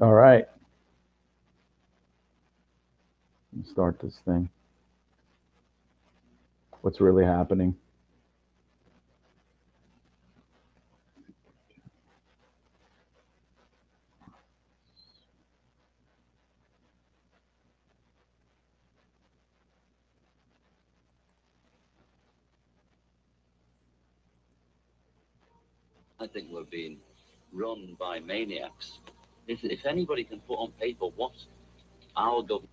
All right. Let's start this thing. What's really happening? I think we're being run by maniacs. If, if anybody can put on paper what our government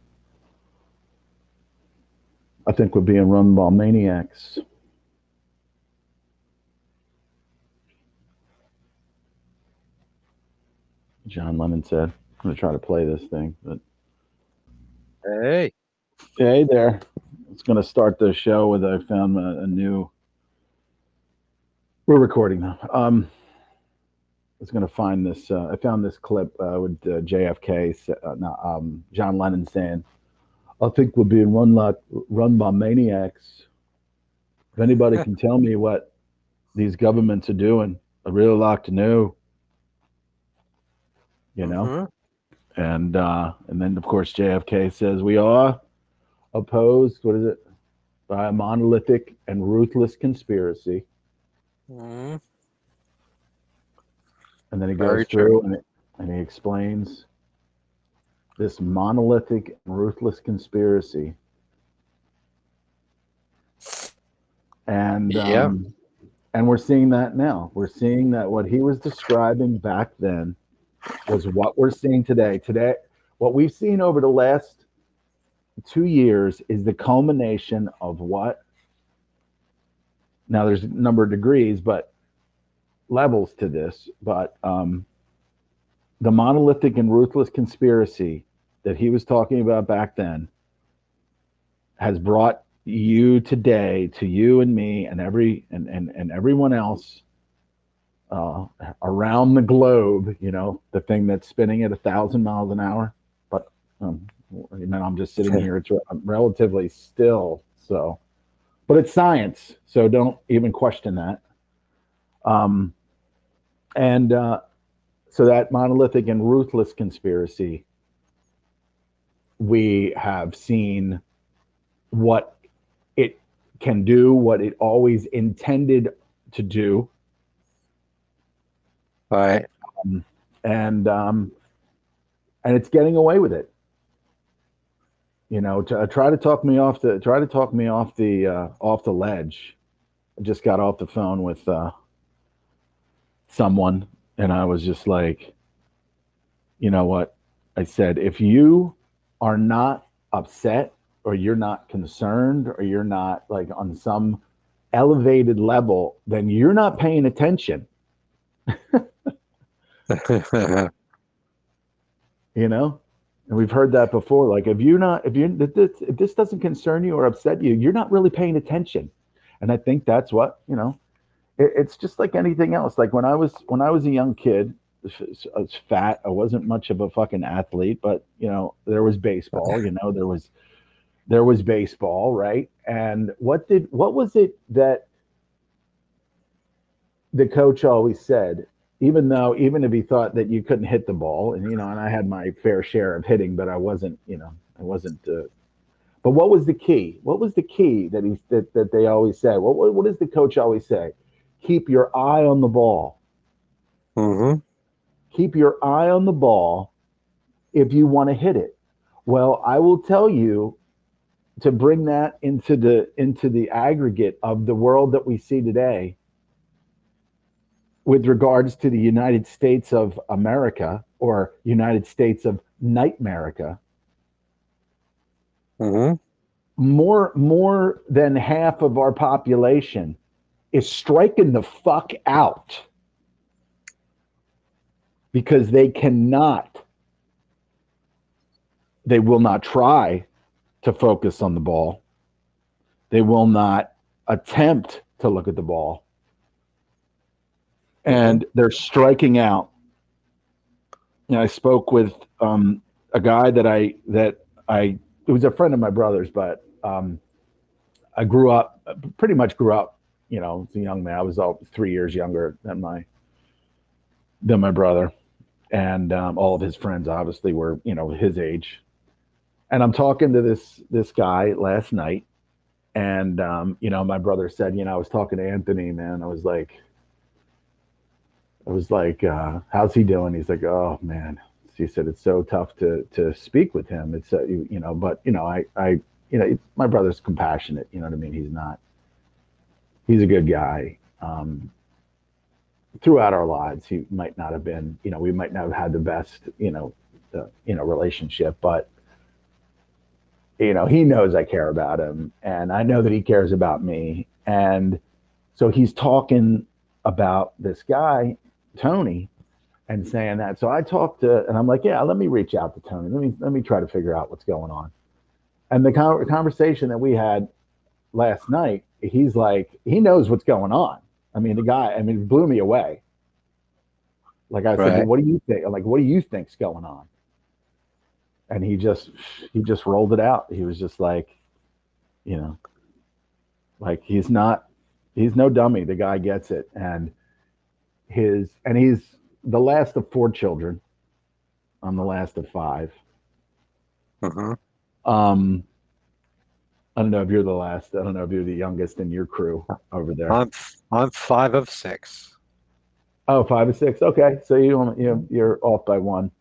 I think we're being run by maniacs. John Lennon said, I'm going to try to play this thing, but Hey, hey there. It's going to start the show with I found a, a new. We're recording now. Um, I was going to find this. Uh, I found this clip uh, with uh, JFK, uh, no, um, John Lennon saying, "I think we're being run like run by maniacs. If anybody can tell me what these governments are doing, I'd really like to know." You know Mhm. and uh, and then of course JFK says we are opposed. What is it? By a monolithic and ruthless conspiracy. Mhm. And then he Very goes through and, it, and he explains this monolithic and ruthless conspiracy. And Yeah. um, and we're seeing that now. We're seeing that what he was describing back then was what we're seeing today. Today, what we've seen over the last two years is the culmination of what now there's a number of degrees, but levels to this. But um, the monolithic and ruthless conspiracy that he was talking about back then has brought you today to you and me and every and and, and everyone else uh, around the globe, you know, the thing that's spinning at a thousand miles an hour. But um, and then I'm just sitting here. It's relatively still. So, but it's science, so don't even question that. Um, and uh, so that monolithic and ruthless conspiracy, we have seen what it can do, what it always intended to do Right. and um, and it's getting away with it. You know, to uh, try to talk me off the try to talk me off the uh, off the ledge. I just got off the phone with uh, someone, and I was just like, you know what? I said, if you are not upset, or you're not concerned, or you're not like on some elevated level, then you're not paying attention. you know and we've heard that before like if you're not if you if this, if this doesn't concern you or upset you you're not really paying attention and i think that's what you know it, it's just like anything else like when i was when i was a young kid I was fat. I wasn't much of a fucking athlete, but you know, there was baseball. You know, there was there was baseball, right? And what did what was it that the coach always said? Even though, even if he thought that you couldn't hit the ball, and you know, and I had my fair share of hitting, but I wasn't, you know, I wasn't. Uh, but what was the key? What was the key that he that, that they always say? What, what what does the coach always say? Keep your eye on the ball. mm-hmm. keep your eye on the ball if you want to hit it. Well, I will tell you to bring that into the into the aggregate of the world that we see today with regards to the United States of America or United States of Nightmerica, Mm-hmm. more more than half of our population is striking the fuck out because they cannot they will not try to focus on the ball. They will not attempt to look at the ball. And they're striking out. And i spoke with um, a guy that i that i it was a friend of my brother's but um, i grew up pretty much grew up you know a young man i was all three years younger than my than my brother and um, all of his friends obviously were you know his age. And I'm talking to this this guy last night, and um, you know my brother said, you know, I was talking to Anthony, man. I was like, I was like, uh, how's he doing? He's like, oh man. He said it's so tough to to speak with him. It's uh, you, you know, but you know, I I you know, my brother's compassionate. You know what I mean? He's not. He's a good guy. Um, throughout our lives, he might not have been. You know, we might not have had the best. You know, the, you know relationship, but you know, he knows I care about him, and I know that he cares about me, and so he's talking about this guy, Tony, and saying that. So I talked to, and I'm like, yeah, let me reach out to Tony. Let me let me try to figure out what's going on and the conversation that we had last night, he's like, he knows what's going on. I mean, the guy, I mean, it blew me away. Like I said, what do you think? Like, what do you think's going on? And he just, he just rolled it out. He was just like, you know, like he's not, he's no dummy. The guy gets it. And his, and he's the last of four children. I'm the last of 5 Uh-huh. Um, I don't know if you're the last. I don't know if you're the youngest in your crew over there. I'm I'm five of six. Oh, five or six. Okay, so you you you're off by one.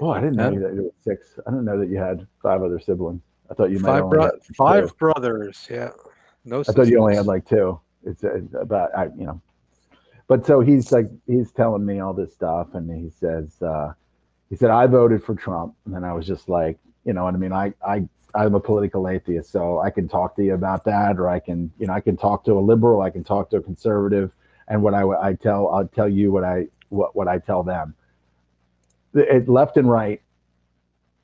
Boy, I didn't know yeah. that you were six. I didn't know that you had five other siblings. I thought you might five, bro- five brothers. Yeah, no. I thought you only had like two. It's, it's about I you know, but so he's like he's telling me all this stuff, and he says uh, he said I voted for Trump, and then I was just like, you know what I mean? I, I, I'm a political atheist, so I can talk to you about that, or I can, you know, I can talk to a liberal, I can talk to a conservative, and what I, I tell, I'll tell you what I, what, what I tell them. It, left and right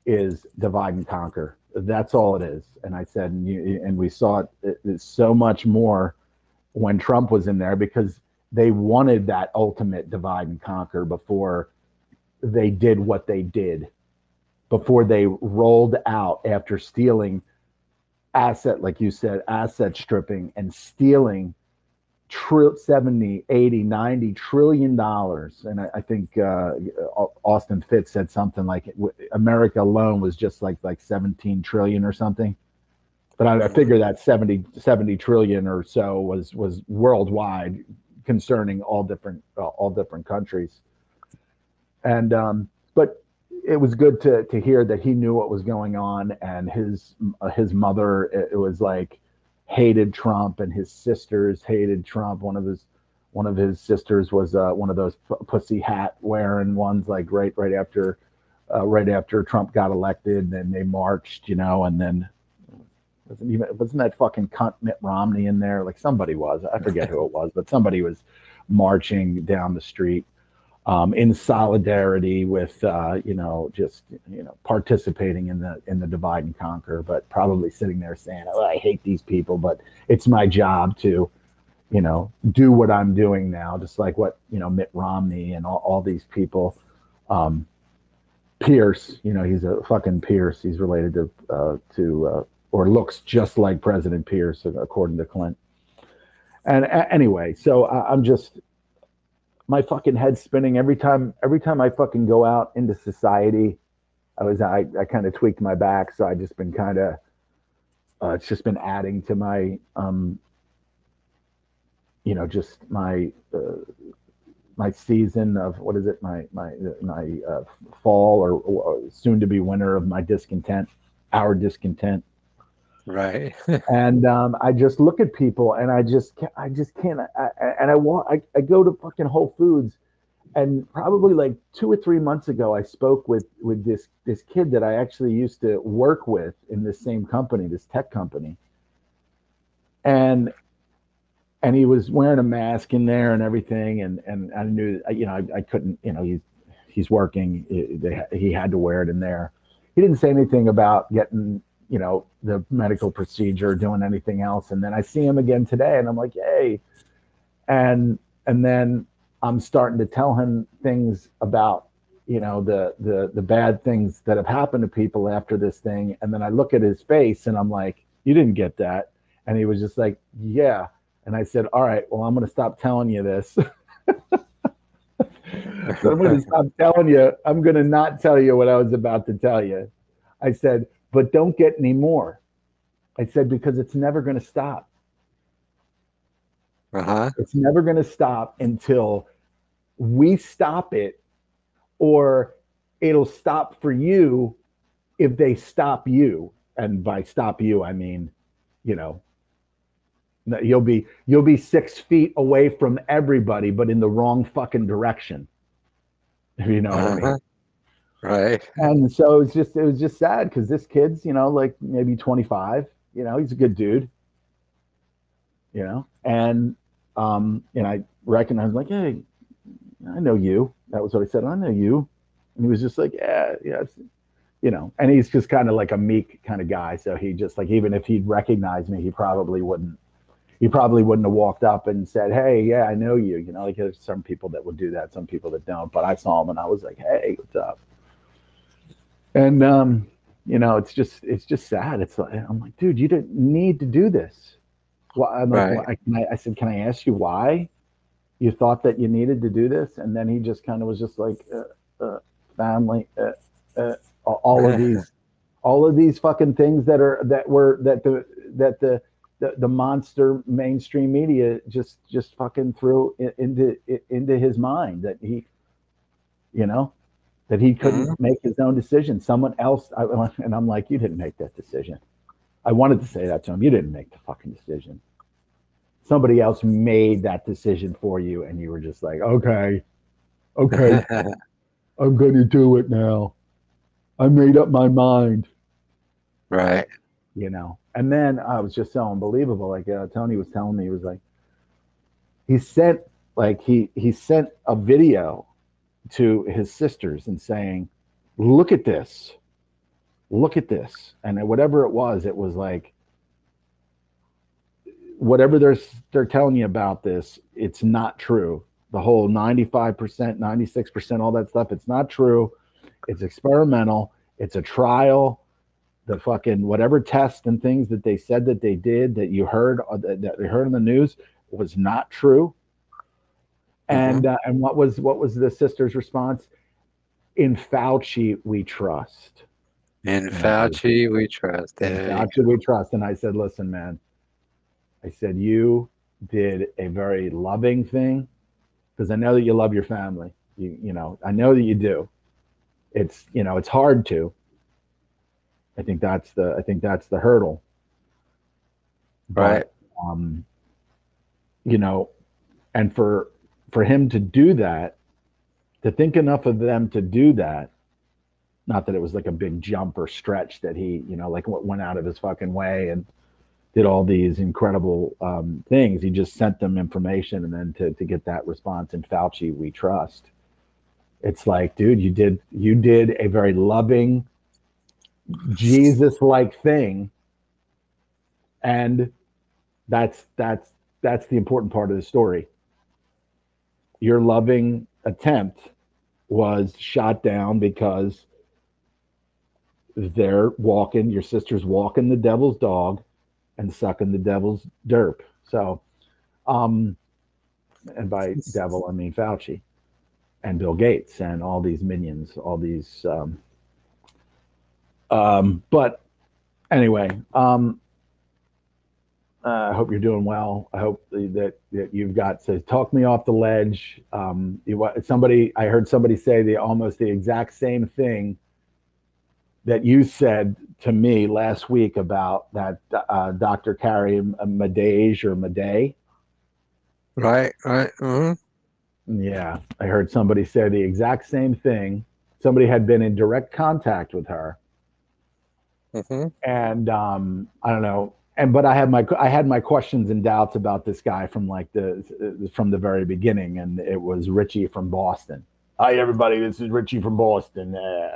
is divide and conquer. That's all it is. And I said, and, you, and we saw it, it, it's so much more when Trump was in there because they wanted that ultimate divide and conquer before they did what they did before they rolled out after stealing asset, like you said, asset stripping and stealing tri- 70, 80, 90 trillion dollars. And I, I think uh, Austin Fitts said something like America alone was just like like 17 trillion or something. But I, I figure that 70, 70 trillion or so was was worldwide concerning all different uh, all different countries. And um, but it was good to to hear that he knew what was going on and his uh, his mother it, it, was like hated Trump and his sisters hated Trump. One of his one of his sisters was uh, one of those p- pussy hat wearing ones like right right after uh, right after Trump got elected and they marched you know and then wasn't even wasn't that fucking cunt Mitt Romney in there? Like somebody was. I forget who it was but somebody was marching down the street um, in solidarity with uh, you know just you know participating in the in the divide and conquer, but probably sitting there saying, "Oh, I hate these people," but it's my job to you know do what I'm doing now, just like what you know Mitt Romney and all, all these people. Um, Pierce, you know, he's a fucking Pierce. He's related to uh, to uh, or looks just like President Pierce, according to Clint. And anyway, so I'm just my fucking head spinning every time every time I fucking go out into society. I was I, I kind of tweaked my back, so I just been kind of uh, it's just been adding to my um you know just my uh, my season of what is it my my my uh, fall or, or soon to be winter of my discontent our discontent right. And um, i just look at people and i just i just can't I, and i want I, I go to fucking whole foods and probably like two or three months ago i spoke with with this this kid that i actually used to work with in this same company this tech company. And and he was wearing a mask in there and everything and and i knew you know i, I couldn't you know he's he's working. He, he had to wear it in there. He didn't say anything about getting you know, the medical procedure, doing anything else. And then I see him again today and I'm like, hey. And and then I'm starting to tell him things about, you know, the the the bad things that have happened to people after this thing. And then I look at his face and I'm like, you didn't get that. And he was just like, yeah. And I said, all right, well, I'm gonna stop telling you this. I'm going to stop telling you. I'm going to not tell you what I was about to tell you. I said, but don't get any more. I said, because it's never going to stop. Uh huh. It's never going to stop until we stop it, or it'll stop for you if they stop you. And by stop you, I mean, you know, you'll be you'll be six feet away from everybody, but in the wrong fucking direction. You know what I mean? Right. And so it's just it was just sad because this kid's, you know, like maybe 25, you know, he's a good dude. You know, and um, and I recognized like, hey, I know you. That was what I said. I know you. And he was just like, yeah, yeah, you know, and he's just kind of like a meek kind of guy. So he just like even if he'd recognized me, he probably wouldn't he probably wouldn't have walked up and said, Hey, yeah, I know you. You know, like there's some people that would do that, some people that don't. But I saw him and I was like, Hey, what's up? And um, you know, it's just it's just sad. It's like I'm like, dude, you didn't need to do this. Well, I'm like, Right. why- can I, I said, can I ask you why you thought that you needed to do this? And then he just kind of was just like, uh, uh, family, uh, uh, all of these, all of these fucking things that are that were that the that the the, the monster mainstream media just just fucking threw into into his mind that he, you know, that he couldn't make his own decision. Someone else, I, and I'm like, you didn't make that decision. I wanted to say that to him. You didn't make the fucking decision. Somebody else made that decision for you, and you were just like, okay, okay, I'm going to do it now. I made up my mind, right. you know. And then I was just so unbelievable. Like uh, Tony was telling me, he was like, he sent like he he sent a video to his sisters and saying, "Look at this, look at this," and whatever it was, it was like whatever they're they're telling you about this, it's not true. The whole ninety five percent, ninety six percent, all that stuff, it's not true. It's experimental. It's a trial. The fucking whatever tests and things that they said that they did that you heard uh, that, that you heard in the news was not true. And uh, and what was what was the sister's response? In Fauci, we trust. In Yeah. Fauci, we trust. In There Fauci, we trust. And I said, listen, man. I said you did a very loving thing because I know that you love your family. You you know I know that you do. It's you know it's hard to. I think that's the I think that's the hurdle. Right. um, you know, and for for him to do that, to think enough of them to do that, not that it was like a big jump or stretch that he, you know, like went out of his fucking way and did all these incredible um, things. He just sent them information, and then to to get that response in Fauci, we trust. It's like, dude, you did you did a very loving, Jesus-like thing, and that's that's that's the important part of the story your loving attempt was shot down because they're walking your sister's walking the devil's dog and sucking the devil's derp. So um and by devil i mean fauci and bill gates and all these minions all these um um but anyway um uh, I hope you're doing well. I hope that that you've got to talk me off the ledge. Um, you, somebody, I heard somebody say the almost the exact same thing that you said to me last week about that uh, Dr. Carrie Madej or Madej. Right, right. hmm Yeah, I heard somebody say the exact same thing. Somebody had been in direct contact with her, hmm and um, I don't know. And but I had my I had my questions and doubts about this guy from like the from the very beginning, and it was Richie from Boston. Hi everybody, this is Richie from Boston. Uh,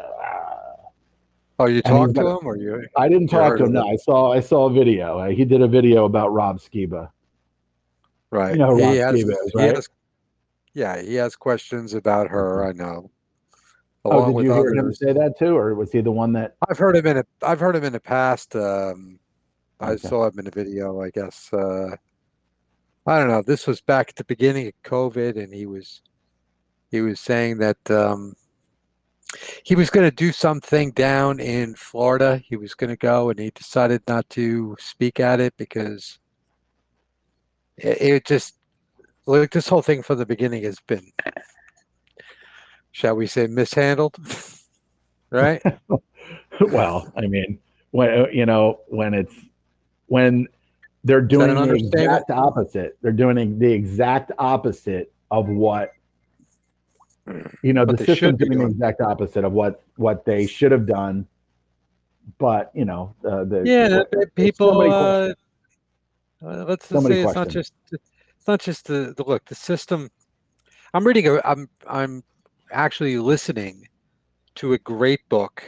Oh, you he's talked to him, or you? I didn't talk to him. No. I saw I saw a video. Uh, he did a video about Rob Skiba. Right. You know who Rob he has, Skiba is, he has- yeah, he has questions about her. I know. Oh, did you hear him say that too, or was he the one that? I've heard him in a, I've heard him in the past. Um, I Okay. saw him in a video, I guess. Uh, I don't know. This was back at the beginning of COVID, and he was he was saying that um, he was going to do something down in Florida. He was going to go, and he decided not to speak at it because it, it just like this whole thing from the beginning has been, shall we say, mishandled, right? well, I mean, when you know when it's when they're doing the exact opposite. They're doing the exact opposite of what you know. What the system's doing, doing the exact opposite of what what they should have done. But you know, uh, the yeah, the, people. So uh, uh, let's so say it's not just it's not just the, the look. The system. I'm reading. A, I'm I'm actually listening to a great book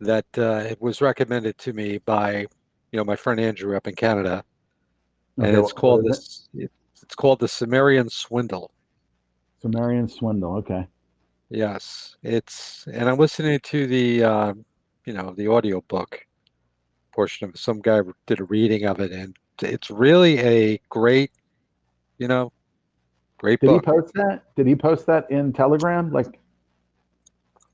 that uh, was recommended to me by you know my friend Andrew up in Canada, and okay, it's called this. It? It's called the Sumerian Swindle. Sumerian Swindle. Okay. Yes, it's and I'm listening to the uh, you know the audio book portion of it. Some guy did a reading of it, and it's really a great, you know, great did book. Did he post that? Did he post that in Telegram? Like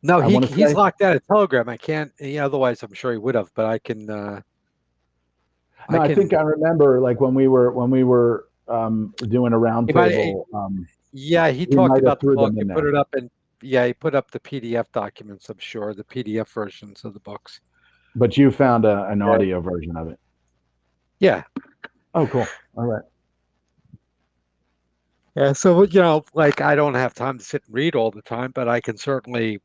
no, he, he's say. locked out of Telegram. I can't. Yeah, otherwise, I'm sure he would have. But I can. Uh, no, I, can, I think I remember like when we were when we were um, doing a roundtable. Um, yeah, he, talked about the book. He put it up and yeah, he put up the PDF documents. I'm sure the PDF versions of the books. But you found a, an audio version of it. Yeah. Oh, cool. All right. Yeah, so you know, like I don't have time to sit and read all the time, but I can certainly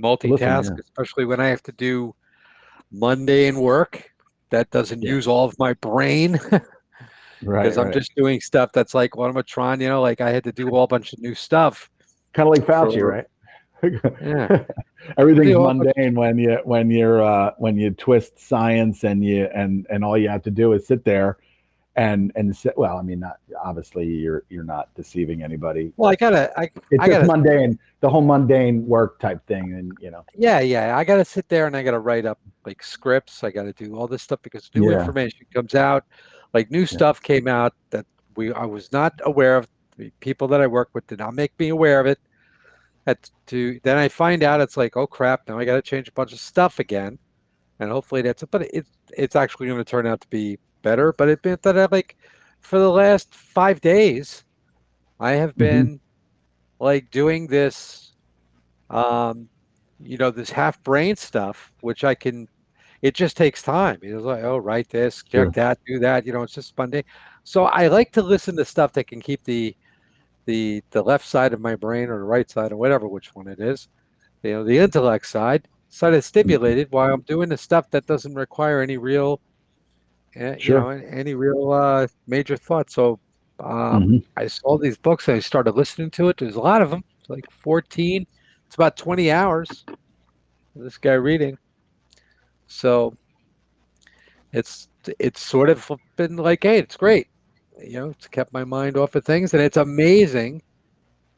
multitask, Listen, yeah. especially when I have to do mundane work that doesn't yeah. use all of my brain. right. Because I'm right. just doing stuff that's like, what am I trying? You know, like I had to do a whole bunch of new stuff. Kind of like Fauci, for, right? yeah. Everything's mundane when you when you're uh, when you twist science and you and and all you have to do is sit there and and well i mean not obviously you're you're not deceiving anybody well i gotta i it's I just gotta, mundane the whole mundane work type thing and you know yeah yeah i gotta sit there and i gotta write up like scripts i gotta do all this stuff because new yeah. information comes out like new yeah. stuff came out that we i was not aware of the people that i work with did not make me aware of it at to then i find out it's like oh crap now i gotta change a bunch of stuff again and hopefully that's it, but it, it's actually going to turn out to be better, but it meant that I like for the last five days, I have mm-hmm. been mm-hmm. like doing this, um, you know, this half brain stuff, which I can. It just takes time. It's like, oh, write this, check sure. that, do that. You know, it's just Monday. So I like to listen to stuff that can keep the the the left side of my brain or the right side or whatever which one it is, you know, the intellect side side is mm-hmm. stimulated while I'm doing the stuff that doesn't require any real sure. you know, any real uh, major thoughts. So um, mm-hmm. I saw these books and I started listening to it. There's a lot of them, it's like 14. It's about 20 hours. This guy reading. So it's it's sort of been like, hey, it's great. You know, it's kept my mind off of things, and it's amazing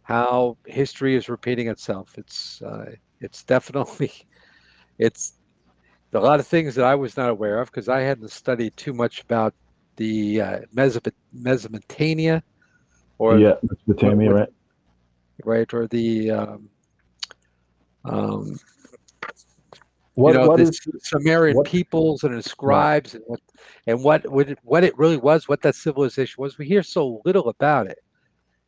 how history is repeating itself. It's uh, it's definitely it's a lot of things that I was not aware of because I hadn't studied too much about the uh, Mesopotamia or yeah, Mesopotamia, or, right? Right, or the um, um, what, you know, what the is, Sumerian what, peoples and the scribes right. and what and what what it, what it really was, what that civilization was. We hear so little about it,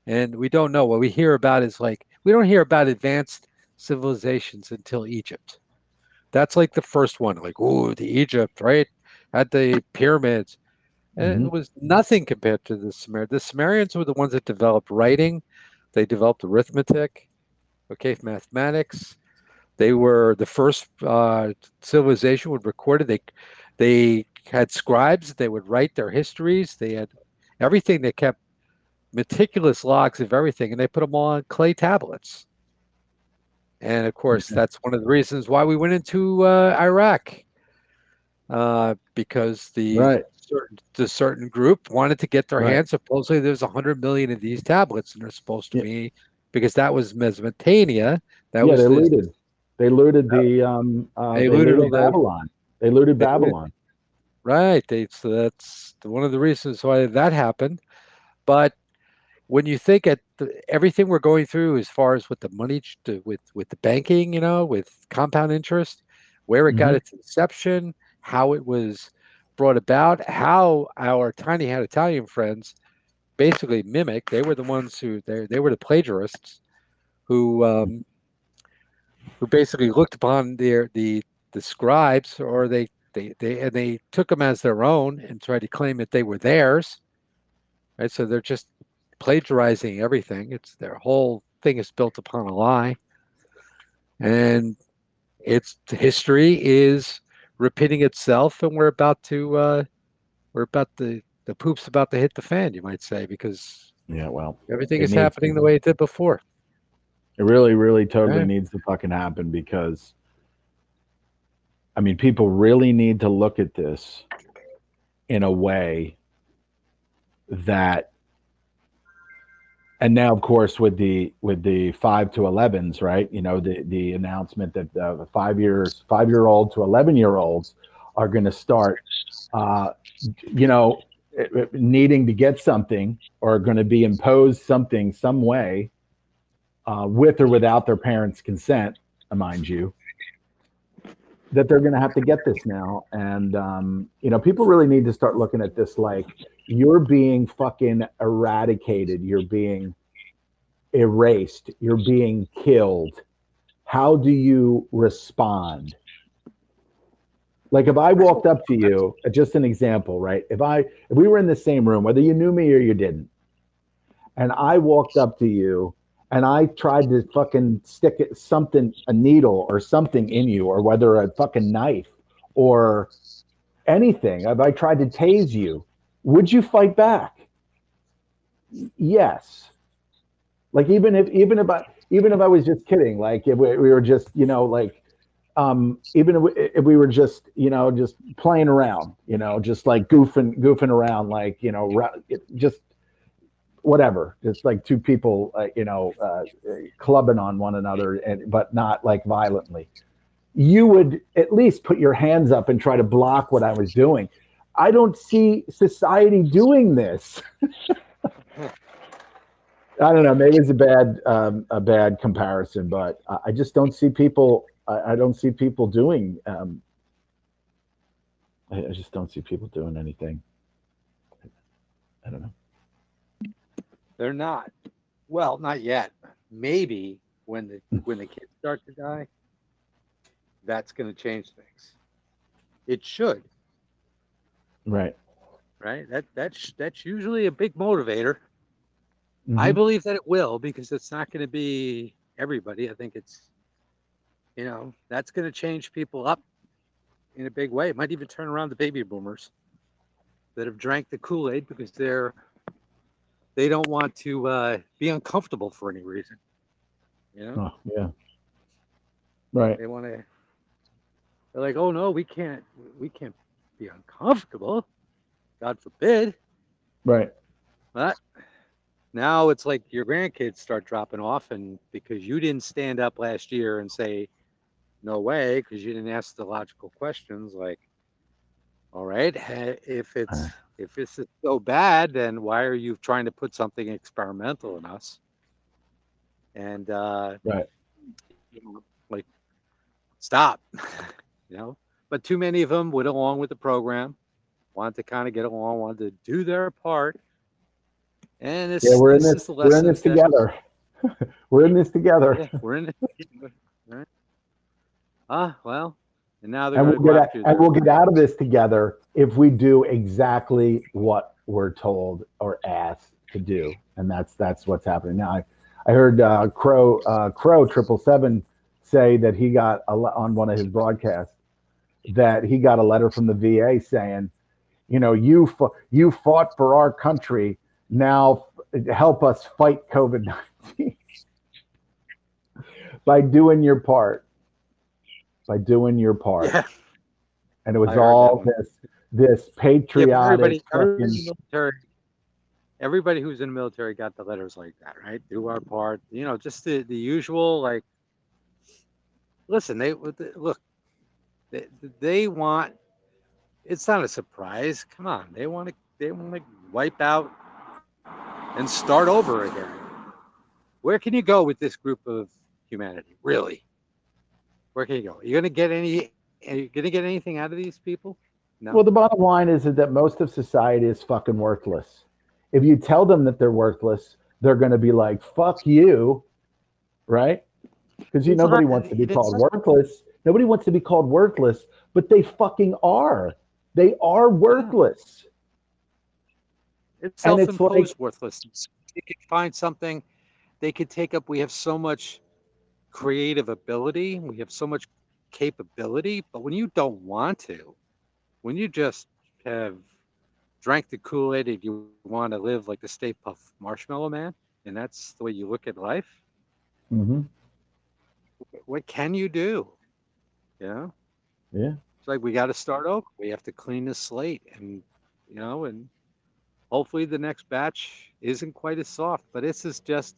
and we don't know. What we hear about is like we don't hear about advanced civilizations until Egypt that's like the first one. Like, oh, the Egypt, right? At the pyramids. And mm-hmm. it was nothing compared to the Sumerians. The Sumerians were the ones that developed writing, they developed arithmetic, okay, mathematics. They were the first uh, civilization would record it. They they had scribes. They would write their histories. They had everything. They kept meticulous logs of everything, and they put them on clay tablets. And of course, that's one of the reasons why we went into uh, Iraq, uh, because the right. certain, the certain group wanted to get their right. hands. Supposedly, there's a hundred million of these tablets, and they're supposed to yeah. be because that was Mesopotamia. That yeah, was they the, looted. They looted the um. Uh, they, looted, looted Babylon. They looted they Babylon. right. They so that's one of the reasons why that happened, but when you think at the, everything we're going through as far as with the money to, with with the banking you know with compound interest where it mm-hmm. got its inception how it was brought about how our tiny hat italian friends basically mimic they were the ones who they, they were the plagiarists who um, who basically looked upon their the the scribes or they they they and they took them as their own and tried to claim that they were theirs right so they're just plagiarizing everything. It's their whole thing is built upon a lie, and its history is repeating itself, and we're about to uh, we're about the the poop's about to hit the fan, you might say, because yeah, well, everything is happening to. the way it did before. It really, really, totally right. needs to fucking happen because, I mean, people really need to look at this in a way that and now of course with the with the 5 to 11s right? You know the the announcement that the 5 years 5 year old to 11 year olds are going to start uh, you know needing to get something or going to be imposed something some way uh, with or without their parents consent mind you that they're going to have to get this now and um, you know people really need to start looking at this like you're being fucking eradicated. You're being erased. You're being killed. How do you respond? Like if I walked up to you, just an example, right? If I if we were in the same room, whether you knew me or you didn't, and I walked up to you and I tried to fucking stick it, something, a needle or something in you, or whether a fucking knife or anything, if I tried to tase you, would you fight back? Yes. Like even if even if I even if I was just kidding, like if we, we were just you know like um, even if we, if we, were just you know just playing around, you know, just like goofing goofing around, like you know, just whatever, it's like two people, uh, you know, uh, clubbing on one another, and but not like violently. You would at least put your hands up and try to block what I was doing. I don't see society doing this. I don't know. Maybe it's a bad um, a bad comparison, but I just don't see people. I, I don't see people doing. Um, I, I just don't see people doing anything. I don't know. They're not. Well, not yet. Maybe when the when the kids start to die, that's going to change things. It should. Right. Right. That that's that's usually a big motivator. Mm-hmm. I believe that it will because it's not going to be everybody. I think it's, you know, that's going to change people up in a big way. It might even turn around the baby boomers that have drank the Kool Aid because they're they don't want to uh, be uncomfortable for any reason. You know? Oh, yeah. Right. They want to. They're like, oh no, we can't. We can't be uncomfortable. God forbid. Right. But now it's like your grandkids start dropping off, and because you didn't stand up last year and say, no way, because you didn't ask the logical questions like, all right, if it's if this is so bad, then why are you trying to put something experimental in us? And uh, right, you know, like, stop, you know but too many of them went along with the program, wanted to kind of get along, wanted to do their part. And this, yeah, we're in this, we're in this together. we're in this together. Yeah, we're in it. Right. Ah, well, and now they're and we'll, get, and we'll get out of this together if we do exactly what we're told or asked to do, and that's that's what's happening now. I, I heard uh, Crow uh, Crow Triple Seven say that he got a, on one of his broadcasts that he got a letter from the VA saying, you know, you you fought for our country. Now help us fight COVID nineteen by doing your part. By doing your part, yeah. and it was all this this patriotic. Yeah, everybody, everybody, military, everybody who's in the military got the letters like that, right? Do our part. You know, just the the usual like. Listen, they look they, they want. It's not a surprise. Come on, they want to. They want to wipe out and start over again. Where can you go with this group of humanity? Really? Where can you go? Are you going to get any? Are you going to get anything out of these people? No. Well, the bottom line is that most of society is fucking worthless. If you tell them that they're worthless, they're going to be like, "Fuck you," right? Because you nobody not, wants to be called worthless. Nobody wants to be called worthless, but they fucking are. They are worthless. It's self-imposed like, worthlessness. They could find something. They could take up. We have so much creative ability. We have so much capability. But when you don't want to, when you just have drank the Kool-Aid and you want to live like the Stay Puft Marshmallow Man, and that's the way you look at life, mm-hmm. what can you do? You know? Yeah. It's like we got to start over. We have to clean the slate, and you know, and hopefully the next batch isn't quite as soft. But this is just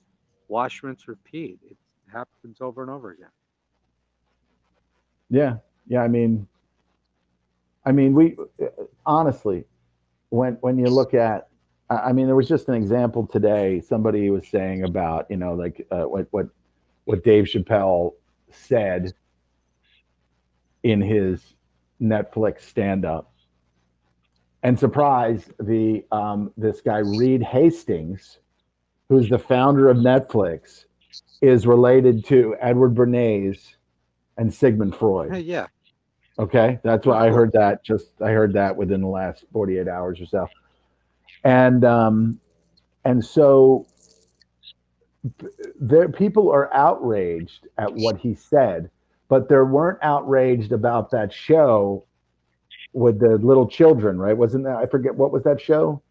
wash, rinse, repeat. It happens over and over again. Yeah, yeah. I mean, I mean, we honestly, when when you look at, I mean, there was just an example today. Somebody was saying about you know like uh, what what what Dave Chappelle said in his Netflix stand up. And surprise, the um, this guy Reed Hastings, who's the founder of Netflix, is related to Edward Bernays and Sigmund Freud. Yeah. Okay, that's what I heard. That just I heard that within the last forty eight hours or so, and um, and so there people are outraged at what he said but there weren't outraged about that show with the little children, right? Wasn't that I forget what was that show?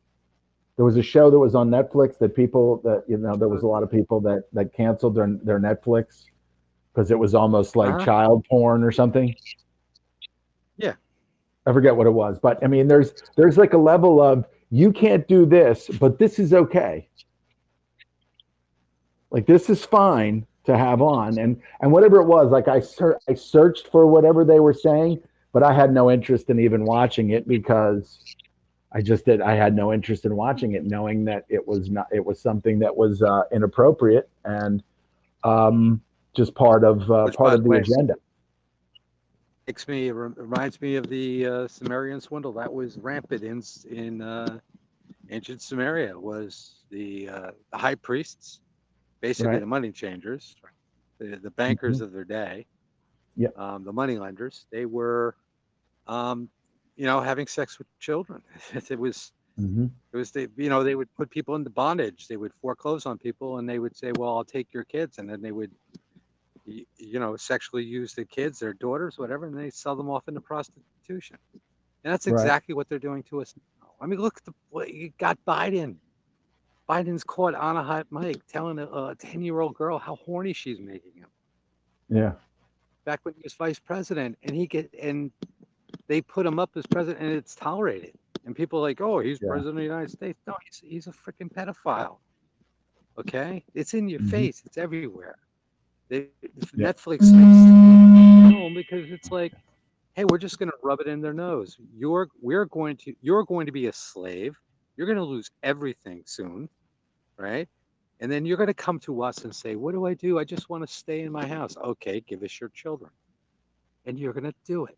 There was a show that was on Netflix that people that you know there was a lot of people that that canceled their their Netflix because it was almost like uh-huh. child porn or something. Yeah. I forget what it was, but I mean there's there's like a level of you can't do this, but this is okay. Like this is fine, to have on and and whatever it was like I ser- I searched for whatever they were saying but I had no interest in even watching it because I just did I had no interest in watching it knowing that it was not it was something that was uh, inappropriate and um, just part of uh, part of the agenda makes me reminds me of the uh, Sumerian swindle that was rampant in in uh, ancient Sumeria was the uh, the high priests basically right. the money changers, the, the bankers mm-hmm. of their day, yeah, um, the money lenders. They were, um, you know, having sex with children. it was, mm-hmm. it was they, you know, they would put people into bondage. They would foreclose on people, and they would say, "Well, I'll take your kids," and then they would, you know, sexually use the kids, their daughters, whatever, and they sell them off into prostitution. And that's exactly right. what they're doing to us now. I mean, look, at the, you got Biden. Biden's caught on a hot mic telling a 10 year old girl how horny she's making him. Yeah. Back when he was vice president, and he get and they put him up as president, and it's tolerated. And people are like, oh, he's yeah. president of the United States. No, he's he's a freaking pedophile. Okay, it's in your mm-hmm. face. It's everywhere. They, yeah. Netflix makes because it's like, hey, we're just going to rub it in their nose. You're we're going to you're going to be a slave you're going to lose everything soon, right? And then you're going to come to us and say, What do I do? I just want to stay in my house. Okay, give us your children. And you're going to do it.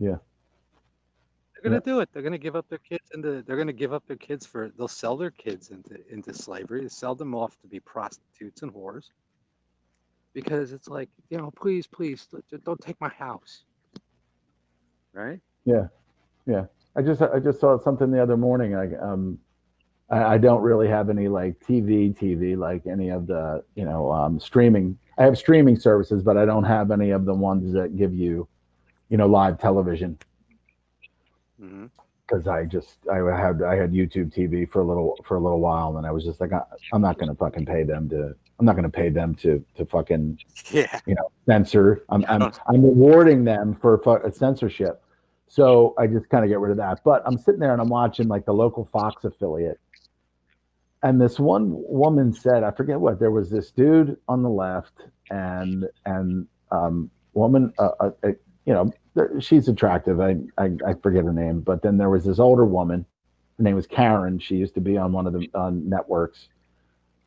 Yeah. They're going to yeah. do it. They're going to give up their kids into, they're going to give up their kids for, they'll sell their kids into, into slavery, sell them off to be prostitutes and whores. Because it's like, you know, please, please don't take my house. Right? Yeah. Yeah. I just I just saw something the other morning. I um I, I don't really have any like TV TV like any of the you know um, streaming. I have streaming services, but I don't have any of the ones that give you you know live television. Because mm-hmm. I just I had I had YouTube TV for a little for a little while, and I was just like I, I'm not gonna fucking pay them to I'm not going to pay them to to fucking yeah you know censor. I'm I'm, I'm rewarding them for fu- censorship. So I just kind of get rid of that. But I'm sitting there and I'm watching like the local Fox affiliate. And this one woman said, I forget what, there was this dude on the left and and um woman uh, uh, uh you know, she's attractive. I, I I forget her name, but then there was this older woman Her name was Karen. She used to be on one of the on networks,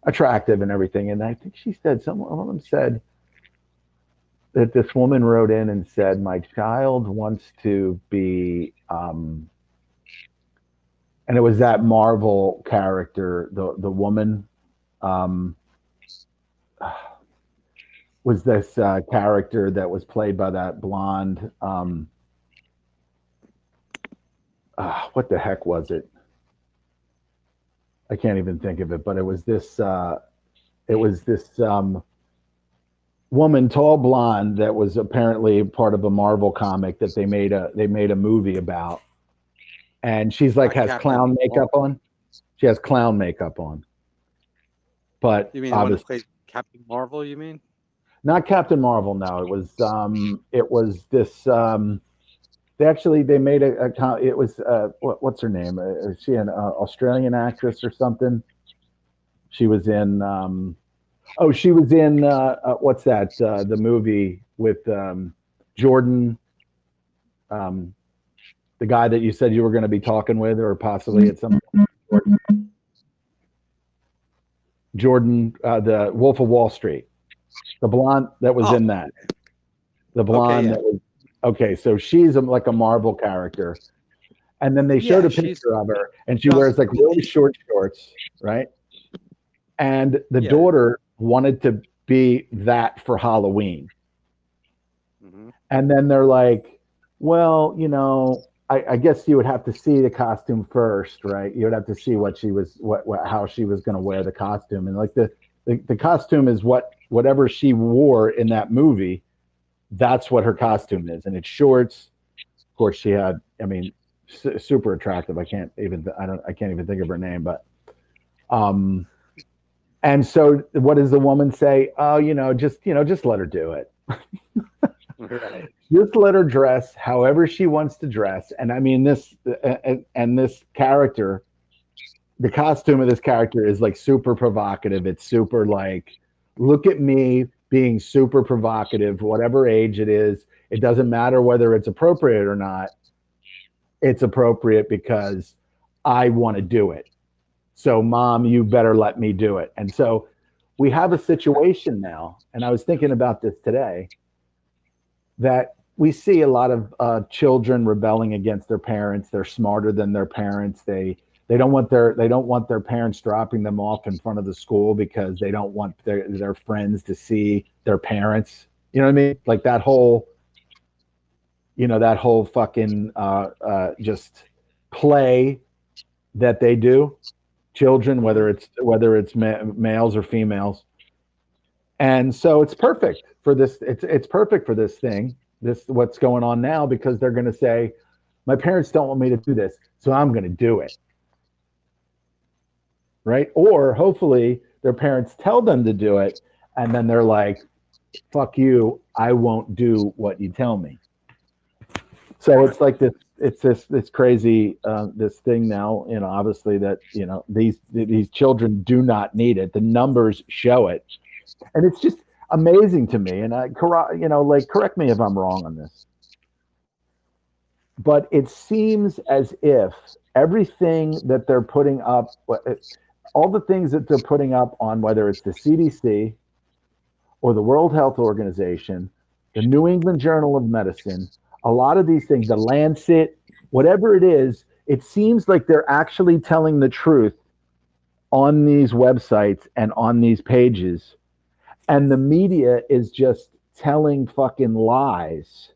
attractive and everything. And I think she said some one of them said that this woman wrote in and said, "My child wants to be." Um, and it was that Marvel character, the the woman, um, was this uh, character that was played by that blonde. Um, uh, what the heck was it? I can't even think of it, but it was this. Uh, it was this um, woman, tall blonde, that was apparently part of a Marvel comic that they made a they made a movie about, and she's like has clown makeup on. She has clown makeup on. But you mean obviously, Captain Marvel? You mean? Not Captain Marvel. No, it was um, it was this um, they actually they made a, a it was uh, what, what's her name? Uh, is she an uh, Australian actress or something? She was in. Um, oh, she was in uh, uh what's that? Uh, the movie with um, Jordan, um, the guy that you said you were going to be talking with, or possibly at some. Jordan, Jordan the Wolf of Wall Street, the blonde that was oh. in that. The blonde okay, yeah. that was Okay, so she's a, like a Marvel character, and then they showed yeah, a picture of her, and she wears like really short shorts, right? And the yeah. daughter wanted to be that for Halloween, mm-hmm. and then they're like, "Well, you know, I, I, guess you would have to see the costume first, right? You would have to see what she was, what, what how she was going to wear the costume, and like the, the the costume is what whatever she wore in that movie." that's what her costume is, and it's shorts. Of course, she had. I mean, su- super attractive. I can't even. I don't. I can't even think of her name, but. Um, and so, what does the woman say? Oh, you know, just you know, just let her do it. right. Just let her dress however she wants to dress. And I mean, this and, and this character, the costume of this character is like super provocative. It's super like, look at me being super provocative, whatever age it is. It doesn't matter whether it's appropriate or not. It's appropriate because I want to do it. So, mom, you better let me do it. And so we have a situation now, and I was thinking about this today, that we see a lot of uh, children rebelling against their parents. They're smarter than their parents. They they don't want their they don't want their parents dropping them off in front of the school because they don't want their their friends to see their parents. You know what I mean? Like that whole you know that whole fucking uh, uh, just play that they do children whether it's whether it's ma- males or females and so it's perfect for this it's it's perfect for this thing this what's going on now because they're going to say my parents don't want me to do this so i'm going to do it right? Or hopefully their parents tell them to do it, and then they're like, fuck you, I won't do what you tell me. So it's like this, it's this, this crazy, uh, this thing now, you know, obviously that, you know, these, these children do not need it. The numbers show it. And it's just amazing to me. And I, you know, like, correct me if I'm wrong on this. But it seems as if everything that they're putting up, all the things that they're putting up on whether it's the CDC or the World Health Organization, the New England Journal of Medicine, a lot of these things, the Lancet, whatever it is, it seems like they're actually telling the truth on these websites and on these pages. And the media is just telling fucking lies.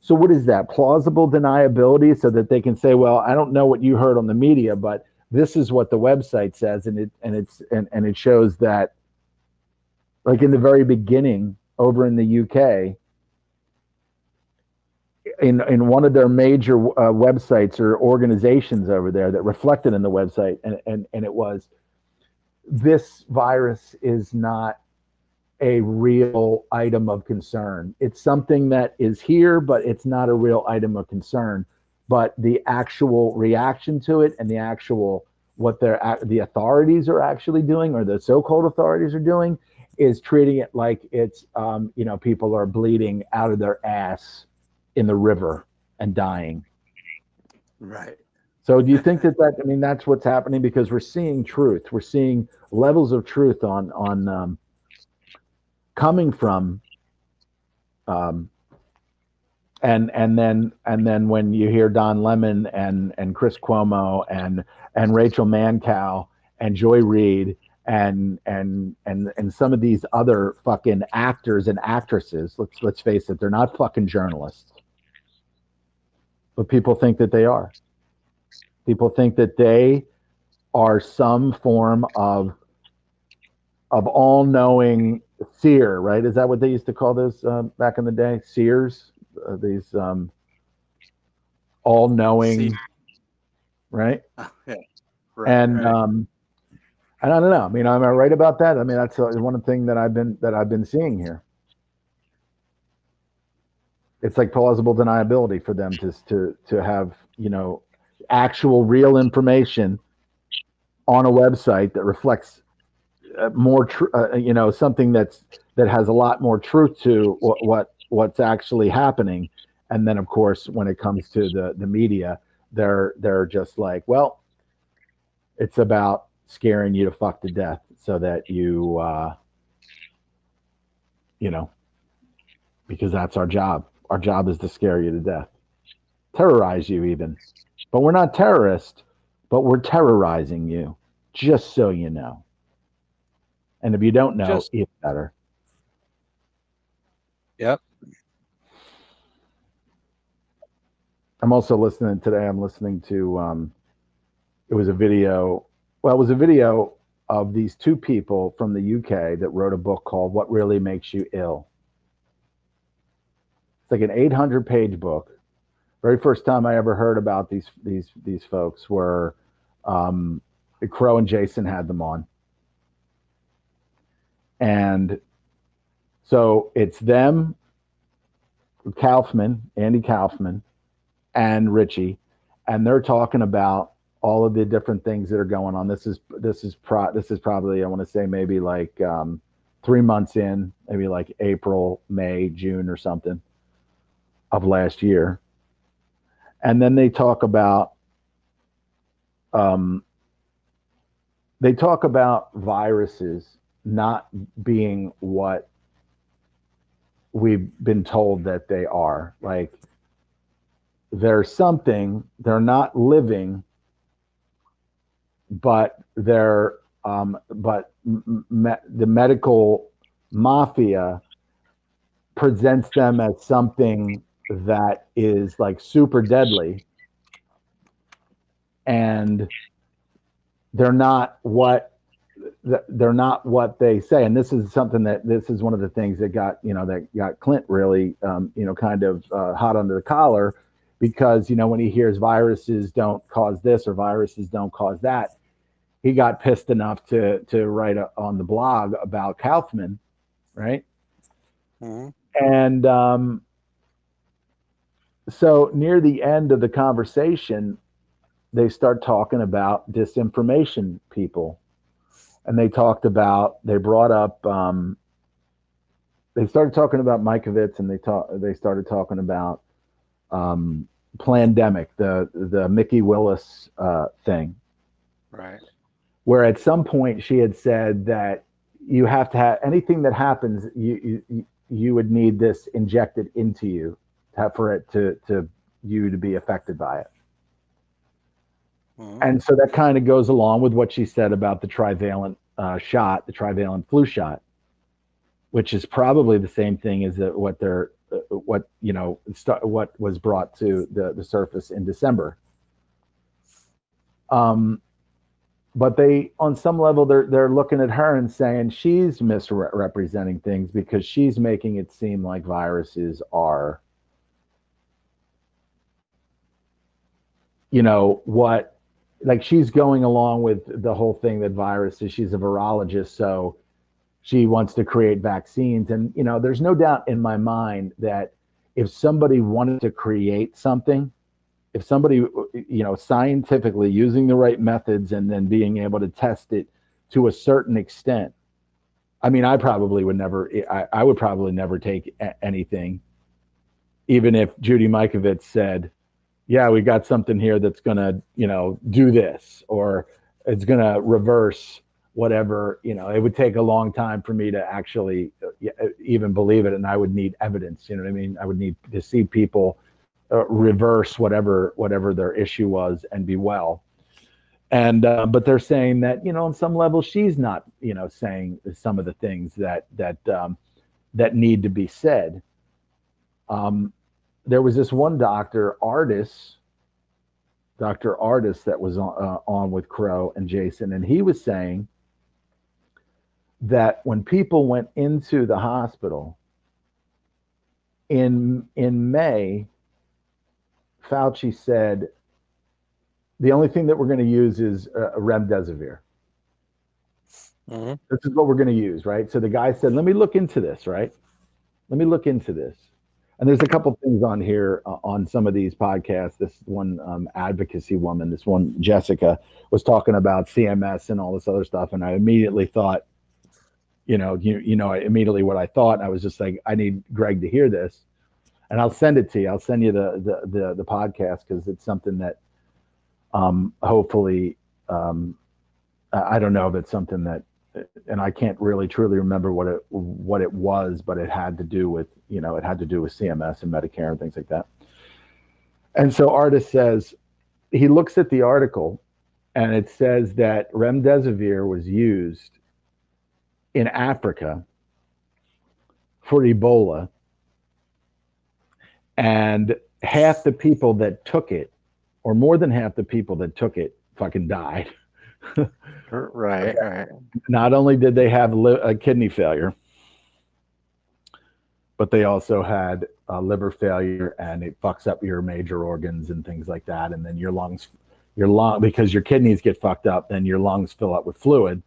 So, what is that? Plausible deniability so that they can say, well, I don't know what you heard on the media, but this is what the website says and it and it's and, and it shows that like in the very beginning over in the UK in in one of their major uh, websites or organizations over there that reflected in the website and, and and it was this virus is not a real item of concern. It's something that is here but it's not a real item of concern but the actual reaction to it and the actual what their the authorities are actually doing or the so-called authorities are doing is treating it like it's um, you know people are bleeding out of their ass in the river and dying. Right. So do you think that that I mean that's what's happening? Because we're seeing truth, we're seeing levels of truth on on um, coming from, um, and and then and then when you hear Don Lemon and and Chris Cuomo and and Rachel Maddow and Joy Reid and and and and some of these other fucking actors and actresses, let's let's face it, they're not fucking journalists, but people think that they are. People think that they are some form of of all-knowing seer, right? Is that what they used to call those uh, back in the day? Seers, uh, these um, all-knowing, right? yeah. Right, and right. um, and I don't know. I mean, am I right about that? I mean, that's uh, one thing that I've been that I've been seeing here. It's like plausible deniability for them to to to have you know actual real information on a website that reflects uh, more tr- uh, you know something that's that has a lot more truth to what, what what's actually happening and then of course when it comes to the the media they're they're just like well it's about scaring you to fuck to death so that you uh you know because that's our job our job is to scare you to death terrorize you even but we're not terrorists, but we're terrorizing you, just so you know. And if you don't know, Just- it's better. Yep. I'm also listening today. I'm listening to um, it was a video. Well, it was a video of these two people from the UK that wrote a book called "What Really Makes You Ill." It's like an 800 page book. Very first time I ever heard about these these these folks were um, Crow and Jason had them on, and so it's them, Kaufman, Andy Kaufman, and Richie, and they're talking about all of the different things that are going on. This is this is pro this is probably I want to say maybe like um, three months in, maybe like April, May, June, or something of last year, and then they talk about um, they talk about viruses not being what we've been told that they are like they're something they're not living but they're um, but me- the medical mafia presents them as something that is like super deadly. And they're not what they're not what they say. And this is something that this is one of the things that got you know that got clint really um, you know kind of uh, hot under the collar because you know when he hears viruses don't cause this or viruses don't cause that he got pissed enough to to write a, on the blog about kaufman right Mhm. and um, so near the end of the conversation, they start talking about disinformation people. And they talked about, they brought up, um, they started talking about Mikovits and they talk, they started talking about um, Plandemic, the, the Mikki Willis uh, thing Right. where at some point she had said that you have to have anything that happens you you, you would need this injected into you to have, for it to to you to be affected by it Mhm. and so that kind of goes along with what she said about the trivalent uh, shot the trivalent flu shot which is probably the same thing as the, what they're what you know st- what was brought to the, the surface in december. Um but they on some level they're they're looking at her and saying she's misrepresenting things because she's making it seem like viruses are you know what like she's going along with the whole thing that viruses she's a virologist so she wants to create vaccines. And you know there's no doubt in my mind that if somebody wanted to create something if somebody you know scientifically using the right methods and then being able to test it to a certain extent i mean i probably would never i, I would probably never take a- anything. Even if judy mikovits said yeah, we got something here that's gonna, you know, do this, or it's gonna reverse whatever. You know, it would take a long time for me to actually uh, uh, even believe it, and I would need evidence. You know what I mean? I would need to see people uh, reverse whatever whatever their issue was and be well. And uh, but they're saying that you know, on some level, she's not you know saying some of the things that that um, that need to be said. Um, there was this one doctor, Ardis, Dr. Ardis, that was on, uh, on with Crow and Jason, and he was saying that when people went into the hospital in in May, Fauci said the only thing that we're going to use is uh, remdesivir. Mm-hmm. This is what we're going to use, right? So the guy said, "Let me look into this, right? Let me look into this." And there's a couple things on here uh, on some of these podcasts. This one um, advocacy woman, this one Jessica, was talking about CMS and all this other stuff, and I immediately thought, you know, you you know, immediately what I thought. I was just like, I need Greg to hear this, and I'll send it to you. I'll send you the the the, the podcast because it's something that, um, hopefully, um, I don't know if it's something that and I can't really truly remember what it what it was, but it had to do with you know it had to do with CMS and Medicare and things like that. And so Ardis says he looks at the article, and it says that remdesivir was used in Africa for Ebola, and half the people that took it, or more than half the people that took it, fucking died. right, right. Not only did they have li- a kidney failure, but they also had a liver failure, and it fucks up your major organs and things like that. And then your lungs, your lung, because your kidneys get fucked up, then your lungs fill up with fluid,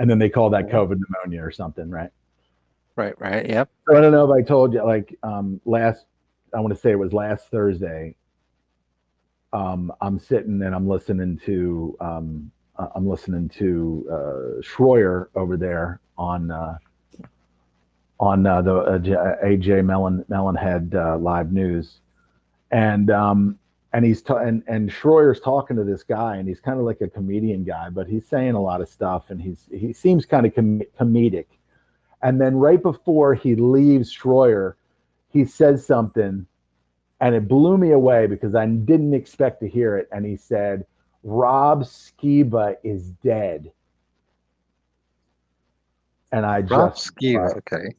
and then they call that COVID pneumonia or something, right? Right, right. Yep. So I don't know if I told you, like um, last, I want to say it was last Thursday. Um, I'm sitting and I'm listening to um, uh, I'm listening to uh, Shroyer over there on uh, on uh, the uh, AJ Mellon Mellonhead uh, live news, and um, and he's ta- and and Shroyer's talking to this guy, and he's kind of like a comedian guy, but he's saying a lot of stuff, and he's he seems kind of com- comedic, and then right before he leaves Shroyer, he says something, and it blew me away because I didn't expect to hear it, and he said Rob Skiba is dead. And I Rob just Skiba, uh, okay.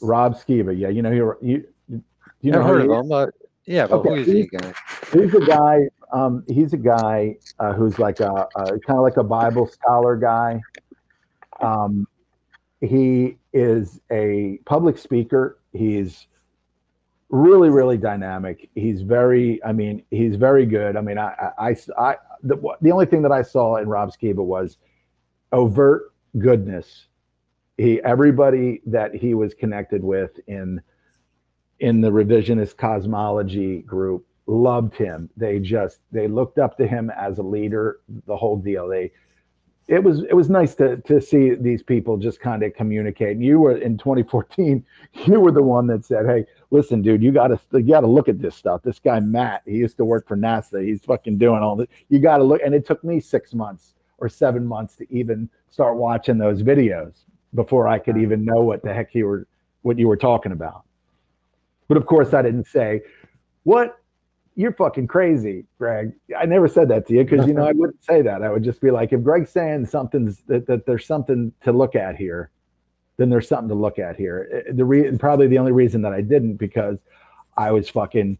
Rob Skiba, yeah, you know you you you know heard of him? Yeah, but okay. who is he guy? He's a guy. Um, he's a guy uh, who's like a, a kind of like a Bible scholar guy. Um, he is a public speaker. He's really really dynamic he's very i mean he's very good i mean i i i, the, the only thing that i saw in rob skiba was overt goodness he everybody that he was connected with in in the revisionist cosmology group loved him they just they looked up to him as a leader the whole deal they it was it was nice to to see these people just kind of communicate. And you were in 2014, you were the one that said, "Hey, listen, dude, you got to you got to look at this stuff. This guy Matt, he used to work for NASA. He's fucking doing all this. You got to look." And it took me six months or seven months to even start watching those videos before I could even know what the heck you were what you were talking about. But of course, I didn't say what you're fucking crazy, Greg. I never said that to you because you know I wouldn't say that. I would just be like, if Greg's saying something's that, that there's something to look at here, then there's something to look at here. Eh, the re- probably the only reason that I didn't because I was fucking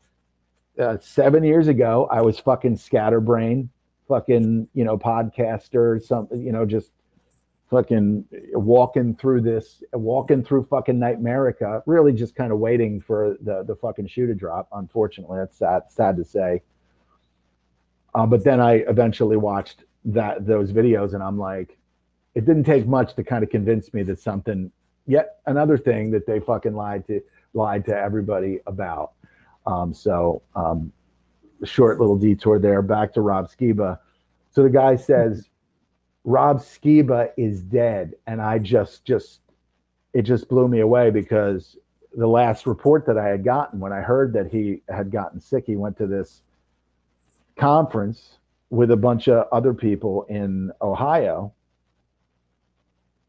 uh, seven years ago. I was fucking scatterbrain, fucking you know podcaster, something you know just fucking walking through this, walking through fucking Nightmerica, really just kind of waiting for the the fucking shoe to drop. Unfortunately, that's sad, sad to say. Uh, but then I eventually watched that those videos, and I'm like, it didn't take much to kind of convince me that something, yet another thing that they fucking lied to lied to everybody about. Um, so, um, short little detour there. Back to Rob Skiba. So the guy says Rob Skiba is dead, and I just just it just blew me away because the last report that I had gotten when I heard that he had gotten sick, he went to this conference with a bunch of other people in Ohio.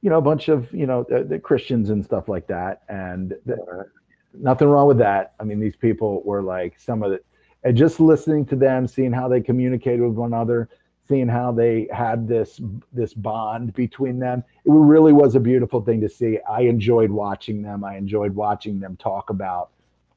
You know, a bunch of you know the, the Christians and stuff like that, and the, nothing wrong with that. I mean, these people were like some of the, and just listening to them, seeing how they communicated with one another, seeing how they had this this bond between them. It really was a beautiful thing to see. I enjoyed watching them. I enjoyed watching them talk about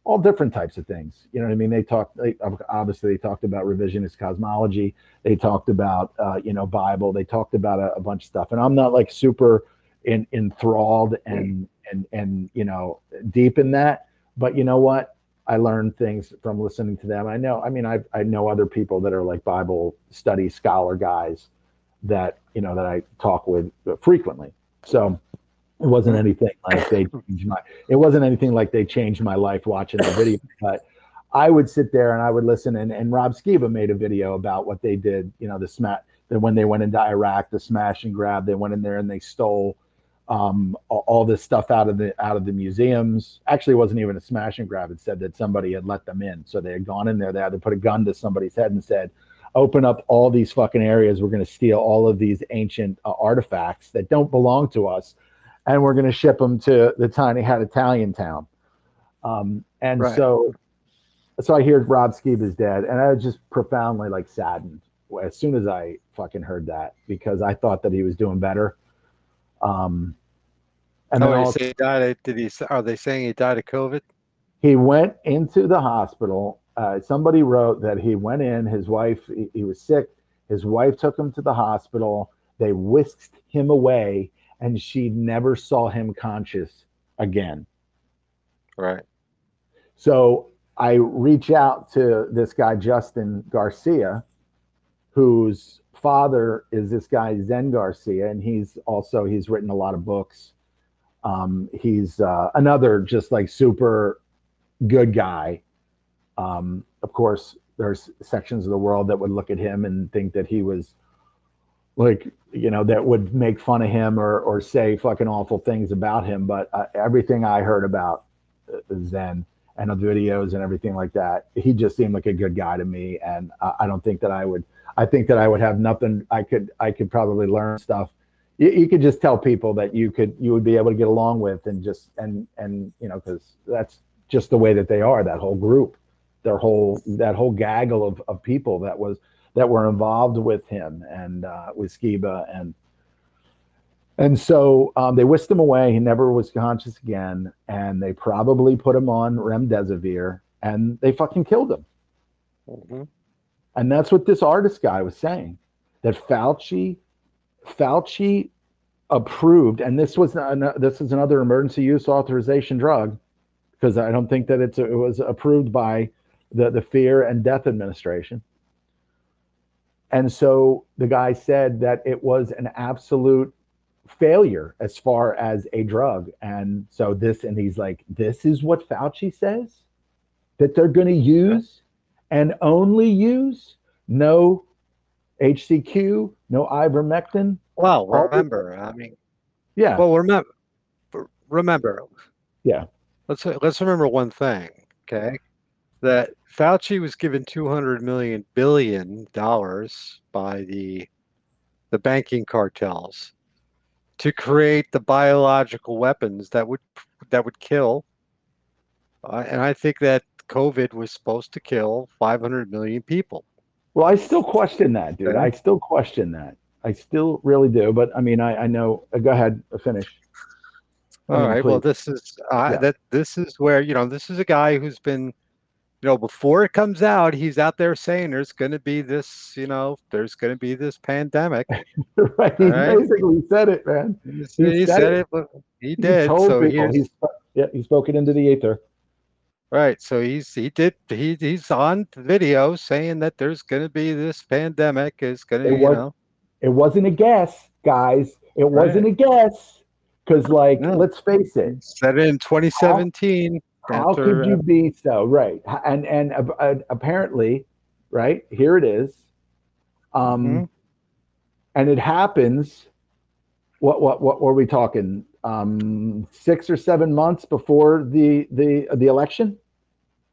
all different types of things. You know what I mean? They talked, they, obviously, they talked about revisionist cosmology. They talked about, uh, you know, Bible. They talked about a, a, bunch of stuff. And I'm not like super in, enthralled and, and, and, you know, deep in that. But you know what? I learned things from listening to them. I know, I mean, I, I know other people that are like Bible study scholar guys that, you know, that I talk with frequently. So, it wasn't anything like they changed my it wasn't anything like they changed my life watching the video but i would sit there and i would listen and, and rob skiba made a video about what they did you know the smash that when they went into iraq the smash and grab they went in there and they stole um, all, this stuff out of the out of the museums actually it wasn't even a smash and grab it said that somebody had let them in so they had gone in there they had to put a gun to somebody's head and said open up all these fucking areas we're going to steal all of these ancient uh, artifacts that don't belong to us and we're going to ship them to the tiny hat Italian town. Um, and right. so, so I hear Rob Skiba is dead, and I was just profoundly like saddened as soon as I fucking heard that because I thought that he was doing better. Um, and oh, also, he died. Did he? Are they saying he died of COVID? He went into the hospital. Uh, somebody wrote that he went in. His wife, he, he was sick. His wife took him to the hospital. They whisked him away and she never saw him conscious again. Right. So I reach out to this guy, Justin Garcia, whose father is this guy, Zen Garcia, and he's also, he's written a lot of books. Um, he's uh, another just like super good guy. Um, of course, there's sections of the world that would look at him and think that he was like you know that would make fun of him or or say fucking awful things about him but uh, everything i heard about uh, zen and the videos and everything like that he just seemed like a good guy to me and I, I, don't think that i would i think that i would have nothing i could i could probably learn stuff you, you could just tell people that you could you would be able to get along with and just and and you know because that's just the way that they are that whole group their whole that whole gaggle of, of people that was that were involved with him and uh, with Skiba and and so um, they whisked him away. He never was conscious again, and they probably put him on remdesivir, and they fucking killed him. Mm-hmm. And that's what this Ardis guy was saying that Fauci, Fauci approved, and this was an, this is another emergency use authorization drug because I don't think that it's it was approved by the the Fear and Death Administration. And so the guy said that it was an absolute failure as far as a drug. And so this, and he's like, this is what Fauci says that they're going to use and only use no HCQ, no ivermectin. Well, remember, I mean, yeah. Well, remember, remember, yeah. Let's let's remember one thing, okay? That Fauci was given 200 million billion dollars by the the banking cartels to create the biological weapons that would that would kill. Uh, and I think that COVID was supposed to kill 500 million people. Well, I still question that, dude. I still question that. I still really do. But I mean, I, I know. Uh, go ahead, finish. All right. Well, this is uh, yeah. that. This is where you know. This is a guy who's been you know, before it comes out, he's out there saying there's going to be this, you know, there's going to be this pandemic. right. He right? basically said it, man. He, he, said, said, it. it he did. He so he's, yeah, he spoke it into the ether. Right. So he's he did he he's on video saying that there's going to be this pandemic is going to you was, know. It wasn't a guess, guys. It wasn't a guess because, like, no. let's face it. Said in 2017. How could you be so right? And and uh, apparently, right here it is. Um, mm-hmm. and it happens. What what what were we talking? Um, six or seven months before the the the election,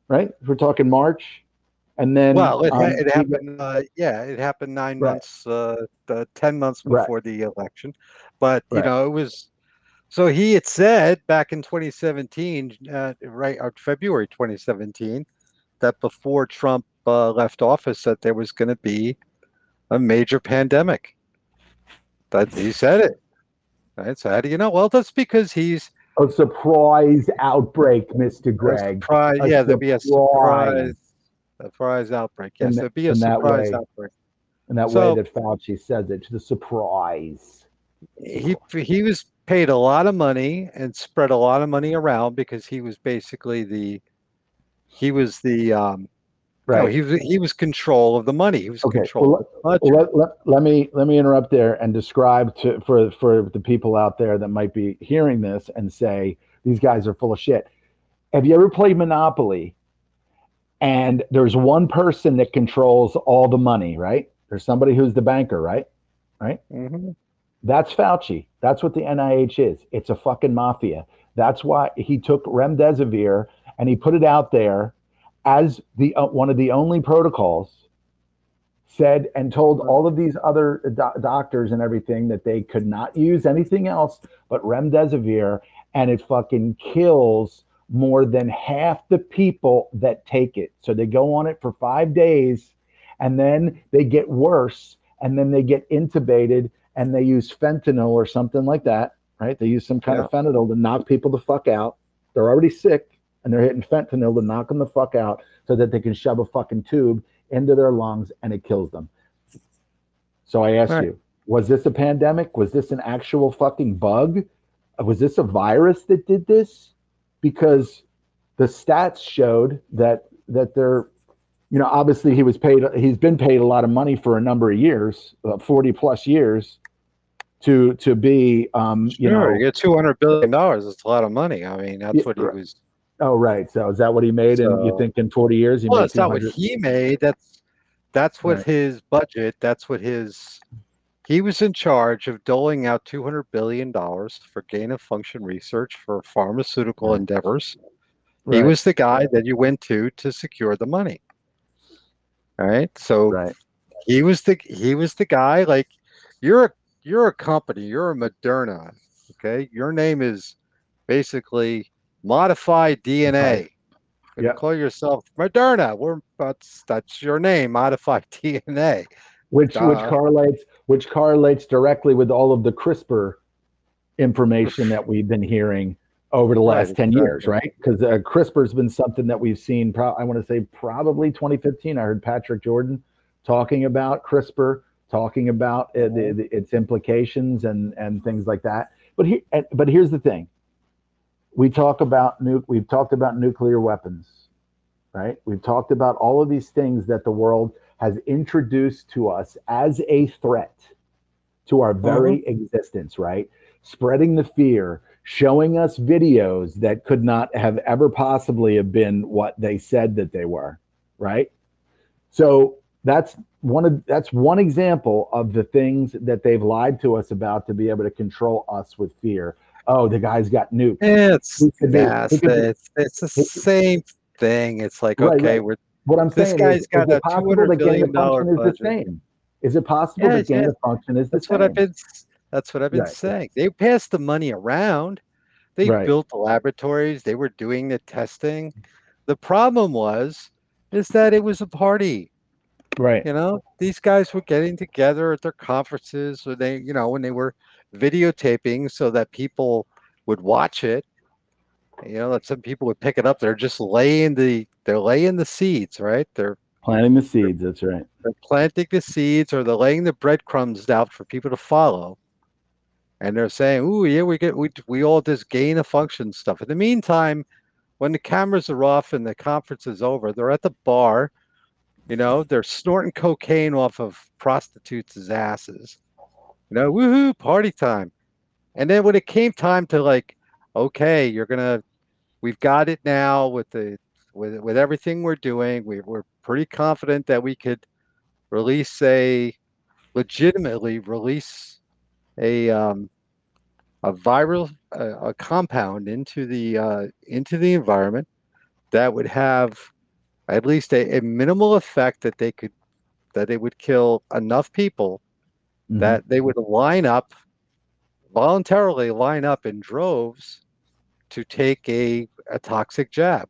right? We're talking March, And then Well, it, um, it happened. Uh, yeah, it happened nine Right. months, uh, uh, ten months Right. before the election. But you Right. know, it was. So he had said back in 2017, uh, right, or February 2017, that before Trump uh, left office, that there was going to be a major pandemic. That he said it. Right. So how do you know? Well, that's because he's a surprise outbreak, Mr. Greg. surprise. Yeah, there'll be a surprise, surprise. outbreak. Yes, tha- there'll be a surprise way. outbreak. And that So- way that Fauci says it, to the surprise. he he was paid a lot of money and spread a lot of money around because he was basically the he was the um no, Right. he was he was control of the money he was Okay, control well, of the budget. Well, let, let, let me let me interrupt there and describe to for for the people out there that might be hearing this and say these guys are full of shit. Have you ever played Monopoly? And there's one person that controls all the money, right? There's somebody who's the banker, right? Mhm. That's Fauci. That's what the NIH is. It's a fucking mafia. That's why he took remdesivir and he put it out there as the uh, one of the only protocols said and told all of these other do- doctors and everything that they could not use anything else but remdesivir and it fucking kills more than half the people that take it. So they go on it for 5 days and then they get worse and then they get intubated and they use fentanyl or something like that, right? They use some kind of fentanyl to knock people the fuck out. They're already sick and they're hitting fentanyl to knock them the fuck out so that they can shove a fucking tube into their lungs and it kills them. So I ask Right. you, was this a pandemic? Was this an actual fucking bug? Was this a virus that did this? Because the stats showed that that they're you know obviously he was paid he's been paid a lot of money for a number of years uh, 40 plus years to to be um you Sure, know you get two hundred billion dollars. It's a lot of money. I mean, that's Yeah, what he right. was. Oh right so is that what he made and you think in 40 years he Well, made that's not what he made. That's that's what Right. his budget. That's what his. He was in charge of doling out two hundred billion dollars for gain of function research for pharmaceutical Right. endeavors. He was the guy that you went to to secure the money. All right. So right he was the he was the guy. Like you're a you're a company. You're a Moderna. Okay. Your name is basically modified DNA. You Yeah. call yourself Moderna. We're that's that's your name, modified DNA. which which correlates which correlates directly with all of the CRISPR information that we've been hearing over the last Right, 10 years, right? Because uh, CRISPR has been something that we've seen, pro- I want to say probably 2015. I heard Patrick Jordan talking about CRISPR, talking about uh, Mm-hmm. the, the, its implications and, and things like that. But, he, but here's the thing we talk about we've talked about nuclear weapons, right? We've talked about all of these things that the world has introduced to us as a threat to our mm-hmm. very existence, right? Spreading the fear, showing us videos that could not have ever possibly have been what they said that they were, right? So that's one of that's one example of the things that they've lied to us about to be able to control us with fear. Oh, the guy's got nukes. It's He could be- nah, he it's, it's, the same thing. It's like Right, okay, right. we're What I'm This saying guy's is, got is a it possible $200 that gain function is budget. the same? Is it possible Yeah, that gain yeah. of function is the That's same? what I've been. That's what I've been right. saying. They passed the money around. They Right. built the laboratories. They were doing the testing. The problem was, is that it was a party. right. You know, these guys were getting together at their conferences, or they, you know, when they were videotaping so that people would watch it. You know, that some people would pick it up. They're just laying the, they're laying the seeds, right? They're Planting the seeds. That's right. they're planting the seeds or they're laying the breadcrumbs out for people to follow. And they're saying, "Ooh, yeah, we get we we all this gain of function stuff." In the meantime, when the cameras are off and the conference is over, they're at the bar. You know, they're snorting cocaine off of prostitutes' asses. You know, woohoo, party time. And then when it came time to like, okay, you're gonna, we've got it now with the with with everything we're doing. We, we're pretty confident that we could release a legitimately release a um, a viral a, a compound into the uh, into the environment that would have at least a, a minimal effect that they could that they would kill enough people Mhm. that they would line up voluntarily line up in droves to take a, a toxic jab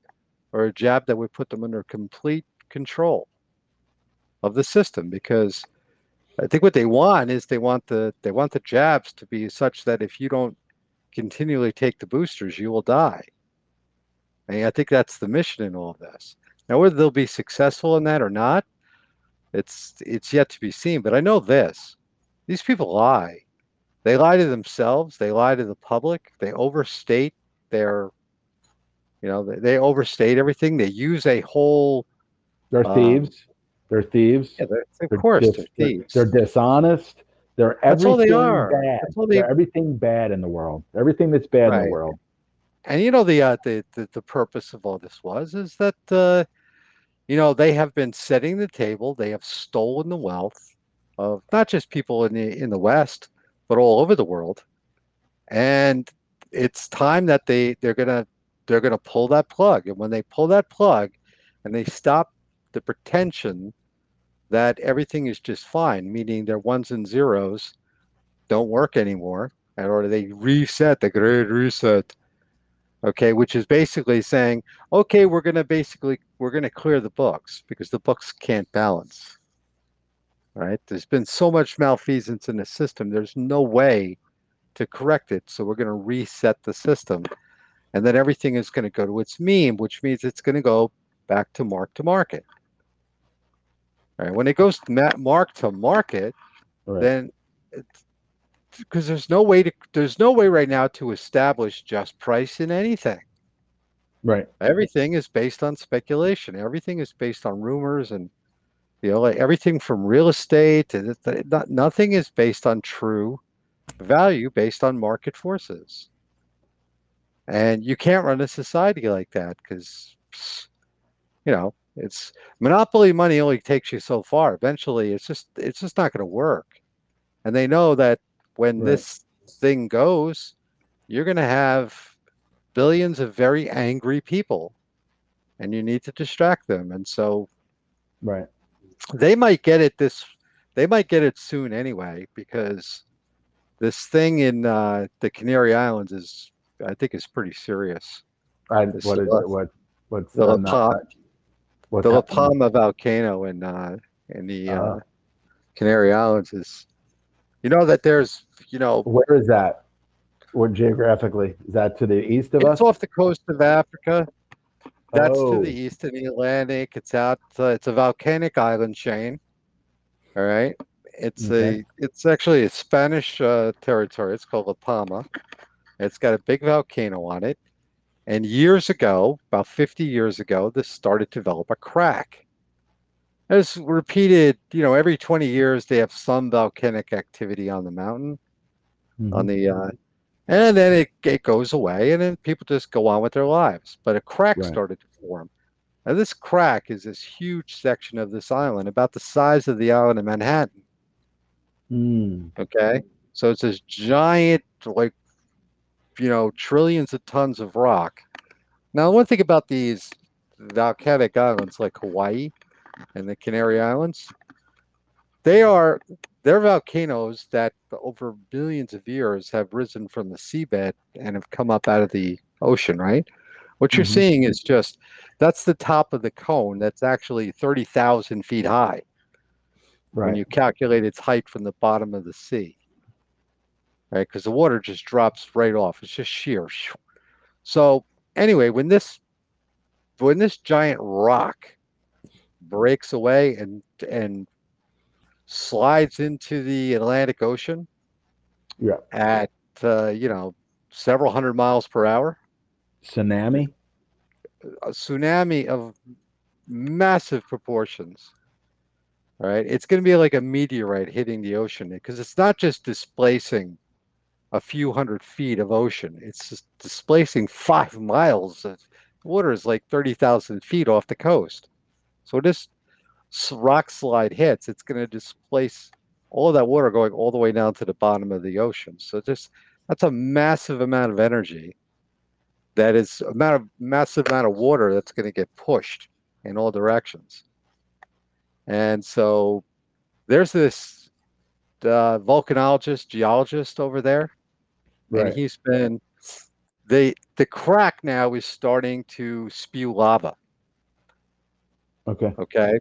or a jab that would put them under complete control of the system because I think what they want is they want the they want the jabs to be such that if you don't continually take the boosters, you will die. And I think that's the mission in all of this. Now, whether they'll be successful in that or not, it's it's yet to be seen. But I know this: these people lie. They lie to themselves. They lie to the public. They overstate their, you know, they, they overstate everything. They use a whole. They're um, thieves. They're thieves. Yeah, they're- of They're course, dis- they're thieves. They're dishonest. They're That's all everything they are. bad. That's all they- They're everything bad in the world. Everything that's bad in the world. and you know the, uh, the the the purpose of all this was is that uh, you know they have been setting the table. They have stolen the wealth of not just people in the in the West, but all over the world. And it's time that they they're gonna they're gonna pull that plug. And when they pull that plug, and they stop the pretension that everything is just fine, meaning their ones and zeros don't work anymore, and or they reset the great reset okay which is basically saying okay we're to basically we're to clear the books because the books can't balance right? There's been so much malfeasance in the system there's no way to correct it so we're going to reset the system. And then everything is going to go to its mean which means it's going to go back to mark to market. All right when it goes to mark to market Right. then because there's no way to there's no way right now to establish just price in anything. Right. everything is based on speculation. Everything is based on rumors and you know like everything from real estate to th- th- not, nothing is based on true value based on market forces and you can't run a society like that because you know it's monopoly money only takes you so far eventually it's just it's just not going to work and they know that when Right. this thing goes you're going to have billions of very angry people and you need to distract them and so Right. They might get it this they might get it soon anyway because this thing in uh, the canary islands is i think is pretty serious I, what is is- it? What what's the uh, La Palma, what's the La? Palma volcano in uh, in the uh, Uh. Canary Islands is, you know that there's, you know, Where is that? What geographically? Is that to the east of us? it's off the coast of Africa. That's to Oh. the east in the Atlantic. It's out. Uh, it's a volcanic island chain. All right. It's Okay. a. It's actually a Spanish uh, territory. It's called La Palma. It's got a big volcano on it. And years ago, about 50 years ago, this started to develop a crack. It's repeated, you know, every 20 years they have some volcanic activity on the mountain, on Mhm. the uh, and then it, it goes away and then people just go on with their lives. But a crack Right. started to form. And this crack is this huge section of this island, about the size of the island of Manhattan. Mm. Okay. So it's this giant, like, you know, trillions of tons of rock. Now, one thing about these volcanic islands like Hawaii and the Canary Islands, they are they're volcanoes that over billions of years have risen from the seabed and have come up out of the ocean, right? What you're Mhm. seeing is just that's the top of the cone that's actually 30,000 feet high right. when you calculate its height from the bottom of the sea. Right? Because the water just drops right off. It's just sheer. So anyway, when this when this giant rock breaks away and and slides into the Atlantic Ocean Yeah. at uh, you know several hundred miles per hour, Tsunami. a tsunami of massive proportions. All right, it's going to be like a meteorite hitting the ocean because it's not just displacing a few hundred feet of ocean; it's just displacing five miles. of water is like thirty thousand feet off the coast. So this rock slide hits, it's going to displace all of that water going all the way down to the bottom of the ocean. So just that's a massive amount of energy that is amount of massive amount of water that's going to get pushed in all directions. And so there's this uh, volcanologist, geologist over there, and he's been the the crack now is starting to spew lava. Okay. Okay.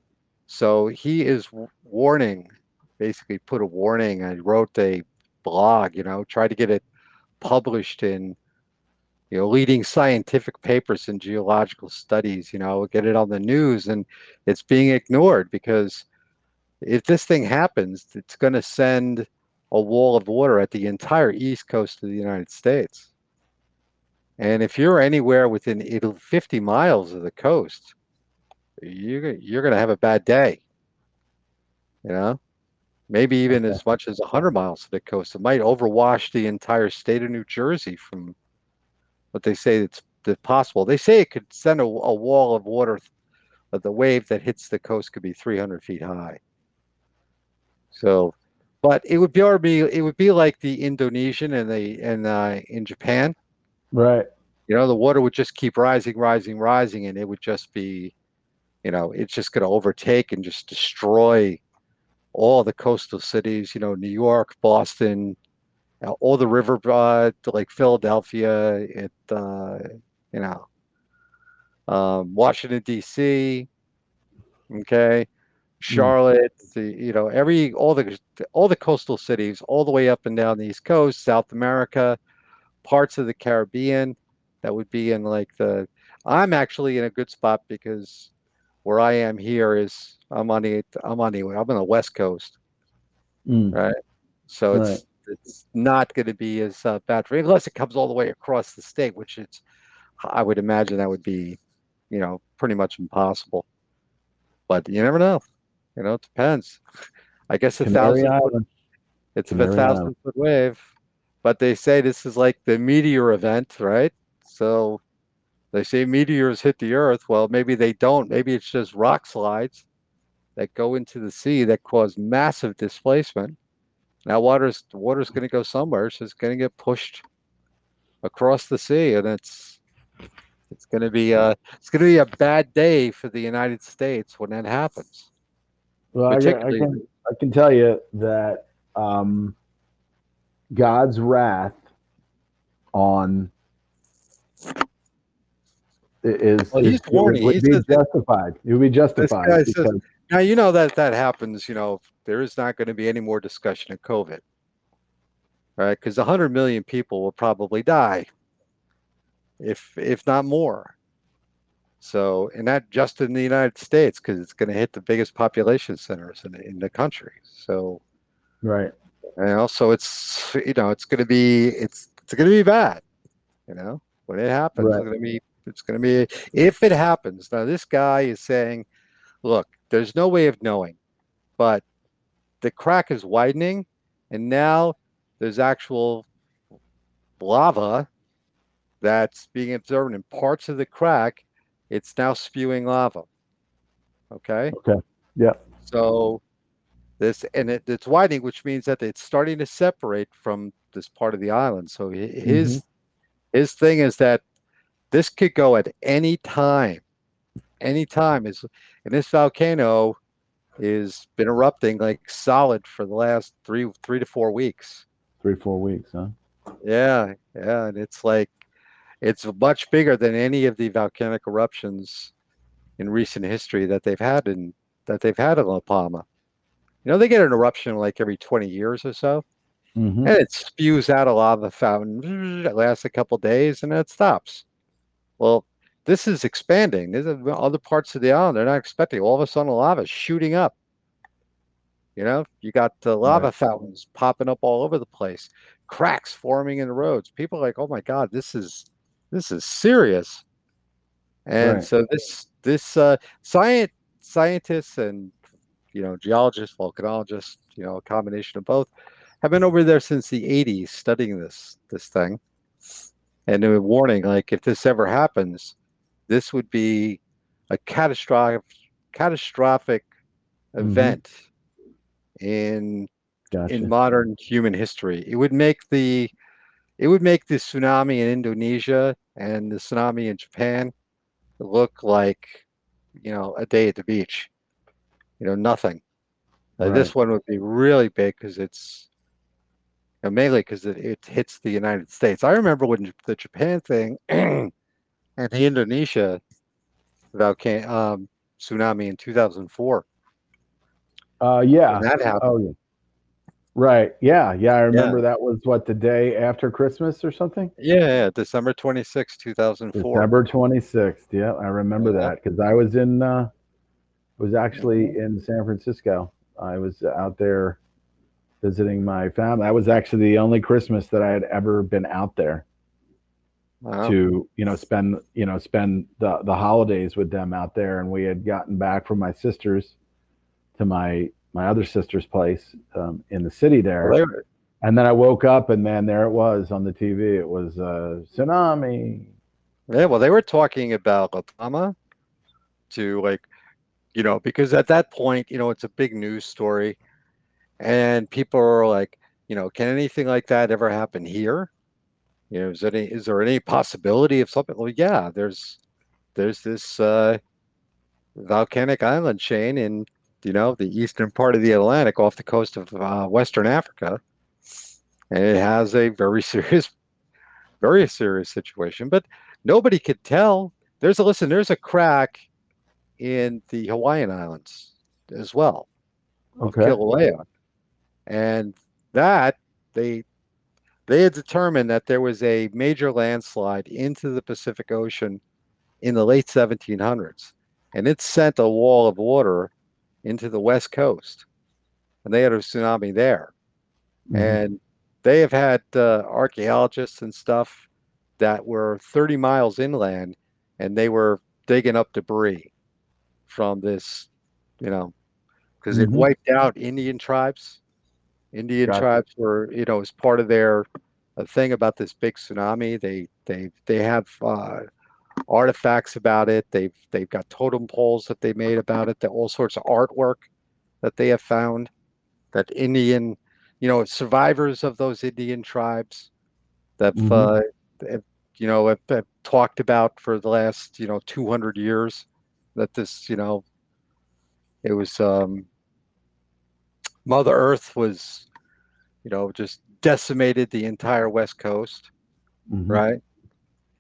So he is warning, basically put a warning. I wrote a blog, you know, try to get it published in, you know, leading scientific papers in geological studies, you know, get it on the news. And it's being ignored because if this thing happens, it's going to send a wall of water at the entire east coast of the United States. And if you're anywhere within 50 miles of the coast, you're you're going to have a bad day. You know, maybe even Okay. as much as 100 miles to the coast. It might overwash the entire state of New Jersey from what they say it's possible. They say it could send a, a wall of water, but the wave that hits the coast could be 300 feet high. So, but it would be it would be like the Indonesian and the and uh, in Japan. Right. You know, the water would just keep rising, rising, rising, and it would just be, you know, it's just going to overtake and just destroy all the coastal cities. You know, New York, Boston, uh, all the river, uh, like Philadelphia, it, uh, you know, um, Washington D.C. Okay, Charlotte, the you know every all the all the coastal cities, all the way up and down the East Coast, South America, parts of the Caribbean. That would be in like the. I'm actually in a good spot because where I am here is I'm on the I'm on the I'm on the West Coast, Mm. right? So it's it's not going to be as uh, bad for unless it comes all the way across the state, which it's I would imagine that would be, you know, pretty much impossible. But you never know. You know, it depends. I guess a Canary thousand foot, it's a Canary thousand Island. foot wave. But they say this is like the meteor event, right? So they say meteors hit the earth. Well, maybe they don't. Maybe it's just rock slides that go into the sea that cause massive displacement. Now water's water's going to go somewhere. So It's just going to get pushed across the sea, and it's it's going to be a it's going to be a bad day for the United States when that happens. Well, I, can- I can I can tell you that um, God's wrath on is, Well, is- he's warning. would He be justified. It would be justified says- Now you know that that happens. You know there is not going to be any more discussion of COVID, right? Because hundred million people will probably die, if if not more. So, and that just in the United States, because it's going to hit the biggest population centers in, in the country. So, right. And also, it's you know it's going to be it's it's going to be bad. You know, when it happens, Right. it's going to be it's going to be if it happens. Now, this guy is saying, look, there's no way of knowing, but the crack is widening, and now there's actual lava that's being observed in parts of the crack. It's now spewing lava. Okay. Okay. Yeah. So this and it, it's widening, which means that it's starting to separate from this part of the island. So hi- his mm-hmm. his thing is that this could go at any time. Any time is and this volcano is been erupting like solid for the last three three to four weeks. Three four weeks, huh? Yeah, yeah, and it's like it's much bigger than any of the volcanic eruptions in recent history that they've had in that they've had in La Palma. You know, they get an eruption like every 20 years or so, Mm-hmm. and it spews out a lava fountain. It lasts a couple days and then it stops. Well, this is expanding. There's other parts of the island they're not expecting. All of a sudden, lava is shooting up. You know, you got the lava fountains popping up all over the place, cracks forming in the roads. People are like, "Oh my God, this is this is serious." And Right. so this this uh, science scientists and you know geologists, volcanologists, you know, a combination of both, have been over there since the 80s studying this this thing, and a warning like if this ever happens, this would be a catastrophic catastrophic Mhm. event in Gotcha. in modern human history. It would make the it would make the tsunami in Indonesia and the tsunami in Japan look like you know, a day at the beach. You know, nothing. Uh, This one would be really big because it's know, mainly because it, it hits the United States. I remember when the Japan thing and the Indonesia volcano um, tsunami in 2004. Uh, yeah. That happened. Oh, yeah. Right. Yeah. Yeah. I remember that was what the day after Christmas or something. Yeah, yeah, December 26, 2004. December 26th. Yeah, I remember Yeah. that because I was in, uh, was actually in San Francisco. I was out there visiting my family. That was actually the only Christmas that I had ever been out there Wow. to, you know, spend, you know, spend the, the holidays with them out there. And we had gotten back from my sister's to my, my other sister's place um, in the city there. And then I woke up and man, there it was on the TV. It was a tsunami. Yeah, well, they were talking about La Palma to like, you know, because at that point, you know, it's a big news story, and people are like, you know, can anything like that ever happen here? You know, is any is there any possibility of something? Well, yeah, there's there's this uh, volcanic island chain in you know the eastern part of the Atlantic off the coast of uh, Western Africa, and it has a very serious, very serious situation, but nobody could tell. There's a listen. There's a crack in the Hawaiian Islands as well, of Okay. Kilauea, and that they they had determined that there was a major landslide into the Pacific Ocean in the late 1700s, and it sent a wall of water into the west coast, and they had a tsunami there Mhm. and they have had uh, archaeologists and stuff that were 30 miles inland and they were digging up debris from this you know because it Mhm. wiped out indian tribes indian Gotcha. tribes were you know as part of their uh, thing about this big tsunami they they they have uh, artifacts about it they've they've got totem poles that they made about it that all sorts of artwork that they have found that indian you know survivors of those indian tribes that Mhm. uh, have, you know have, have talked about for the last you know 200 years that this you know it was um mother earth was you know just decimated the entire west coast Mhm. right?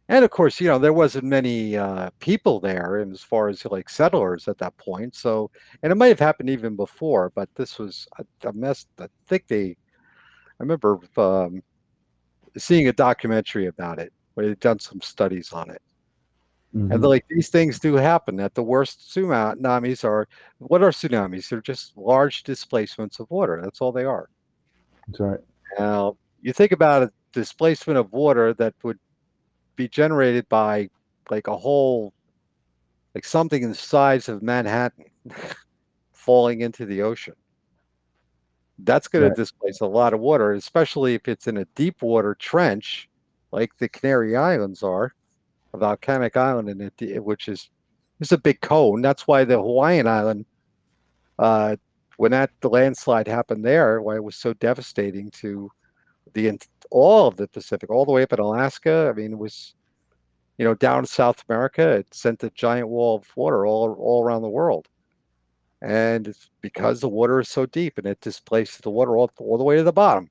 And of course you know there wasn't many uh, people there and as far as like settlers at that point so and it might have happened even before but this was a, a mess. I think they i remember um, seeing a documentary about it where they've done some studies on it Mhm. and like these things do happen that the worst tsunamis are what are tsunamis they're just large displacements of water that's all they are That's right. now, you think about a displacement of water that would be generated by like a whole, like something in the size of Manhattan falling into the ocean. That's going Right. to displace a lot of water, especially if it's in a deep water trench like the Canary Islands are, a volcanic island, in it, which is it's a big cone. That's why the Hawaiian island uh, when that the landslide happened there, why it was so devastating to the all of the Pacific, all the way up in Alaska. I mean, it was you know down in South America. It sent a giant wall of water all all around the world, and it's because the water is so deep and it displaced the water all, all the way to the bottom.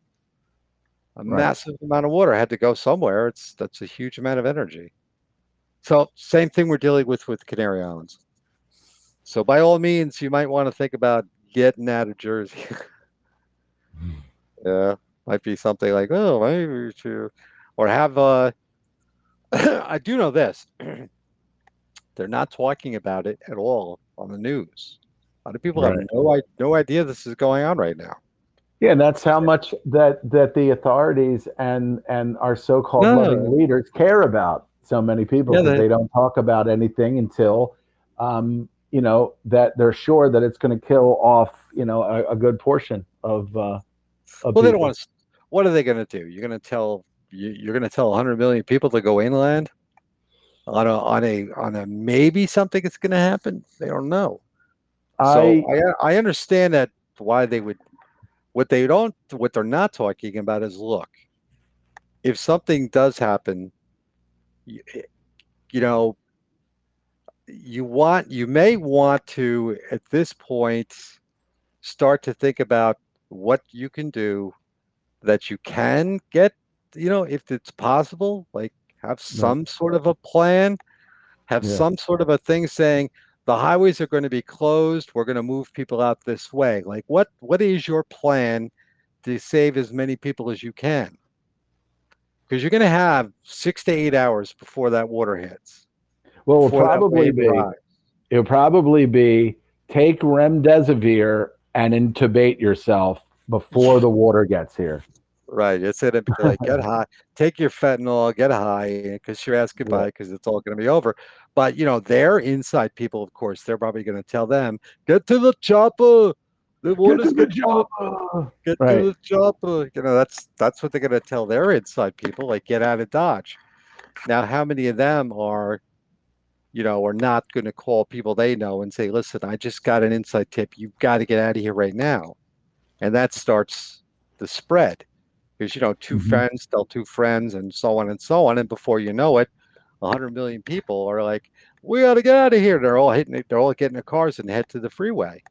A Right. massive amount of water had to go somewhere. It's that's a huge amount of energy. So same thing we're dealing with with Canary Islands. So by all means, you might want to think about getting out of Jersey. yeah, might be something like, oh, maybe to, or have uh I do know this. They're not talking about it at all on the news. A lot of people have no no idea this is going on right now. Yeah, and that's how much that that the authorities and and our so-called No. loving leaders care about so many people Yeah, they- they don't talk about anything until um, you know that they're sure that it's going to kill off you know a, a good portion of uh of Well, they don't want to. What are they going to do? You're going to tell you, you're going to tell 100 million people to go inland on a on a on a maybe something is going to happen. They don't know. So I I I understand that why they would what they don't what they're not talking about is look if something does happen you, you know you want you may want to at this point start to think about what you can do that you can get you know if it's possible like have some sort of a plan have yeah. some sort of a thing saying the highways are going to be closed we're going to move people out this way. Like what what is your plan to save as many people as you can because you're going to have six to eight hours before that water hits well it'll probably be it'll probably be take remdesivir and intubate yourself before the water gets here Right. It's it. Like get high, take your fentanyl, get high, because you're asking goodbye because it's all going to be over. But you know, they're inside people, of course. They're probably going to tell them, "Get to the chopper." The water's the chopper. Get right. to the chopper. You know, that's that's what they're going to tell their inside people. Like, get out of Dodge. Now, how many of them are, you know, are not going to call people they know and say, "Listen, I just got an inside tip. You've got to get out of here right now," and that starts the spread because you know 2 mm-hmm. friends tell two friends and so on and so on and before you know it 100 million people are like we got to get out of here they're all hitting they're all getting their cars and head to the freeway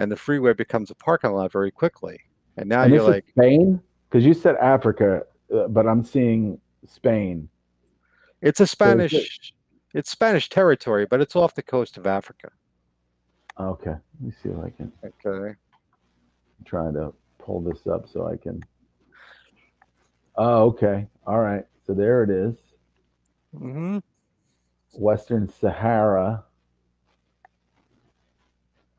and the freeway becomes a parking lot very quickly and now and you're like spain because you said africa uh, but i'm seeing spain it's a spanish so it, it's spanish territory but it's off the coast of africa okay let me see if i can okay I'm trying to pull this up so i can Oh, okay. All right. So there it is. Mm-hmm. Western Sahara,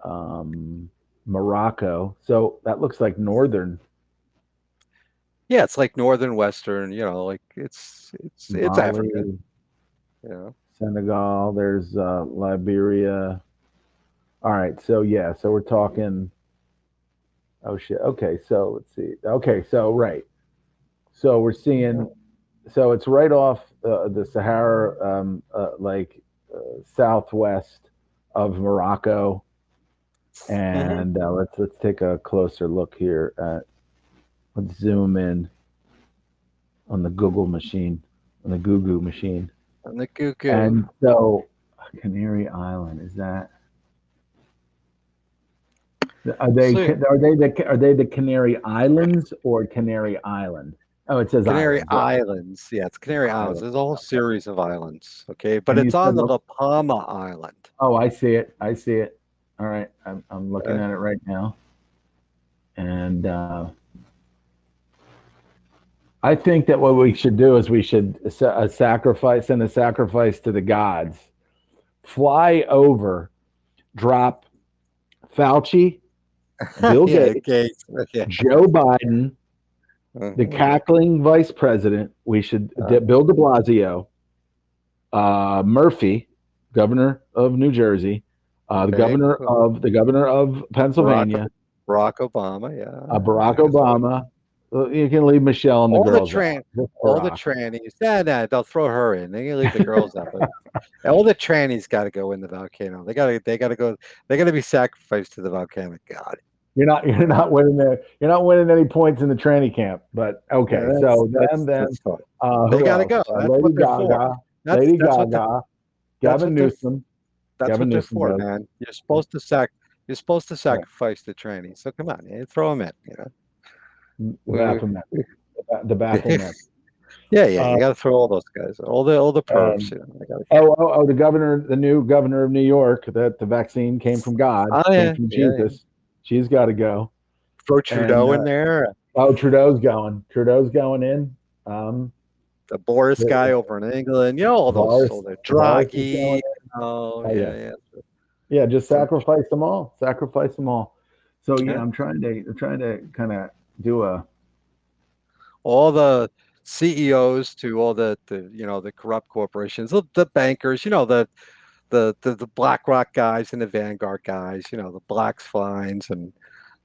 um, Morocco. So that looks like northern. Yeah, it's like northern western. You know, like it's it's Mali, it's Africa. Yeah. Senegal. There's uh, Liberia. All right. So yeah. So we're talking. Oh shit. Okay. So let's see. Okay. So right. So we're seeing, so it's right off uh, the Sahara, um, uh, like uh, southwest of Morocco, and uh, let's let's take a closer look here at. Let's zoom in on the Google machine, on the Google machine. On the Google. And so, Canary Island is that? Are they so, are they the are they the Canary Islands or Canary Island? Oh, it says Canary Islands. Islands. Yeah, it's Canary Islands. There's a whole series of islands. Okay, but it's on the La Palma Island. Oh, I see it. I see it. All right, I'm I'm looking okay. at it right now, and uh, I think that what we should do is we should a sacrifice and a sacrifice to the gods. Fly over, drop Fauci, Bill yeah, Gates, okay. Joe Biden uh-huh. The cackling vice president, we should, uh-huh. Bill de Blasio, uh, Murphy, governor of New Jersey, uh, the okay. governor of the governor of Pennsylvania, Barack, Barack Obama, yeah, uh, Barack Obama. You can leave Michelle and the all girls. The tran- all the trannies. Nah, nah, they'll throw her in. They can leave the girls out. all the trannies got to go in the volcano. They got to. They got to go. They got to be sacrificed to the volcano. God. You're not you're not winning there. You're not winning any points in the training camp. But okay, yeah, so then then uh, they got to go. Uh, Lady Gaga, that's, Lady that's Gaga, Gavin Newsom. That's Gavin what they're for, man. You're supposed to sac. You're supposed to sacrifice the training. So come on, you throw them in. You know, the Baphomet. The yeah, yeah. Uh, you got to throw all those guys, all the all the perps. Um, you know, oh, oh, oh, the governor, the new governor of New York. That the vaccine came from God, oh, yeah, from Jesus. Yeah, yeah She's got to go. Throw Trudeau and, uh, in there. Oh, Trudeau's going. Trudeau's going in. Um, the Boris the, guy over in England. You know all those. Boris, all the Draghi. Oh, yeah, yeah, yeah. Yeah, just sacrifice them all. Sacrifice them all. So yeah, I'm trying to I'm trying to kind of do a all the CEOs to all the, the you know the corrupt corporations, the, the bankers, you know the the, the the BlackRock guys and the Vanguard guys, you know, the Blacks and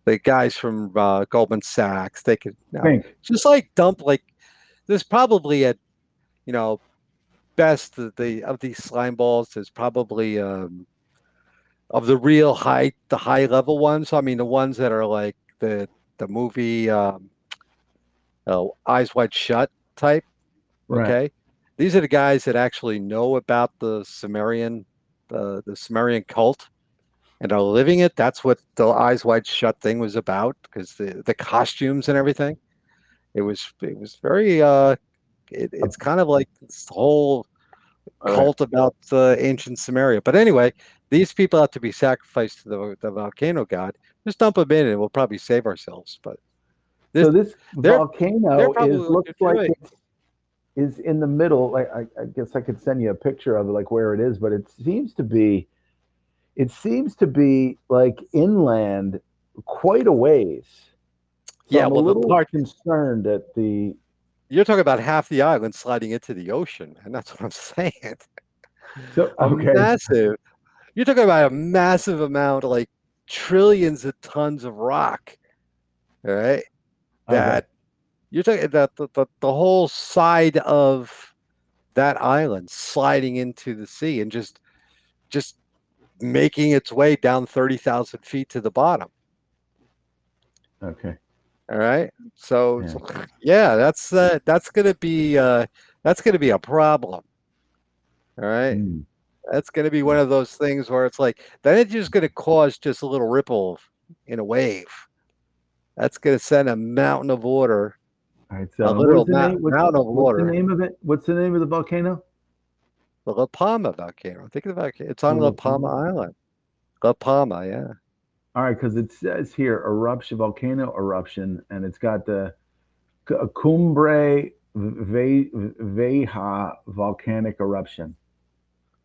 the guys from uh, Goldman Sachs. They could you know, just like dump like there's probably a you know best the, the of these slime balls. is probably um, of the real high the high level ones. I mean the ones that are like the the movie um, uh, Eyes Wide Shut type. Right. Okay. These are the guys that actually know about the Sumerian the the Sumerian cult and are living it. That's what the Eyes Wide Shut thing was about because the the costumes and everything. It was it was very uh, it, it's kind of like this whole cult about uh, ancient Samaria. But anyway, these people have to be sacrificed to the, the volcano god. Just dump them in, and we'll probably save ourselves. But this, so this volcano is looks like it's is in the middle. Like I, I guess I could send you a picture of it, like where it is, but it seems to be, it seems to be like inland, quite a ways. So yeah, I'm well, a little part, concerned that the. You're talking about half the island sliding into the ocean, and that's what I'm saying. So okay. massive. You're talking about a massive amount, like trillions of tons of rock. All right, that okay you're talking that the, the, the whole side of that island sliding into the sea and just just making its way down 30,000 feet to the bottom. Okay. All right. So yeah, so, yeah that's uh, that's to be uh, that's to be a problem. All right. Mm. That's to be one of those things where it's like then it's just to cause just a little ripple in a wave. That's to send a mountain of water all right, so a little name, what's, mountain of water. What's the name of it? What's the name of the volcano? The La Palma volcano. Think of the volcano. It's on La, Palma Island. La Palma, yeah. All right, because it says here eruption, volcano eruption, and it's got the Cumbre Vieja volcanic eruption.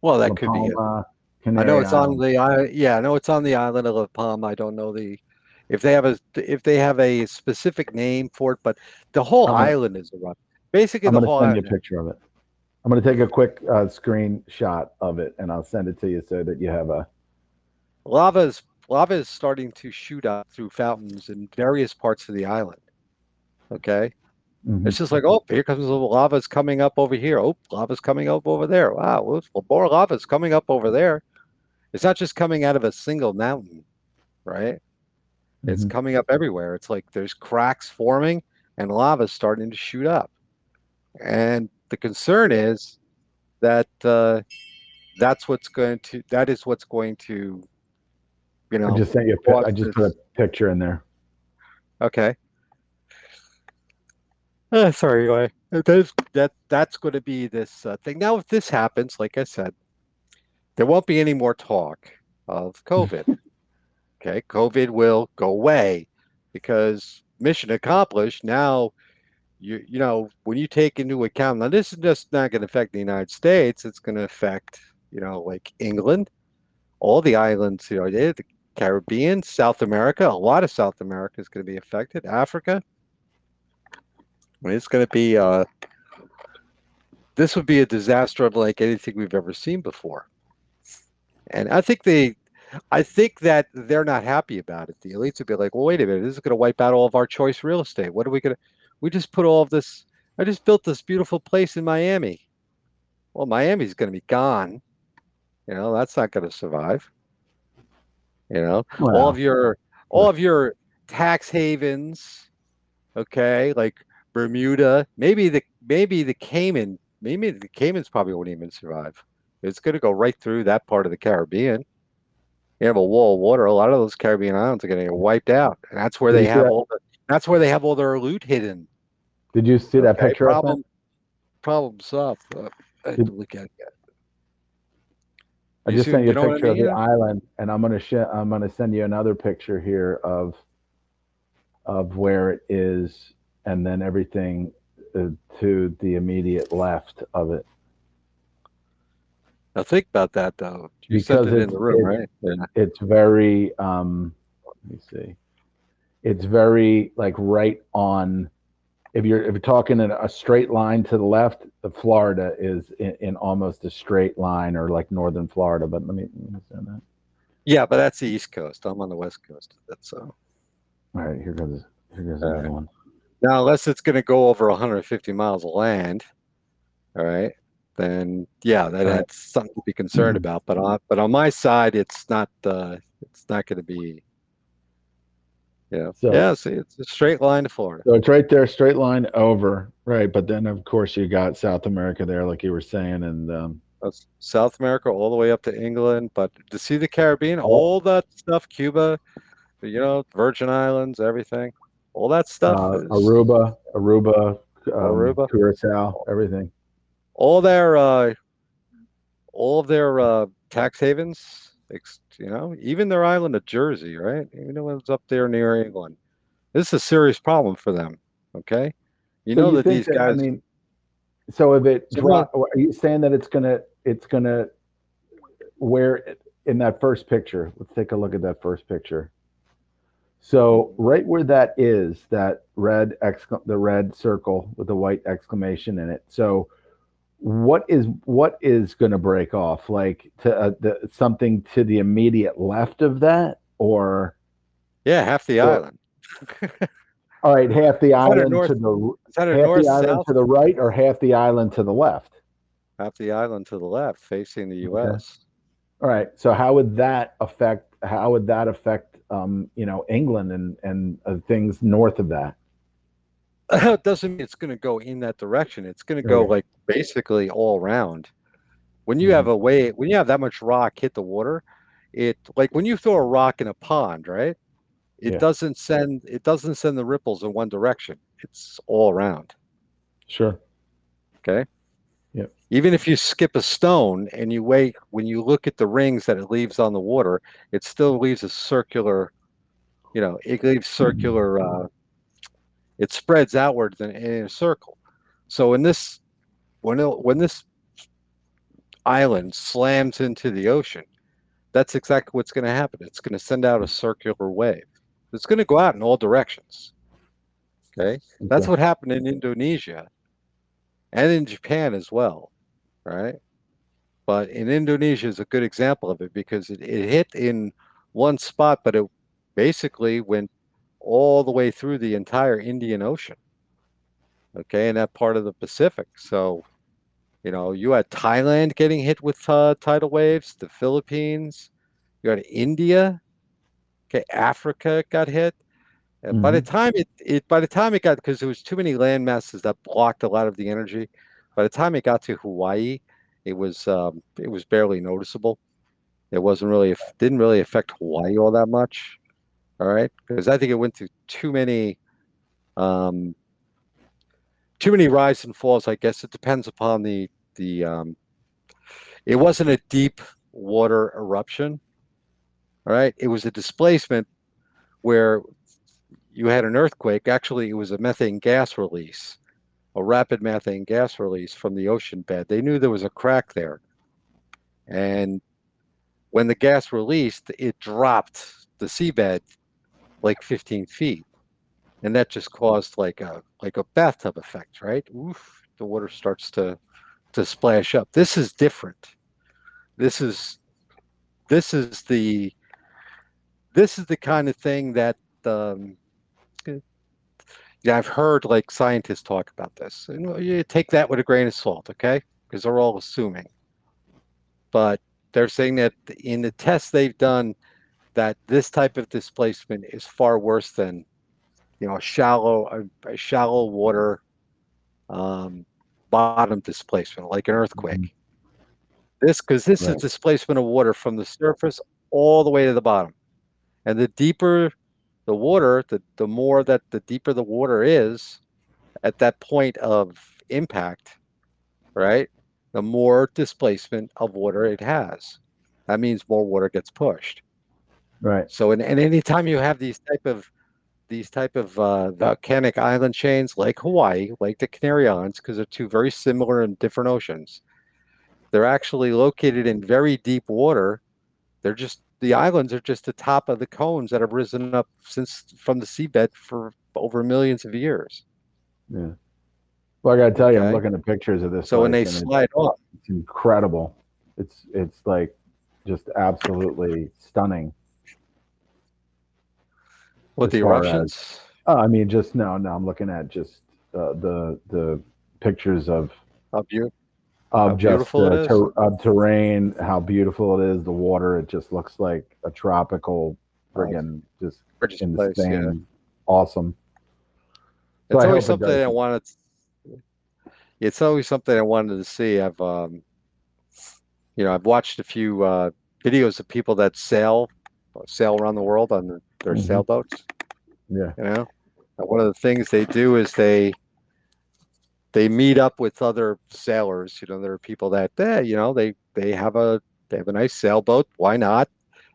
Well, that La could Palma, be. It. I know it's on the. Yeah, I know it's on the island of La Palma. I don't know the if they have a if they have a specific name for it, but the whole island is a rock. Basically, I'm the whole send island. you a picture of it. I'm going to take a quick uh, screenshot of it, and I'll send it to you so that you have a. Lava is lava is starting to shoot up through fountains in various parts of the island. Okay, mm-hmm. it's just like oh, here comes the lava is coming up over here. Oh, lava's coming up over there. Wow, well, more lava is coming up over there. It's not just coming out of a single mountain, right? It's mm-hmm. coming up everywhere. It's like there's cracks forming and lava starting to shoot up. And the concern is that uh, that's what's going to that is what's going to you know I just sent you a, I just put a picture in there. Okay. Uh, sorry, That's, that that's going to be this uh, thing. Now, if this happens, like I said, there won't be any more talk of COVID. Okay, COVID will go away because mission accomplished. Now, you you know when you take into account now this is just not going to affect the United States. It's going to affect you know like England, all the islands. You know, the Caribbean, South America. A lot of South America is going to be affected. Africa. It's going to be. Uh, this would be a disaster of like anything we've ever seen before. And I think they, I think that they're not happy about it. The elites would be like, well, wait a minute, this is going to wipe out all of our choice real estate. What are we going to? We just put all of this. I just built this beautiful place in Miami. Well, Miami's going to be gone. You know, that's not going to survive. You know, well, all of your all of your tax havens, okay, like Bermuda, maybe the maybe the Cayman, maybe the Caymans probably won't even survive. It's going to go right through that part of the Caribbean you have a wall of water, a lot of those Caribbean islands are going to get wiped out, and that's where Did they have all the, that's where they have all their loot hidden. Did you see that picture? Problem, problem solved. Uh, I Did, look at it. I just see, sent you, you a picture I mean? of the island, and I'm gonna sh- I'm gonna send you another picture here of of where it is, and then everything uh, to the immediate left of it. Now think about that though. You because it in the room, right? Yeah. It's very um let me see. It's very like right on if you're if you're talking in a straight line to the left, the Florida is in, in almost a straight line or like northern Florida. But let me, let me that. Yeah, but that's the East Coast. I'm on the West Coast. That's so. All right, here goes here goes another right. one. Now, unless it's going to go over 150 miles of land, all right, then yeah, that, that's something to be concerned mm-hmm. about. But on but on my side, it's not uh, it's not going to be. Yeah, so, yeah. See, it's a straight line to Florida. So it's right there, straight line over, right? But then of course you got South America there, like you were saying, and um, South America all the way up to England. But to see the Caribbean, Oh. all that stuff, Cuba, you know, Virgin Islands, everything, all that stuff, Uh, is- Aruba, Aruba, um, Aruba. Curacao, everything. all their, uh, all of their uh, tax havens, you know, even their island of Jersey, right? Even though it's up there near England, this is a serious problem for them. Okay, you So know you that these that- guys. I mean, so if it are you saying that it's gonna, it's gonna, where in that first picture? Let's take a look at that first picture. So right where that is, that red excla- the red circle with the white exclamation in it. So what is what is going to break off? Like to uh, the, something to the immediate left of that, or yeah, half the Or- island. all right, half the island north- to the Is that a half north the island south? to the right, or half the island to the left? Half the island to the left, facing the Okay. U.S. All right. So how would that affect? How would that affect? Um, you know, England and and uh, things north of that. it doesn't mean it's going to go in that direction. It's going to go like basically all around. When you have a way, when you have that much rock hit the water, it like when you throw a rock in a pond, right? It Yeah. doesn't send it doesn't send the ripples in one direction. It's all around. Sure. Okay. Yeah. Even if you skip a stone and you wait, when you look at the rings that it leaves on the water, it still leaves a circular, you know, it leaves circular, uh, it spreads outwards in, in a circle. So when this, when it, when this island slams into the ocean, that's exactly what's going to happen. It's going to send out a circular wave. It's going to go out in all directions. Okay. That's what happened in Indonesia and in Japan as well, right? But in Indonesia is a good example of it because it, it hit in one spot, but it basically went all the way through the entire Indian Ocean. Okay, in that part of the Pacific. So, you know, you had Thailand getting hit with uh, tidal waves, the Philippines, you had India, okay, Africa got hit. And by the time it, it by the time it got because there was too many land masses that blocked a lot of the energy. By the time it got to Hawaii, it was um, it was barely noticeable. It wasn't really didn't really affect Hawaii all that much. All right, because I think it went through too many um, too many rise and falls. I guess it depends upon the the. Um, it wasn't a deep water eruption. All right, it was a displacement where you had an earthquake. Actually, it was a methane gas release, a rapid methane gas release from the ocean bed. They knew there was a crack there. And when the gas released, it dropped the seabed like 15 feet. And that just caused like a like a bathtub effect, right? Oof, the water starts to to splash up. This is different. This is this is the this is the kind of thing that um, yeah, I've heard like scientists talk about this, and you take that with a grain of salt, okay? Because they're all assuming. But they're saying that in the tests they've done, that this type of displacement is far worse than, you know, a shallow, a, a shallow water um, bottom displacement, like an earthquake. This, because this Right. is displacement of water from the surface all the way to the bottom, and the deeper the water, the, the more that the deeper the water is at that point of impact, right? The more displacement of water it has. That means more water gets pushed. Right. So, and, and anytime you have these type of these type of uh, volcanic island chains like Hawaii, like the Canary Islands, because they're two very similar and different oceans, they're actually located in very deep water. They're just the islands are just the top of the cones that have risen up since from the seabed for over millions of years. Yeah. Well, I got to tell you, I'm looking at pictures of this. So when they slide off, it's incredible. It's it's like just absolutely stunning. With the far as- eruptions, Oh, I mean, just no, no. I'm looking at just uh, the the pictures of how. How of just the ter- of terrain, how beautiful it is. The water, it just looks like a tropical, friggin' just Gorgeous insane, place, yeah. awesome. So It's I always hope it something I wanted. It's always something I wanted to see. I've um, you know, I've watched a few uh, videos of people that sail sail around the world on their, their Mhm. sailboats. Yeah. You know, And one of the things they do is they they meet up with other sailors. You know, there are people that eh, you know they they have a they have a nice sailboat. Why not?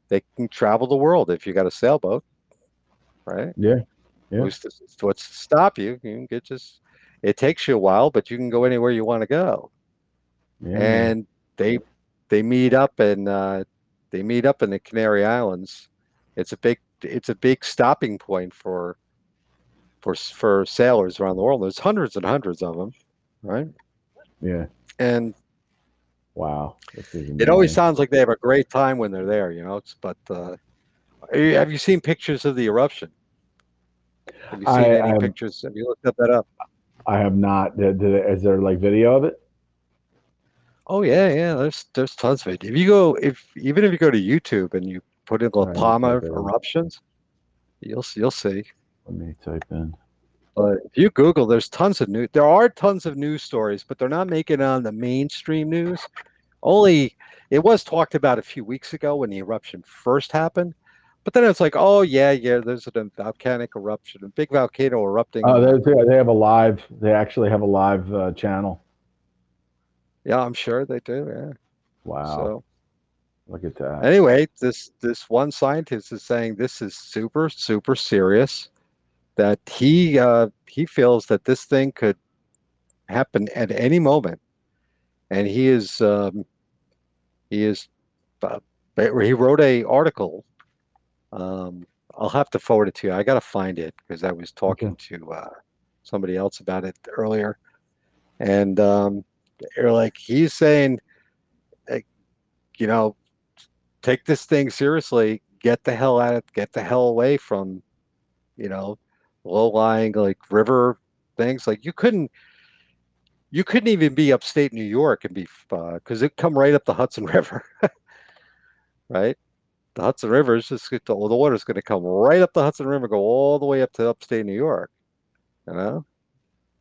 They can travel the world if you got a sailboat, right? Yeah. Yeah. Who's to, what's to stop you? You can get just. It takes you a while, but you can go anywhere you want to go Yeah. and they they meet up and uh, they meet up in the Canary Islands. It's a big it's a big stopping point for for for sailors around the world. There's hundreds and hundreds of them, right? yeah. And Wow. It always sounds like they have a great time when they're there, you know. It's, but uh, you- have you seen pictures of the eruption? Have you seen I- any I'm- pictures? Have you looked up that up? I have not. Is there like video of it? Oh yeah, yeah. There's there's tons of it. If you go, if even if you go to YouTube and you put in La Right, Palma eruptions, you'll you'll see. Let me type in. But if you Google, there's tons of news. There are tons of news stories, but they're not making it on the mainstream news. Only it was talked about a few weeks ago when the eruption first happened. But then it's like, oh yeah, yeah, there's a volcanic eruption, a big volcano erupting. Oh, they, they have a live. They actually have a live uh, channel. Yeah, I'm sure they do. Yeah. Wow. So Look at that. anyway, this this one scientist is saying this is super super serious. That he uh, he feels that this thing could happen at any moment, and he is um, he is uh, he wrote a article. Um, I'll have to forward it to you. I got to find it because I was talking to uh, somebody else about it earlier, and um, they're like he's saying, you know, take this thing seriously. Get the hell out of get the hell away from, you know, low lying like river things. Like you couldn't you couldn't even be upstate New York and be because uh, it come right up the Hudson River, right? The Hudson River is just the, the water's going to come right up the Hudson River, go all the way up to upstate New York, you know.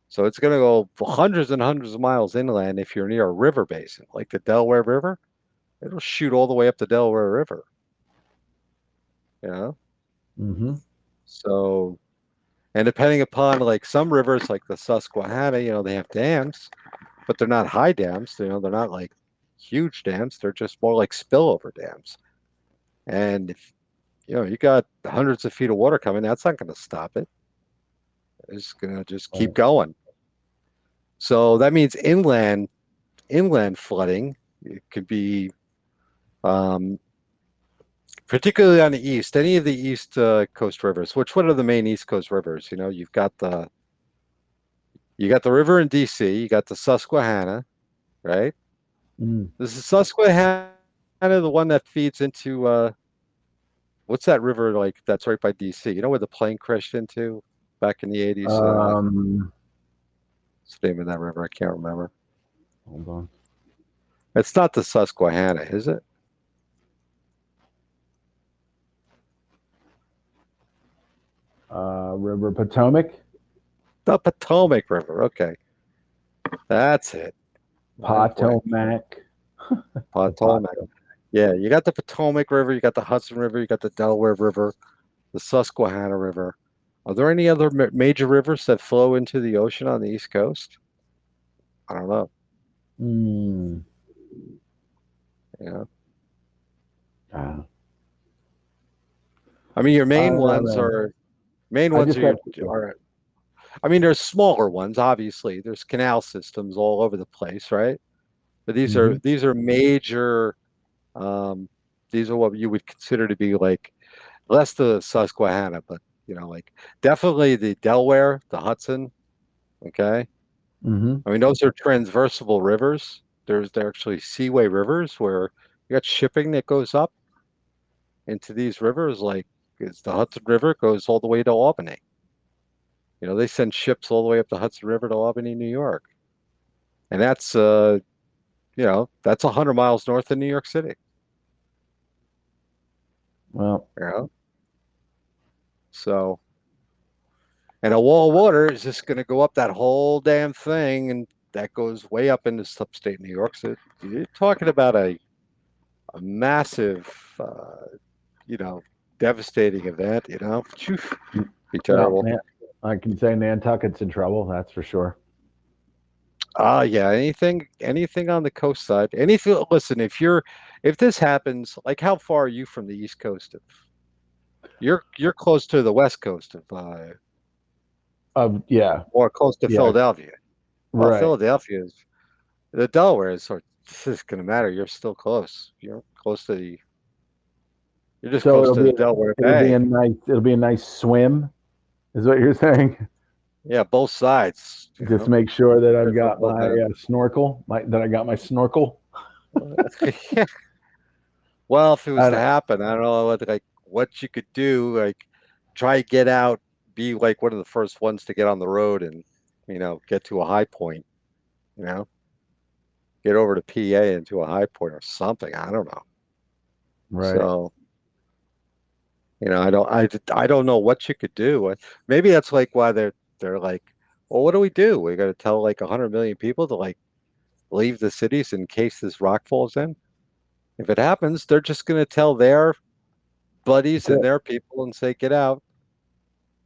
So it's going to go hundreds and hundreds of miles inland if you're near a river basin like the Delaware River. It'll shoot all the way up the Delaware River. You know. Mm-hmm. So, and depending upon like some rivers, like the Susquehanna, you know, they have dams, but they're not high dams. You know, they're not like huge dams. They're just more like spillover dams. And if you know you got hundreds of feet of water coming, that's not going to stop it. It's going to just keep Right. going. So that means inland, inland flooding. It could be um, particularly on the east, any of the east uh, coast rivers. Which what are the main east coast rivers? You know, you've got the you got the river in D.C. You got the Susquehanna, right? Mm. This is Susquehanna, the one that feeds into uh, what's that river like? That's right by D.C. You know where the plane crashed into back in the eighties. uh, Um, what's the name of that river? I can't remember. hold on. It's not the Susquehanna, is it? Uh, River Potomac, The Potomac River. Okay, that's it. Potomac. Potomac. Yeah, you got the Potomac River, you got the Hudson River, you got the Delaware River, the Susquehanna River. Are there any other ma- major rivers that flow into the ocean on the East Coast? I don't know. Mm. You know, Ah. I mean, your main Uh, ones are main I ones are, your, are. I mean, there's smaller ones. Obviously, there's canal systems all over the place, right? But these are these are major. Um, these are what you would consider to be like less the Susquehanna, but you know, like definitely the Delaware, the Hudson. Okay, Mm-hmm. I mean those are transversable rivers. There's they're actually seaway rivers where you got shipping that goes up into these rivers, like it's the Hudson River goes all the way to Albany. You know, they send ships all the way up the Hudson River to Albany, New York. And that's uh you know, that's a hundred miles north of New York City. Well, You know? So and a wall of water is just gonna go up that whole damn thing and that goes way up into upstate New York. So you're talking about a a massive, uh, you know, devastating event. You know, be terrible. I can say Nantucket's in trouble. That's for sure. Ah, yeah. Anything, anything on the coast side. Anything. Listen, if you're, if this happens, like, how far are you from the east coast of? You're you're close to the west coast of, uh, Of yeah, or close to Yeah. Philadelphia. Well, right. Philadelphia is the Delaware is sort. This is going to matter. You're still close. You're close to the. You're just So close it'll to the Delaware It'll be a nice. It'll be a nice swim, is what you're saying. yeah, both sides. Just know? make sure that I've got my uh, snorkel. My that I got my snorkel. well, if it was to happen, I don't know what like what you could do. Like, try to get out, be like one of the first ones to get on the road, and you know, get to a high point. You know, get over to PA and to a high point or something. I don't know. Right. So, you know, I don't, I, I don't know what you could do. Maybe that's like why they're, they're like, well, what do we do? We got to tell like a hundred million people to like leave the cities in case this rock falls in. If it happens, they're just going to tell their buddies That's and their people and say, get out.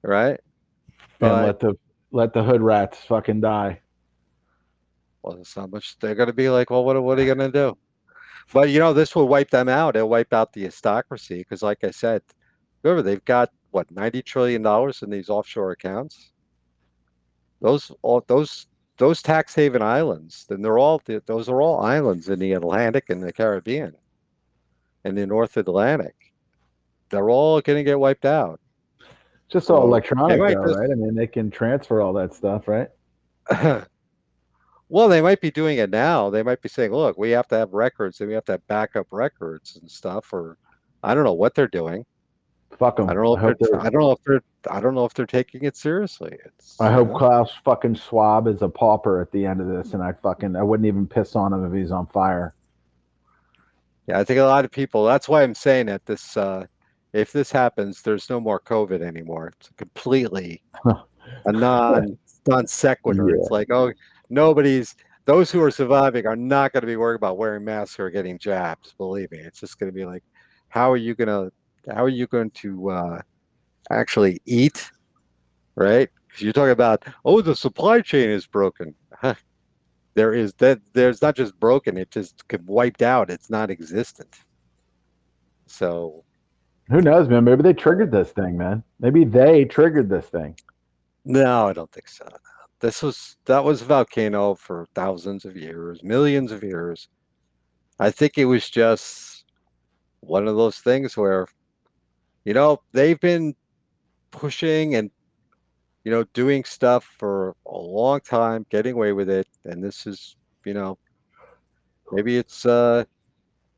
Right. and let the let the hood rats fucking die. Well, there's not much. They're going to be like, well, what, what are you going to do? But you know, this will wipe them out. It'll wipe out the aristocracy because, like I said, remember they've got what ninety trillion dollars in these offshore accounts. Those all those those tax haven islands, then they're all those are all islands in the Atlantic and the Caribbean, and the North Atlantic. They're all going to get wiped out. Just all So, electronic, they might though, just- right? I mean, they can transfer all that stuff, right? well, they might be doing it now. They might be saying, "Look, we have to have records, and we have to have backup records and stuff." Or I don't know what they're doing. Fuck them. I don't know. I If they're, they're- I don't know if they're. I don't know if they're taking it seriously. It's. I you hope know, Klaus fucking Schwab is a pauper at the end of this, and I fucking I wouldn't even piss on him if he's on fire. Yeah, I think a lot of people. That's why I'm saying that this. Uh, if this happens, there's no more COVID anymore. It's completely a non non sequitur. Yeah. It's like, oh, nobody's. Those who are surviving are not going to be worried about wearing masks or getting jabs. Believe me, it's just going to be like, how are you going to how are you going to uh, actually eat, right? 'Cause you're talking about, oh, the supply chain is broken. There is that. There's not just broken; it just could wiped out. It's not existent. So Who knows, man? Maybe they triggered this thing, man. Maybe they triggered this thing. no, I don't think so. This was that was volcano for thousands of years, millions of years. I think it was just one of those things where, you know, they've been pushing and you know doing stuff for a long time, getting away with it, and this is, you know, maybe it's uh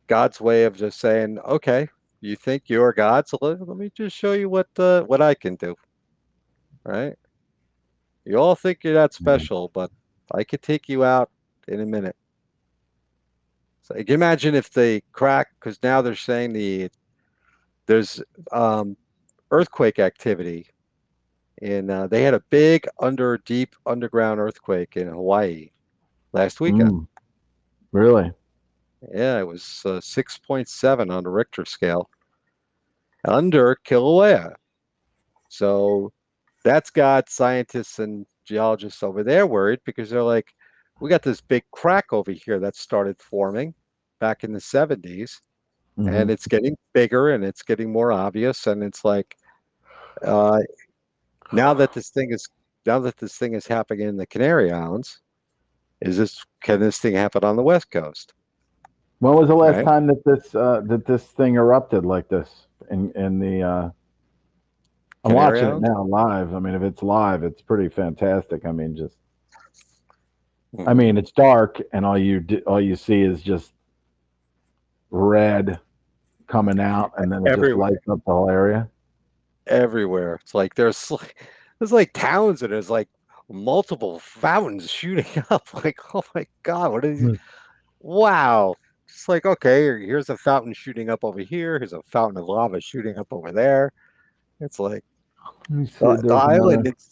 God's way of just saying, okay, you think you're God, so let, let me just show you what uh, what I can do, right? You all think you're that special, but I could take you out in a minute. So you can imagine if they crack, because now they're saying the there's um, earthquake activity, and uh, they had a big under deep underground earthquake in Hawaii last weekend. Mm. Really? Yeah, it was uh, 6.7 on the Richter scale under Kilauea. So that's got scientists and geologists over there worried because they're like, we got this big crack over here that started forming back in the 70s Mhm. and it's getting bigger and it's getting more obvious and it's like uh, now that this thing is now that this thing is happening in the Canary Islands, is this can this thing happen on the West Coast? When was the last Right. time that this uh, that this thing erupted like this in in the? Uh, I'm Canary watching it now live. I mean, if it's live, it's pretty fantastic. I mean, just I Mhm. mean, it's dark, and all you do, all you see is just red coming out, and then it just lights up the whole area. everywhere. It's like there's like there's like towns and there's like multiple fountains shooting up. Like, oh my god, what is Hmm. wow. It's like, okay, here's a fountain shooting up over here, here's a fountain of lava shooting up over there. It's like Let me see, the, the island it's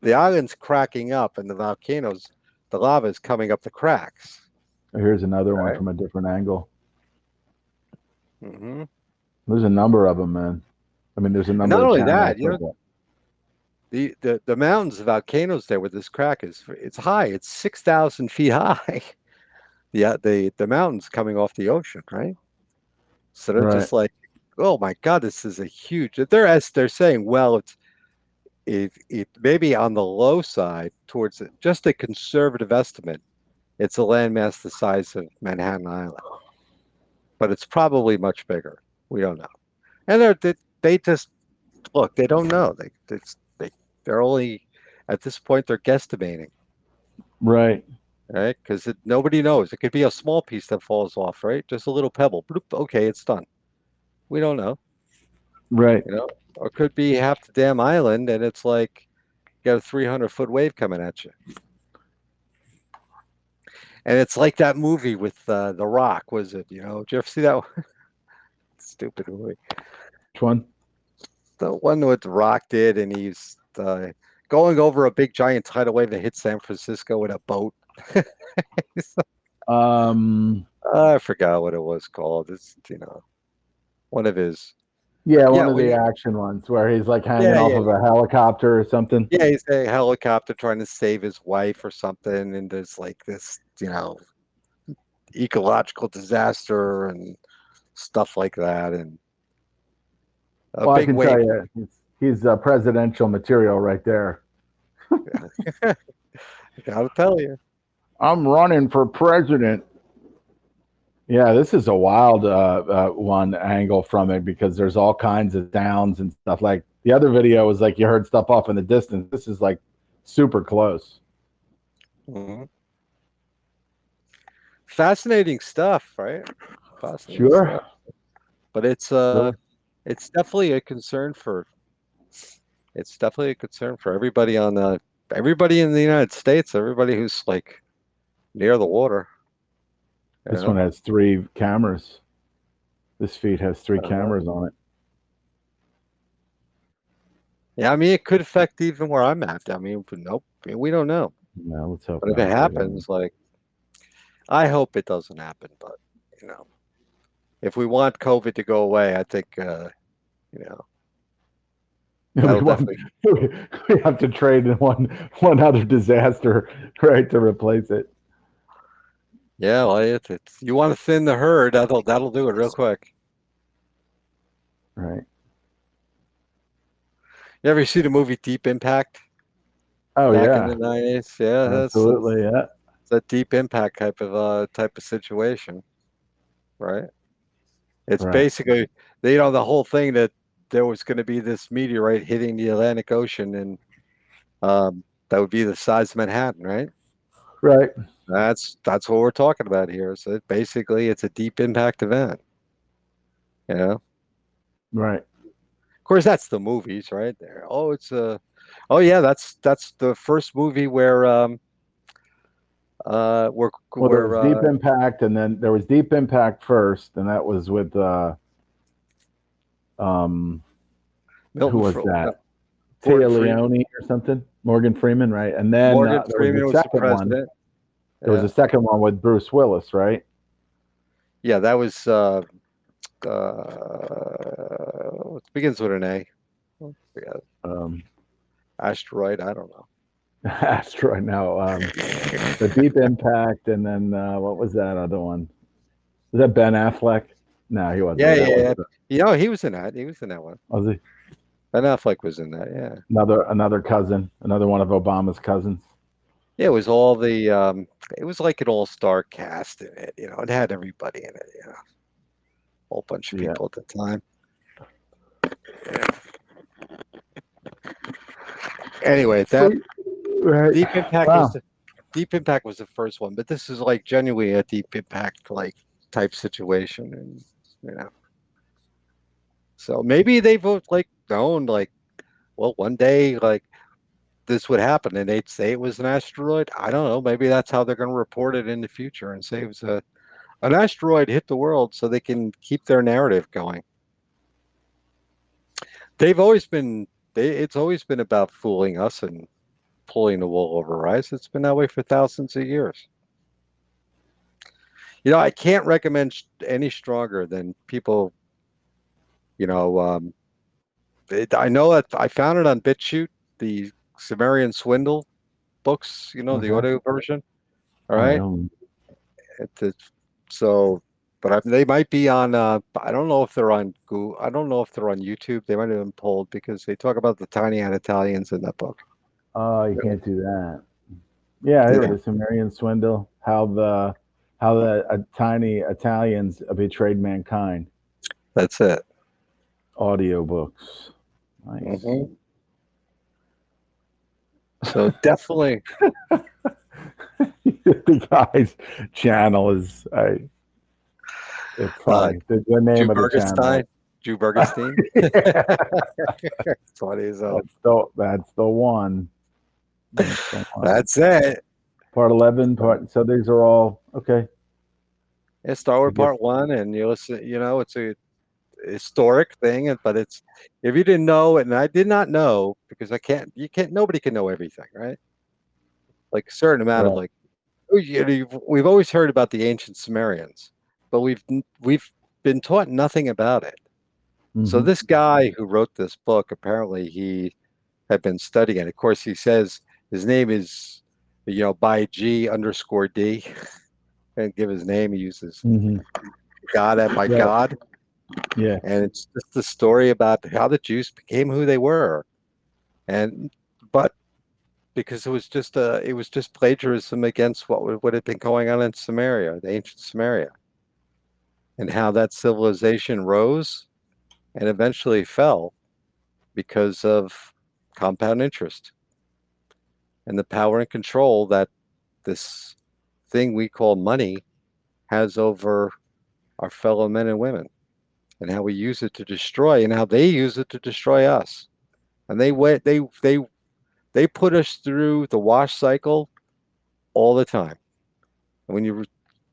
the island's cracking up and the volcanoes the lava is coming up the cracks. Here's another one from a different angle. Mm-hmm. There's a number of them, man. I mean, there's a number. not only that, you know, the, the the mountains, the volcanoes there with this crack is it's high. It's six thousand feet high. Yeah, the the mountains coming off the ocean, right? So they're just like, oh my god, this is a huge. They're as they're saying, well, it's it it maybe on the low side towards it, just a conservative estimate. It's a landmass the size of Manhattan Island, but it's probably much bigger. We don't know, and they're they, they just look. They don't know. They it's, they they're only at this point they're guesstimating right. Right? Because nobody knows. It could be a small piece that falls off, right? Just a little pebble. Bloop, okay, it's done. We don't know, Right. you know. Or it could be half the damn island, and it's like you got a 300 foot wave coming at you. And it's like that movie with uh, The Rock, was it? You know, did you ever see that one? Stupid movie. Which one? The one with The Rock did, and he's uh, going over a big giant tidal wave that hit San Francisco in a boat. Um. I forgot what it was called. It's you know, one of his. Yeah, one Yeah, of we- the action ones where he's like hanging Yeah, off yeah, of a helicopter or something. Yeah, he's a helicopter trying to save his wife or something, and there's like this, you know, ecological disaster and stuff like that, and a well, I big can wave. tell you, he's, he's uh, presidential material right there. I gotta tell you. I'm running for president. Yeah, this is a wild uh, uh, one angle from it because there's all kinds of downs and stuff. Like the other video was like you heard stuff off in the distance. This is like super close. Mhm. Fascinating stuff, right? Fascinating Sure. stuff. But it's uh, it's definitely a concern for. It's definitely a concern for everybody on the everybody in the United States. Everybody who's like near the water. This know? one has three cameras. This feed has 3 Uh-huh. cameras on it. Yeah, I mean, it could affect even where I'm at. I mean, nope, I mean, we don't know. Yeah, let's hope. But if it happens, like, I hope it doesn't happen. But you know, if we want COVID to go away, I think, uh, you know, we, want- definitely. we have to trade in one one other disaster right to replace it. Yeah, well, it's, it's you want to thin the herd, that'll that'll do it real quick. Right. You ever see the movie Deep Impact Oh back yeah. in the nineties? Yeah, that's Absolutely. Yeah. it's a deep impact type of uh type of situation, right? It's Right. basically you know the whole thing that there was going to be this meteorite hitting the Atlantic Ocean, and um, that would be the size of Manhattan, right? Right. That's that's what we're talking about here. So basically, it's a deep impact event. You know, Right. of course, that's the movies, right there. Oh, it's a, oh yeah, that's that's the first movie where um, uh, where Well, there where was Deep uh, Impact, and then there was Deep Impact first, and that was with uh, um, Milton who was Fro- that? Morgan Téa Leoni or something? Morgan Freeman, right? And then Morgan uh, Freeman was was the second one. There was a second one with Bruce Willis, right? Yeah, that was uh, uh, it begins with an A. Forget. Um, Asteroid. I don't know. asteroid. No, um, the Deep Impact, and then uh, what was that other one? Was that Ben Affleck? No, he wasn't. Yeah, That yeah, yeah. You know, he was in that. He was in that one. Was he Ben Affleck was in that. Yeah. another another cousin? Another one of Obama's cousins. Yeah, it was all the. Um, it was like an all-star cast in it. You know, it had everybody in it. You know, A whole bunch of Yeah. people at the time. Anyway, that Right. Deep Impact Wow. was the, Deep Impact was the first one, but this is like genuinely a Deep Impact like type situation, and you know. So maybe they've like known like, well, one day like this would happen, and they'd say it was an asteroid. I don't know. Maybe that's how they're going to report it in the future and say it was a an asteroid hit the world, so they can keep their narrative going. They've always been. They, it's always been about fooling us and pulling the wool over our eyes. It's been that way for thousands of years. you know, I can't recommend any stronger than people. You know, um, it, I know that I found it on BitChute, the Sumerian Swindle books. You know, the Mhm. audio version. All right. I It, so, but I, they might be on. Uh, I don't know if they're on Google. I don't know if they're on YouTube. They might have been pulled because they talk about the tiny Italians in that book. Oh, you can't do that. Yeah, it Yeah. was Sumerian swindle. How the how the uh, tiny Italians betrayed mankind. That's it. Audiobooks. Nice. Mhm. So definitely, the guy's channel is I. It's uh, funny. the, the name Drew of the channel. Bergenstein. Drew Bergenstein. What he's. That's the that's the one. That's the one. That's it. part eleven. Part so these are all okay. It's Star Wars Part One, and you listen. You know, it's a historic thing, but it's if you didn't know, and I did not know because I can't. You can't. Nobody can know everything, right? Like a certain amount of like. oh, you know, We've always heard about the ancient Sumerians, but we've we've been taught nothing about it. So Mhm. this guy who wrote this book, apparently he had been studying it. Of course, he says his name is, you know, by G underscore D. and give his name. He uses Mhm. God at my Right. God, yeah. and it's just the story about how the Jews became who they were, and but because it was just a, it was just plagiarism against what what had been going on in Samaria, the ancient Samaria, and how that civilization rose and eventually fell because of compound interest. And the power and control that this thing we call money has over our fellow men and women and how we use it to destroy and how they use it to destroy us. And they went they they they put us through the wash cycle all the time. And when you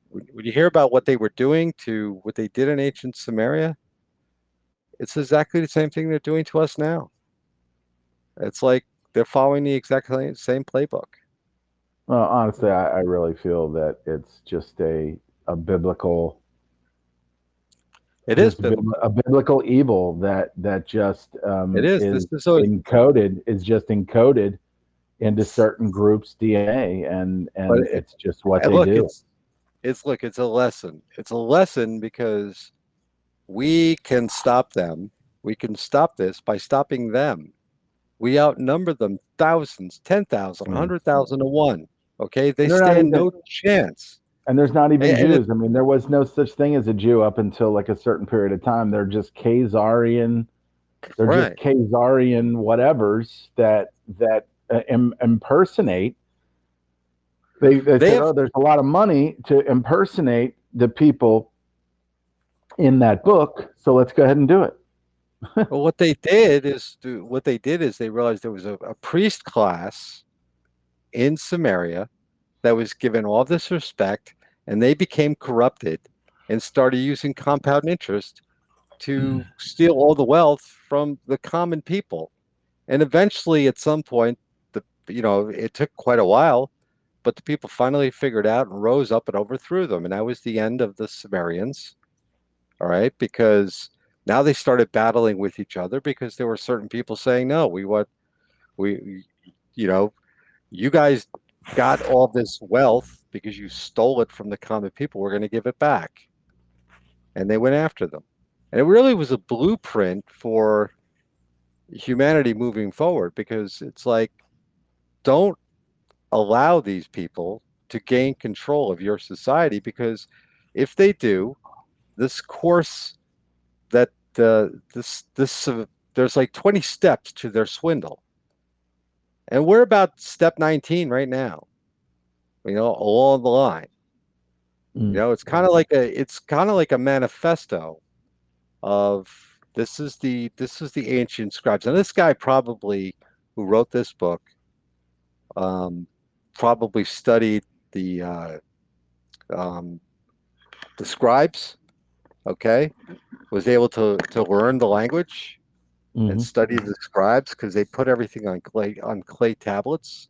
when you hear about what they were doing to what they did in ancient samaria it's exactly the same thing they're doing to us now. It's like they're following the exact same- same playbook. Well, honestly, I, I really feel that it's just a a biblical. It is a biblical evil that that just um, it is is a, encoded is just encoded into certain groups DNA, and and it- it's just what they look, do. it's it's look, it's a lesson. It's a lesson because we can stop them. We can stop this by stopping them. We outnumber them thousands, 10,000, Mhm. 100,000 to one. Okay, they They're stand no chance. And there's not even And- and it- Jews. I mean, there was no such thing as a Jew up until like a certain period of time. They're just Khazarian. They're Right. just Khazarian whatevers that that uh, Im- impersonate. They they, They said, have- "Oh, there's a lot of money to impersonate the people in that book, so let's go ahead and do it." well, what they did is to, what they did is they realized there was a, a priest class in Samaria that was given all this respect, and they became corrupted and started using compound interest to hmm. steal all the wealth from the common people. And eventually, at some point, the you know it took quite a while, but the people finally figured out and rose up and overthrew them, and that was the end of the Sumerians. All right, because now they started battling with each other because there were certain people saying no we want we you know you guys got all this wealth because you stole it from the common people we're going to give it back. And they went after them. And it really was a blueprint for humanity moving forward because it's like don't allow these people to gain control of your society because if they do this course that uh, this this uh, there's like 20 steps to their swindle and we're about step 19 right now you know along the line. You Mm. know it's kind of like a it's kind of like a manifesto of this is the this is the ancient scribes. And this guy probably who wrote this book um probably studied the uh um the scribes okay? Was able to to learn the language and Mhm. study the scribes because they put everything on clay on clay tablets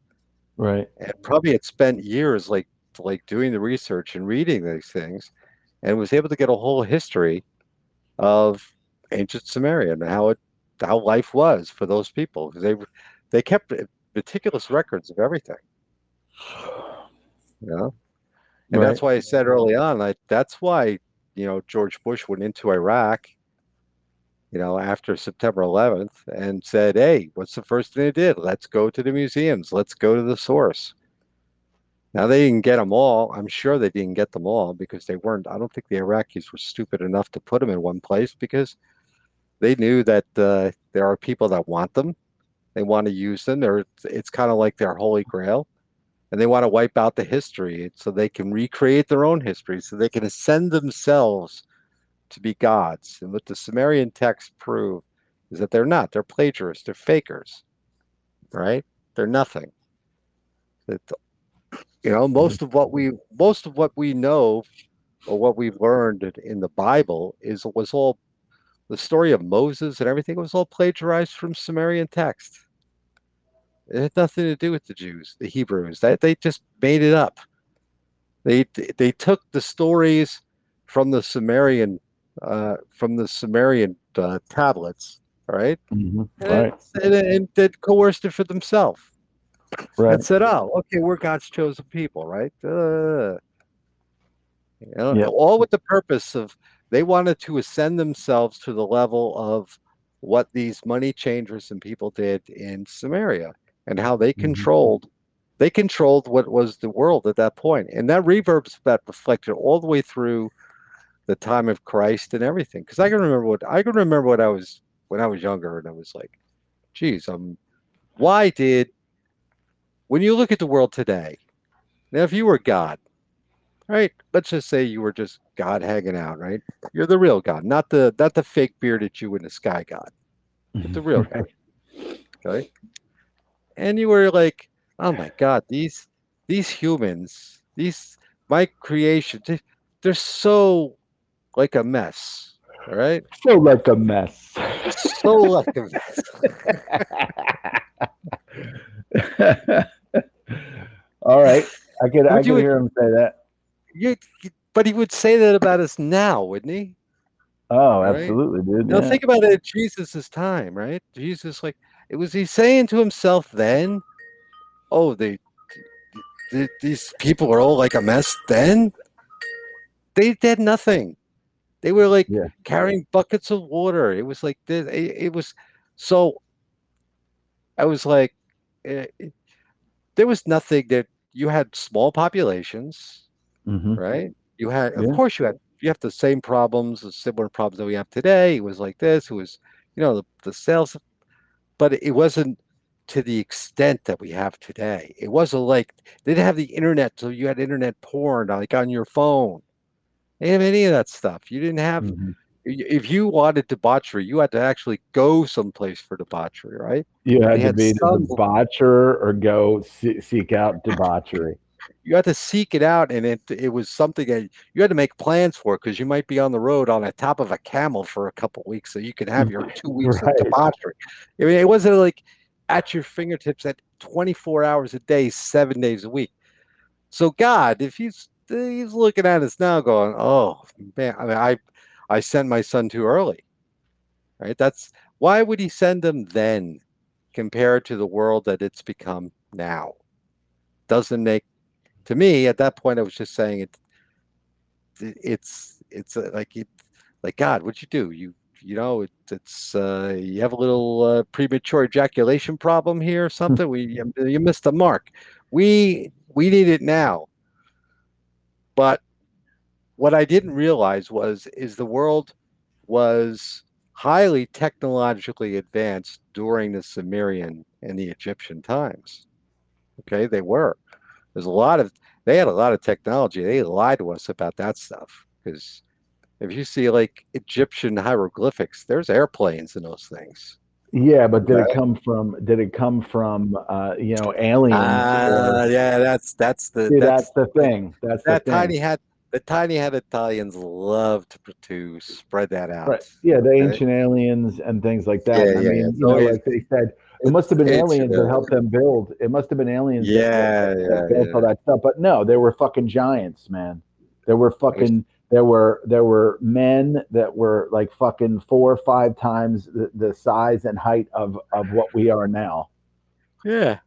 Right. and probably had spent years like like doing the research and reading these things, and was able to get a whole history of ancient Samaria and how it how life was for those people because they they kept meticulous records of everything. You know, and right. that's why I said early on, like that's why you know George Bush went into Iraq, you know, after September 11th and said, "Hey, what's the first thing they did? Let's go to the museums. Let's go to the source." Now they didn't get them all. I'm sure they didn't get them all because they weren't. I don't think the Iraqis were stupid enough to put them in one place because they knew that uh, there are people that want them. They want to use them. They're, it's kind of like their holy grail, and they want to wipe out the history so they can recreate their own history, so they can ascend themselves to be gods. And what the Sumerian texts prove is that they're not. They're plagiarists. They're fakers, right? They're nothing. It's you know, mm-hmm. most of what we most of what we know or what we've learned in the Bible is was all the story of Moses and everything was all plagiarized from Sumerian text. It had nothing to do with the Jews, the Hebrews. That they just made it up. They they took the stories from the Sumerian uh, from the Sumerian uh, tablets, right? Mm-hmm. And, right. And, and, and coerced it for themselves right. and said, "Oh, okay, we're God's chosen people, right?" Uh, you know, Yep. all with the purpose of they wanted to ascend themselves to the level of what these money changers and people did in Samaria and how they Mhm. controlled they controlled what was the world at that point. And that reverbs that reflected all the way through the time of Christ and everything. Because I can remember what I can remember what I was when I was younger and I was like, geez, um why did when you look at the world today, now if you were God, right? Let's just say you were just God hanging out, right? You're the real God, not the not the fake bearded you in the sky God, but the real God. Okay. And you were like, oh my God, these these humans, these my creation, they, they're so like a mess. All right. so like a mess. So like a mess. All right, I could I could you- hear him say that. You, but he would say that about us now, wouldn't he? Oh, Right. absolutely, dude. Now yeah. think about it at Jesus' time, right? Jesus, like, it was he saying to himself then, "Oh, they, th- these people are all like a mess." Then they did nothing. They were like Yeah. carrying buckets of water. It was like this. It, it was so. I was like, eh, it- there was nothing that you had small populations Mhm. right? You had, of Yeah. course, you had you have the same problems, the similar problems that we have today. It was like this. It was, you know, the, the sales, but it wasn't to the extent that we have today. It wasn't like they didn't have the internet, so you had internet porn like on your phone. They didn't have any of that stuff. You didn't have. Mhm. If you wanted debauchery, you had to actually go someplace for debauchery, right? You had They to be some- debaucher or go see, seek out debauchery. you had to seek it out and it it was something that you had to make plans for because you might be on the road on the top of a camel for a couple weeks so you could have your two weeks Right. of debauchery. I mean, it wasn't like at your fingertips at 24 hours a day, seven days a week. So God, if he's he's looking at us now going, oh man, I mean, I I sent my son too early. Right? That's why would he send them then compared to the world that it's become now? Doesn't make to me at that point i was just saying it it- it's it's uh, like it like god what'd you do you you know it, it's uh you have a little uh, premature ejaculation problem here or something we you missed the mark we we need it now but what i didn't realize was is the world was highly technologically advanced during the sumerian and the egyptian times okay they were there's a lot of they had a lot of technology. They lied to us about that stuff because if you see like Egyptian hieroglyphics, there's airplanes in those things. Yeah, but did Right. it come from? Did it come from? Uh, you know, aliens? Ah, or, yeah, that's that's the see, that's, that's the thing. That's that the thing. tiny hat the tiny hat Italians love to to spread that out. Right. Yeah, the ancient aliens and things like that. Yeah, I yeah, mean, you know, always- like they said, it must have been aliens that helped them build. It must have been aliens. that- Yeah, that, yeah, built yeah. all that stuff. But no, they were fucking giants, man. They were fucking. There were there were men that were like fucking four or five times the, the size and height of of what we are now, Yeah.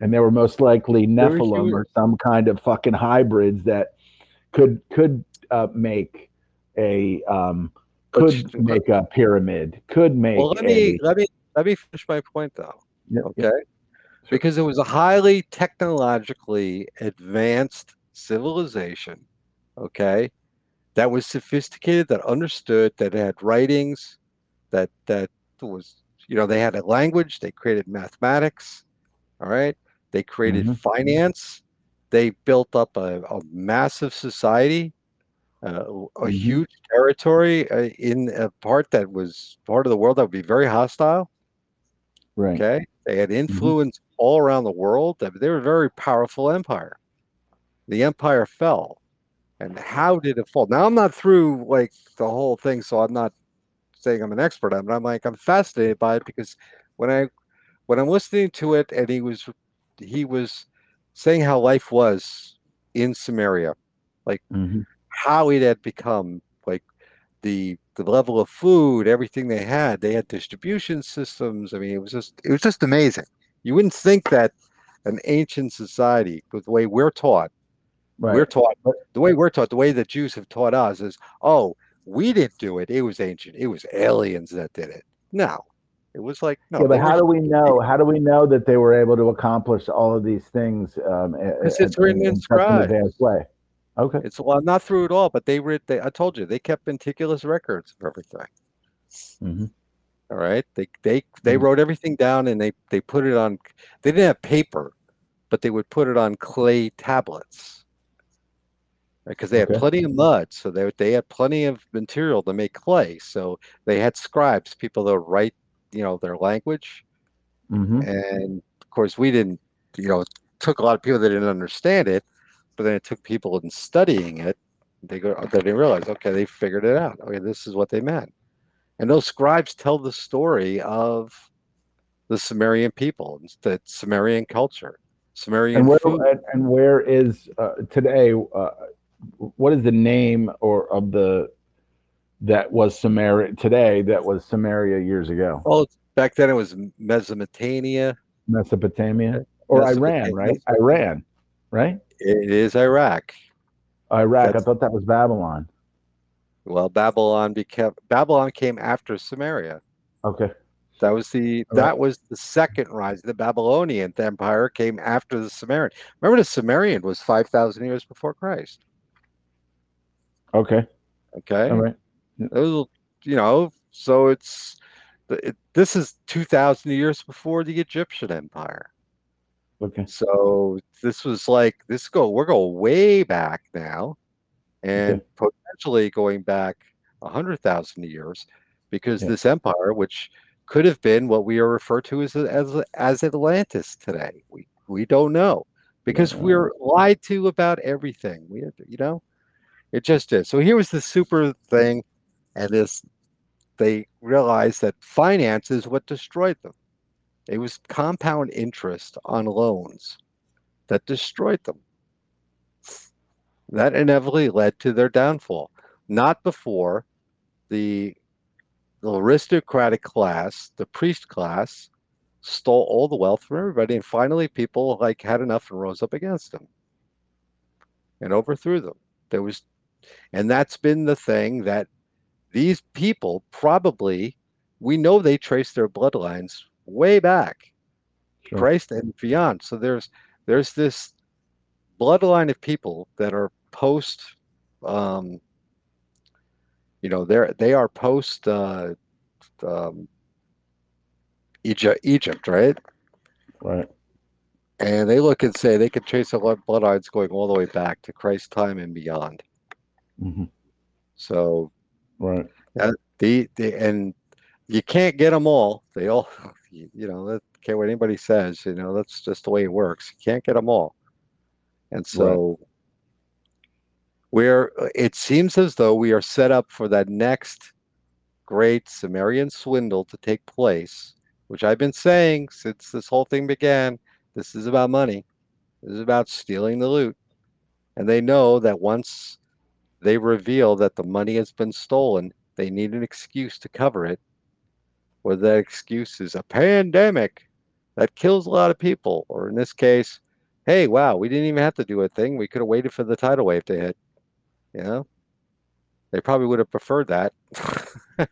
and they were most likely Nephilim or some kind of fucking hybrids that could could uh, make a um could make a pyramid, could make Well, let a, me let me let me finish my point though. Okay. Because it was a highly technologically advanced civilization, okay, that was sophisticated, that understood, that had writings, that that was, you know, they had a language, they created mathematics, all right, they created Mhm. finance, they built up a, a massive society, uh, a Mhm. huge territory uh, in a part that was part of the world that would be very hostile. right. Okay, they had influence all around the world. They were a very powerful empire. The empire fell, and how did it fall? Now I'm not through like the whole thing, so I'm not saying I'm an expert on it. I'm like I'm fascinated by it because when I when I'm listening to it, and he was he was saying how life was in Samaria, Mhm. how it had become like the the level of food, everything they had. They had distribution systems. I mean, it was just it was just amazing. You wouldn't think that an ancient society, with the way we're taught, Right. we're taught the way we're taught, the way the Jews have taught us is, oh, we didn't do it. It was ancient. It was aliens that did it. No, it was like no. yeah, but how do we know? How do we know that they were able to accomplish all of these things? Um, it's written in such an scribes. advanced way. Okay. It's well, not through it all, but they read. They, I told you, they kept meticulous records of everything. Mhm. All right. They they they Mhm. wrote everything down and they they put it on they didn't have paper, but they would put it on clay tablets. Because they had plenty of mud, so they they had plenty of material to make clay. So they had scribes, people that write, you know, their language. Mhm. And of course, we didn't, you know, it took a lot of people that didn't understand it, but then it took people in studying it. They go, they realize, okay, they figured it out. Okay, this is what they meant. And those scribes tell the story of the Sumerian people, the Sumerian culture, Sumerian And where and, and where is uh, today? Uh, what is the name or of the that was Samaria today? That was Samaria years ago. Oh, back then it was Mesopotamia. Mesopotamia or Iran, right? Iran, right? It is Iraq. Iraq. I thought that was Babylon. Well, Babylon became Babylon came after Samaria. Okay. That was the All right. that was the second rise. The Babylonian Empire came after the Sumerian. Remember, the Sumerian was five thousand years before Christ. Okay. Okay, All right. Those, you know, so it's it, this is two thousand years before the Egyptian Empire. Okay. So this was like this go we're going way back now, and potentially going back a hundred thousand years, because Yeah. this empire, which could have been what we are referred to as as as Atlantis today, we we don't know because Yeah. we're lied to about everything. We you know, it just is. So here was the super thing, and this they realized that finance is what destroyed them. It was compound interest on loans that destroyed them. That inevitably led to their downfall. Not before the, the aristocratic class, the priest class, stole all the wealth from everybody, and finally people like had enough and rose up against them and overthrew them. There was, and that's been the thing that these people probably we know they trace their bloodlines way back Sure. christ and beyond so there's there's this bloodline of people that are post um you know they're they are post uh um egypt egypt right Right. and they look and say they can trace their blood- bloodlines going all the way back to christ's time and beyond hmm so Right. the, the and you can't get them all. They all, you you know, that care what anybody says. You know, that's just the way it works. You can't get them all, and so where uh, it seems as though we are set up for that next great Sumerian swindle to take place, which I've been saying since this whole thing began. This is about money. This is about stealing the loot. And they know that once they reveal that the money has been stolen, they need an excuse to cover it. Whether that excuse is a pandemic that kills a lot of people, or in this case, hey, wow, we didn't even have to do a thing. We could have waited for the tidal wave to hit. You know, they probably would have preferred that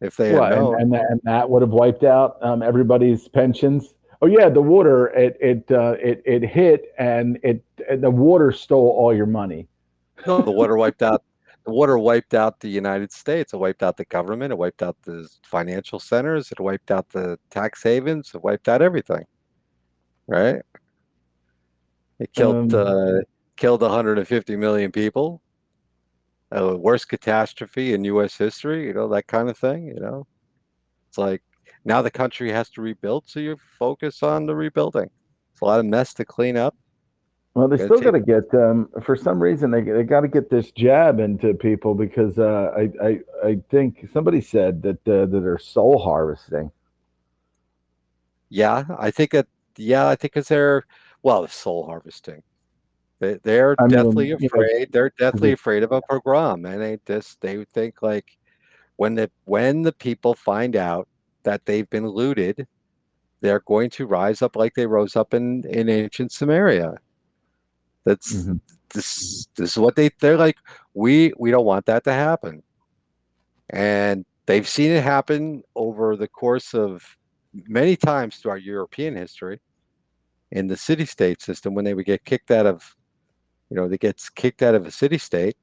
if they well, had known. And, and, that, and, that, would have wiped out um, everybody's pensions. Oh yeah, the water it it uh, it it hit and it the water stole all your money. No, the water wiped out the water wiped out the United States. It wiped out the government. It wiped out the financial centers. It wiped out the tax havens. It wiped out everything. Right? It killed um, uh, killed 150 million people a worst catastrophe in U.S. history, you know, that kind of thing. You know, it's like now the country has to rebuild, so you focus on the rebuilding. It's a lot of mess to clean up. Well, they still got to get. Um, for some reason, they they got to get this jab into people because uh, I, I I think somebody said that uh, that they're soul harvesting. Yeah, I think that. Yeah, I think it's their well, soul harvesting. They, they're I definitely mean, afraid. Know, they're definitely afraid of a pogrom, and they just they think like when the when the people find out that they've been looted, they're going to rise up like they rose up in in ancient Samaria. That's mm-hmm. this this is what they they're like. We we don't want that to happen, and they've seen it happen over the course of many times throughout European history in the city state system when they would get kicked out of you know, they gets kicked out of a city state,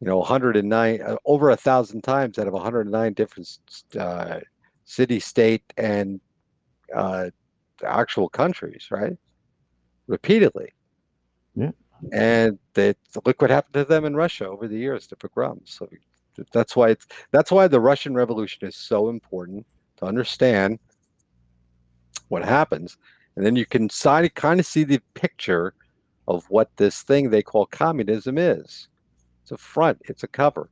you know, 109, uh, over a thousand times out of 109 different uh, city, state, and uh, actual countries, right? Repeatedly. And look what happened to them in Russia over the years, the pogroms. So that's why it's that's why the Russian Revolution is so important to understand what happens, and then you can kind of see the picture of what this thing they call communism is. It's a front, it's a cover.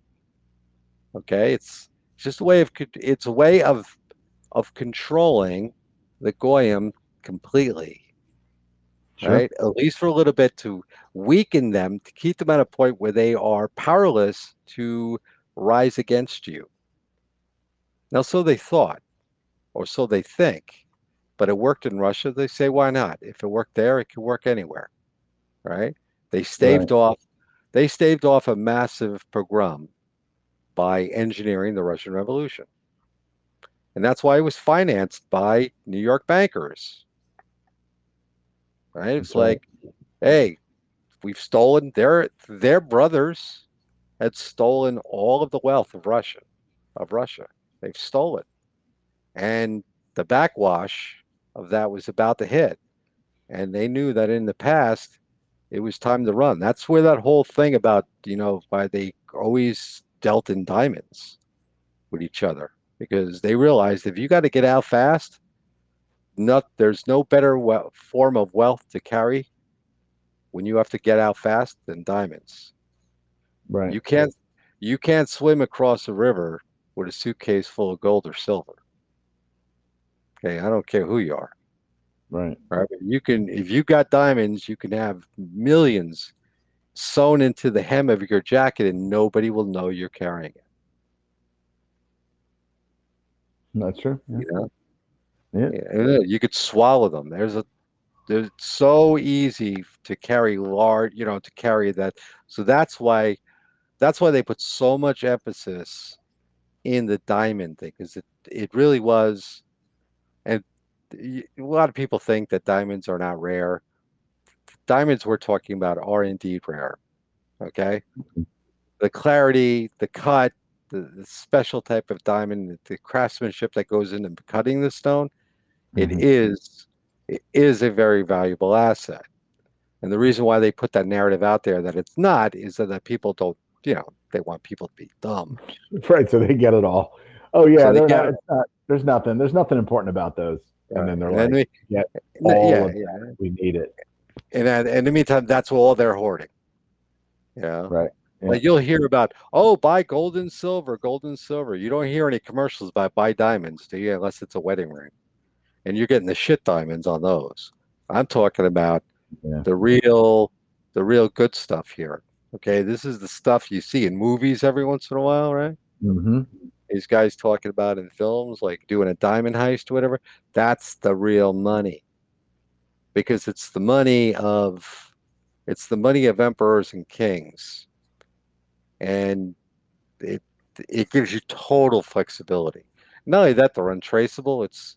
Okay, it's just a way of it's a way of of controlling the goyim completely. Sure. Right, at least for a little bit to weaken them, to keep them at a point where they are powerless to rise against you. Now, so they thought, or so they think, but it worked in Russia. They say, why not? If it worked there, it could work anywhere right? They staved right. off they staved off a massive pogrom by engineering the Russian Revolution. And that's why it was financed by New York bankers. Right? It's mm-hmm. like, hey, we've stolen their their brothers had stolen all of the wealth of Russia, of Russia. They've stolen. And the backwash of that was about to hit. And they knew that in the past it was time to run. That's where that whole thing about, you know, why they always dealt in diamonds with each other because they realized if you got to get out fast, not there's no better form of wealth to carry when you have to get out fast than diamonds. Right. You can't you can't swim across a river with a suitcase full of gold or silver. Okay, I don't care who you are. Right. Right. You can, if you got diamonds, you can have millions sewn into the hem of your jacket and nobody will know you're carrying it. That's true. Yeah. You know? Yeah. You could swallow them. There's a, there's so easy to carry large, you know, to carry that. So that's why, that's why they put so much emphasis in the diamond thing because it, it really was, and a lot of people think that diamonds are not rare. Diamonds we're talking about are indeed rare. Okay. Mm-hmm. The clarity, the cut, the, the special type of diamond, the craftsmanship that goes into cutting the stone, mm-hmm. it is it is a very valuable asset. And the reason why they put that narrative out there that it's not is that, that people don't, you know, they want people to be dumb. Right. So they get it all. Oh yeah, so not, not, there's nothing. There's nothing important about those and then they're and like, we, "Yeah, all yeah, yeah. we need it." And in the meantime, that's all they're hoarding. Yeah. Right. Yeah. Like you'll hear about, oh, buy gold and silver, gold and silver. You don't hear any commercials about buy diamonds, do you? Unless it's a wedding ring. And you're getting the shit diamonds on those. I'm talking about Yeah. the real the real good stuff here. Okay. This is the stuff you see in movies every once in a while, right? hmm These guys talking about in films, like doing a diamond heist or whatever. That's the real money. Because it's the money of it's the money of emperors and kings. And it it gives you total flexibility. Not only that, they're untraceable. It's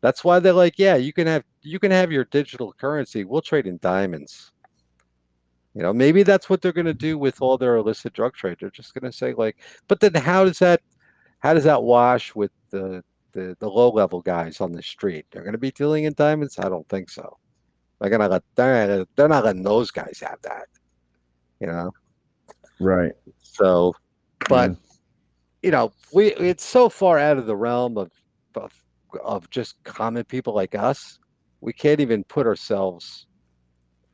that's why they're like, yeah, you can have you can have your digital currency. We'll trade in diamonds. You know, maybe that's what they're going to do with all their illicit drug trade. They're just going to say like, but then how does that how does that wash with the the, the low level guys on the street? They're going to be dealing in diamonds? I don't think so. They're gonna let they're, they're not letting those guys have that. You know. Right. So, but Mm. you know, we it's so far out of the realm of of, of just common people like us. We can't even put ourselves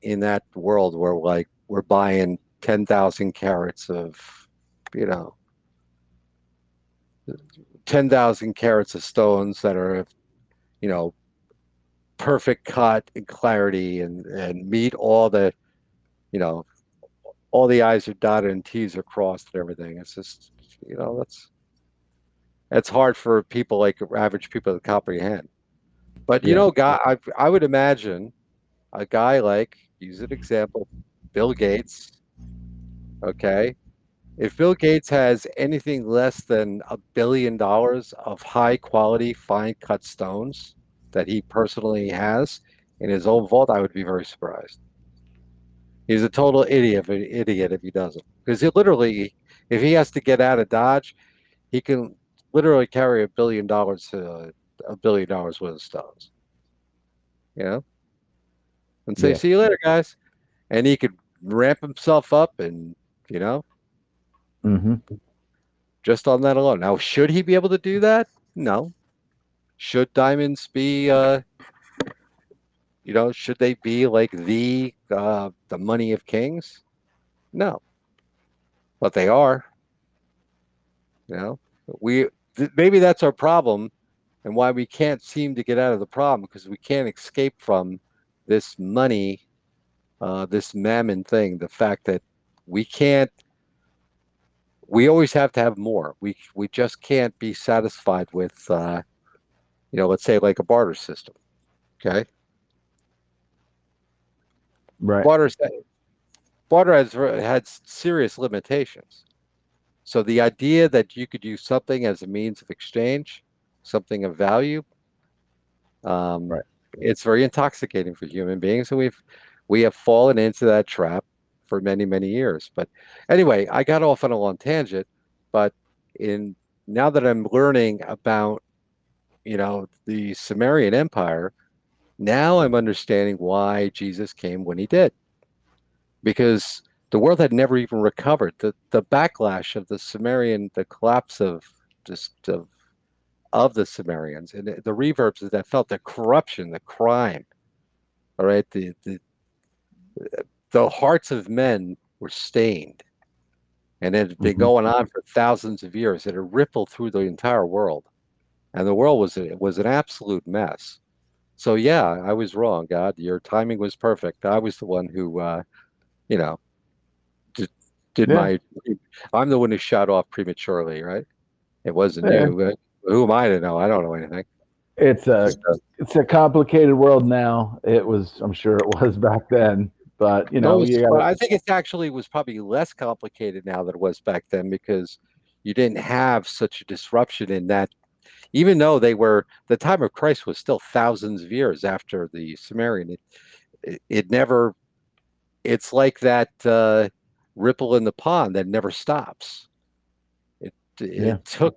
in that world where like we're buying ten thousand carats of, you know, ten thousand carats of stones that are, you know, perfect cut and clarity and and meet all the, you know, all the I's are dotted and T's are crossed and everything. It's just, you know, that's it's hard for people like average people to comprehend. But you Yeah. know, guy, I I would imagine a guy like use an example, Bill Gates. Okay, if Bill Gates has anything less than a billion dollars of high quality, fine cut stones that he personally has in his own vault, I would be very surprised. He's a total idiot, idiot if he doesn't. Because he literally, if he has to get out of Dodge, he can literally carry a billion dollars, uh, a billion dollars worth of stones. You know, and say, Yeah. "See you later, guys," and he could ramp himself up, and you know, hmm just on that alone. Now, should he be able to do that? No. Should diamonds be, uh, you know, should they be like the uh, the money of kings? No. But they are. You know, we th- maybe that's our problem, and why we can't seem to get out of the problem because we can't escape from this money, uh, this mammon thing. The fact that we can't we always have to have more. We we just can't be satisfied with, uh, you know, let's say like a barter system. Okay, Right. barter barter has had serious limitations. So the idea that you could use something as a means of exchange, something of value, um, Right. it's very intoxicating for human beings, and we've we have fallen into that trap for many many years. But anyway, I got off on a long tangent. But in now that I'm learning about, you know, the Sumerian Empire, now I'm understanding why Jesus came when he did, because the world had never even recovered the the backlash of the Sumerian, the collapse of just of of the Sumerians and the, the reverbs that felt the corruption, the crime. All right, the the the hearts of men were stained, and it had been Mhm. going on for thousands of years. It had rippled through the entire world, and the world was it was an absolute mess. So yeah, I was wrong, God. Your timing was perfect. I was the one who, uh, you know, did, Yeah. my. I'm the one who shot off prematurely, right? It wasn't Yeah. you. Uh, Who am I to know? I don't know anything. It's a So- it's a complicated world now. It was, I'm sure it was back then, but you know, No, you gotta, I think it actually was probably less complicated now than it was back then because you didn't have such a disruption in that. Even though they were, the time of Christ was still thousands of years after the Sumerian. It, it, it never. It's like that uh, ripple in the pond that never stops. It it Yeah. took.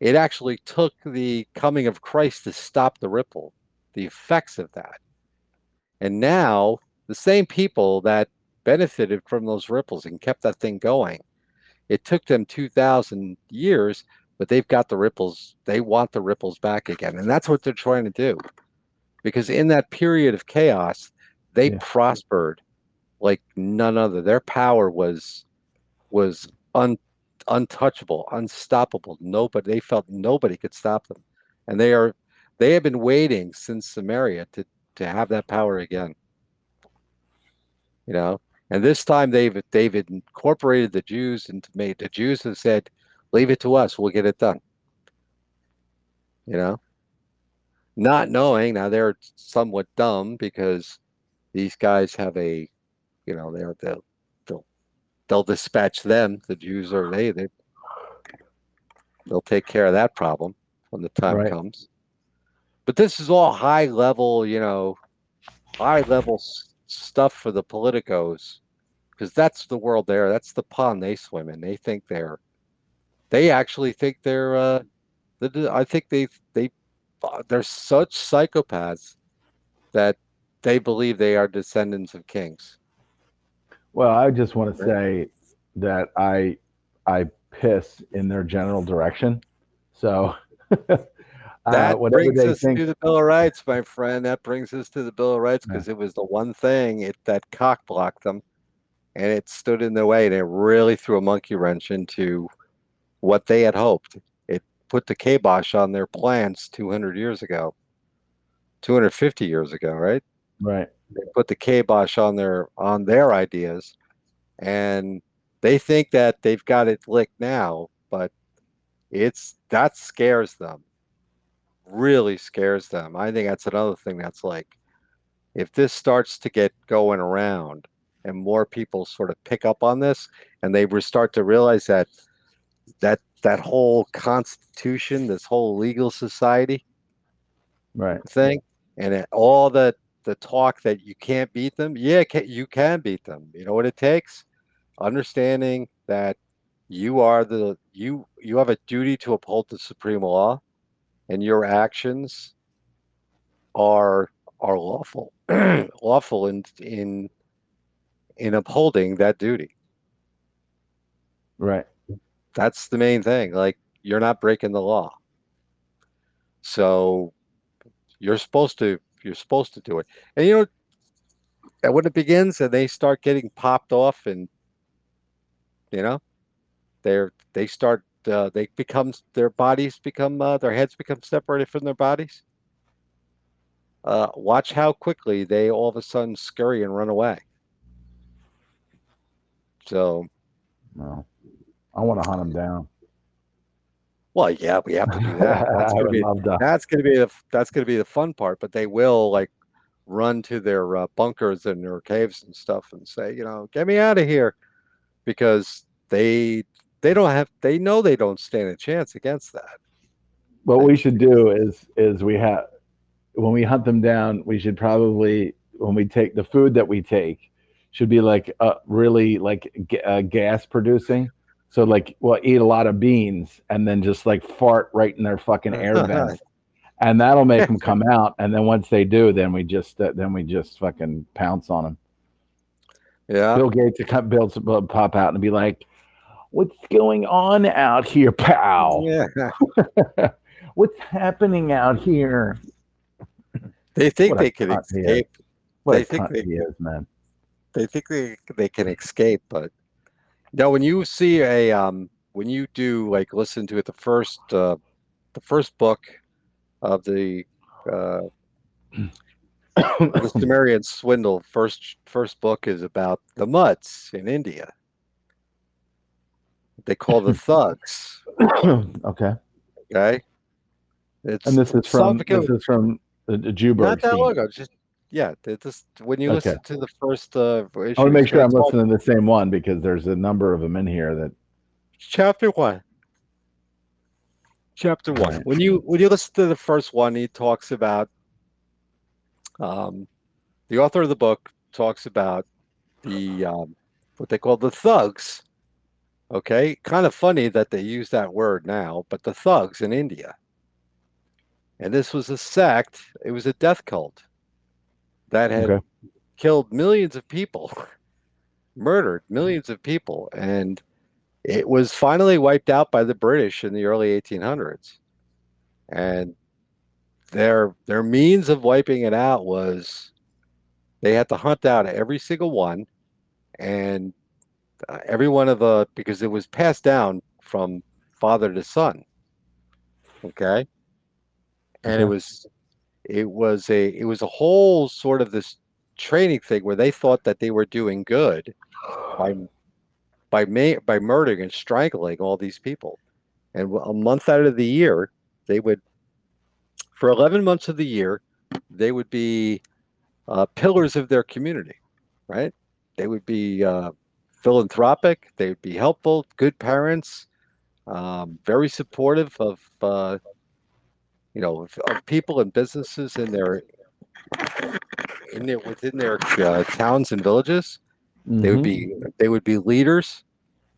It actually took the coming of Christ to stop the ripple, the effects of that. And now the same people that benefited from those ripples and kept that thing going. It took them 2,000 years, but they've got the ripples. They want the ripples back again. And that's what they're trying to do. Because in that period of chaos, they Yeah. prospered like none other. Their power was was un, untouchable, unstoppable. Nobody they felt nobody could stop them, and they are they have been waiting since Sumeria to to have that power again. You know, and this time they've they've incorporated the Jews and made the Jews have said, "Leave it to us. We'll get it done." You know, not knowing now they're somewhat dumb because these guys have a, you know, they're they'll they'll, they'll dispatch them. The Jews are they they they'll take care of that problem when the time right. comes. But this is all high level, you know, high level stuff for the politicos because that's the world there. That's the pond they swim in. They think they're, they actually think they're, uh, I think they, they, uh, they're such psychopaths that they believe they are descendants of kings. Well, I just want to say that I, I piss in their general direction. So Uh, that uh, brings us think. to the Bill of Rights, my friend. That brings us to the Bill of Rights because yeah. it was the one thing it that cock blocked them, and it stood in their way, and it really threw a monkey wrench into what they had hoped. It put the kibosh on their plans 200 years ago, 250 years ago, right? Right. They put the kibosh on their on their ideas, and they think that they've got it licked now, but it's that scares them really scares them. I think that's another thing that's like, if this starts to get going around and more people sort of pick up on this and they start to realize that that that whole constitution, this whole legal society right thing, and it, all the the talk that you can't beat them, yeah, you can beat them. You know what it takes? Understanding that you are the you you have a duty to uphold the supreme law and your actions are are lawful lawful in in in upholding that duty right that's the main thing like you're not breaking the law so you're supposed to you're supposed to do it and you know when it begins and they start getting popped off and you know they're they start uh, they become their bodies become uh, their heads become separated from their bodies. Uh, watch how quickly they all of a sudden scurry and run away. So, no, I want to hunt them down. Well, yeah, we have to do that. That's gonna be that's gonna be the that's gonna be the fun part. But they will like run to their uh, bunkers and their caves and stuff and say, you know, get me out of here, because they they don't have they know they don't stand a chance against that what we should do is is we have when we hunt them down we should probably when we take the food that we take should be like uh, really like uh, gas producing so like we'll eat a lot of beans and then just like fart right in their fucking air vents and that'll make them come out and then once they do then we just uh, then we just fucking pounce on them yeah bill gates to come build pop out and be like what's going on out here, pal? Yeah. what's happening out here? They think what they can escape. They think they is, man. They think they they can escape, but now when you see a um when you do like listen to it the first uh the first book of the uh the Sumerian swindle first first book is about the mutts in India they call the thugs. okay. Okay. It's and this is from this is from the, the Joburg. Not that long ago. Just yeah. Just when you listen to the first uh, issue, I want to make sure I'm listening to the same one because there's a number of them in here that. Chapter one. Chapter one. When you when you listen to the first one, he talks about. Um, the author of the book talks about the um, what they call the thugs Okay, kind of funny that they use that word now, but the thugs in India. And this was a sect, it was a death cult that had okay. killed millions of people, murdered millions of people, and it was finally wiped out by the British in the early 1800s. And their their means of wiping it out was they had to hunt out every single one and uh, every one of the because it was passed down from father to son. Okay, and it was it was a it was a whole sort of this training thing where they thought that they were doing good by by ma- by murdering and strangling all these people, and a month out of the year they would for 11 months of the year they would be uh, pillars of their community right? They would be uh, philanthropic they would be helpful good parents um, very supportive of uh, you know of, of, people and businesses in their in their within their uh, towns and villages. Mm-hmm. They would be mm-hmm. they would be leaders,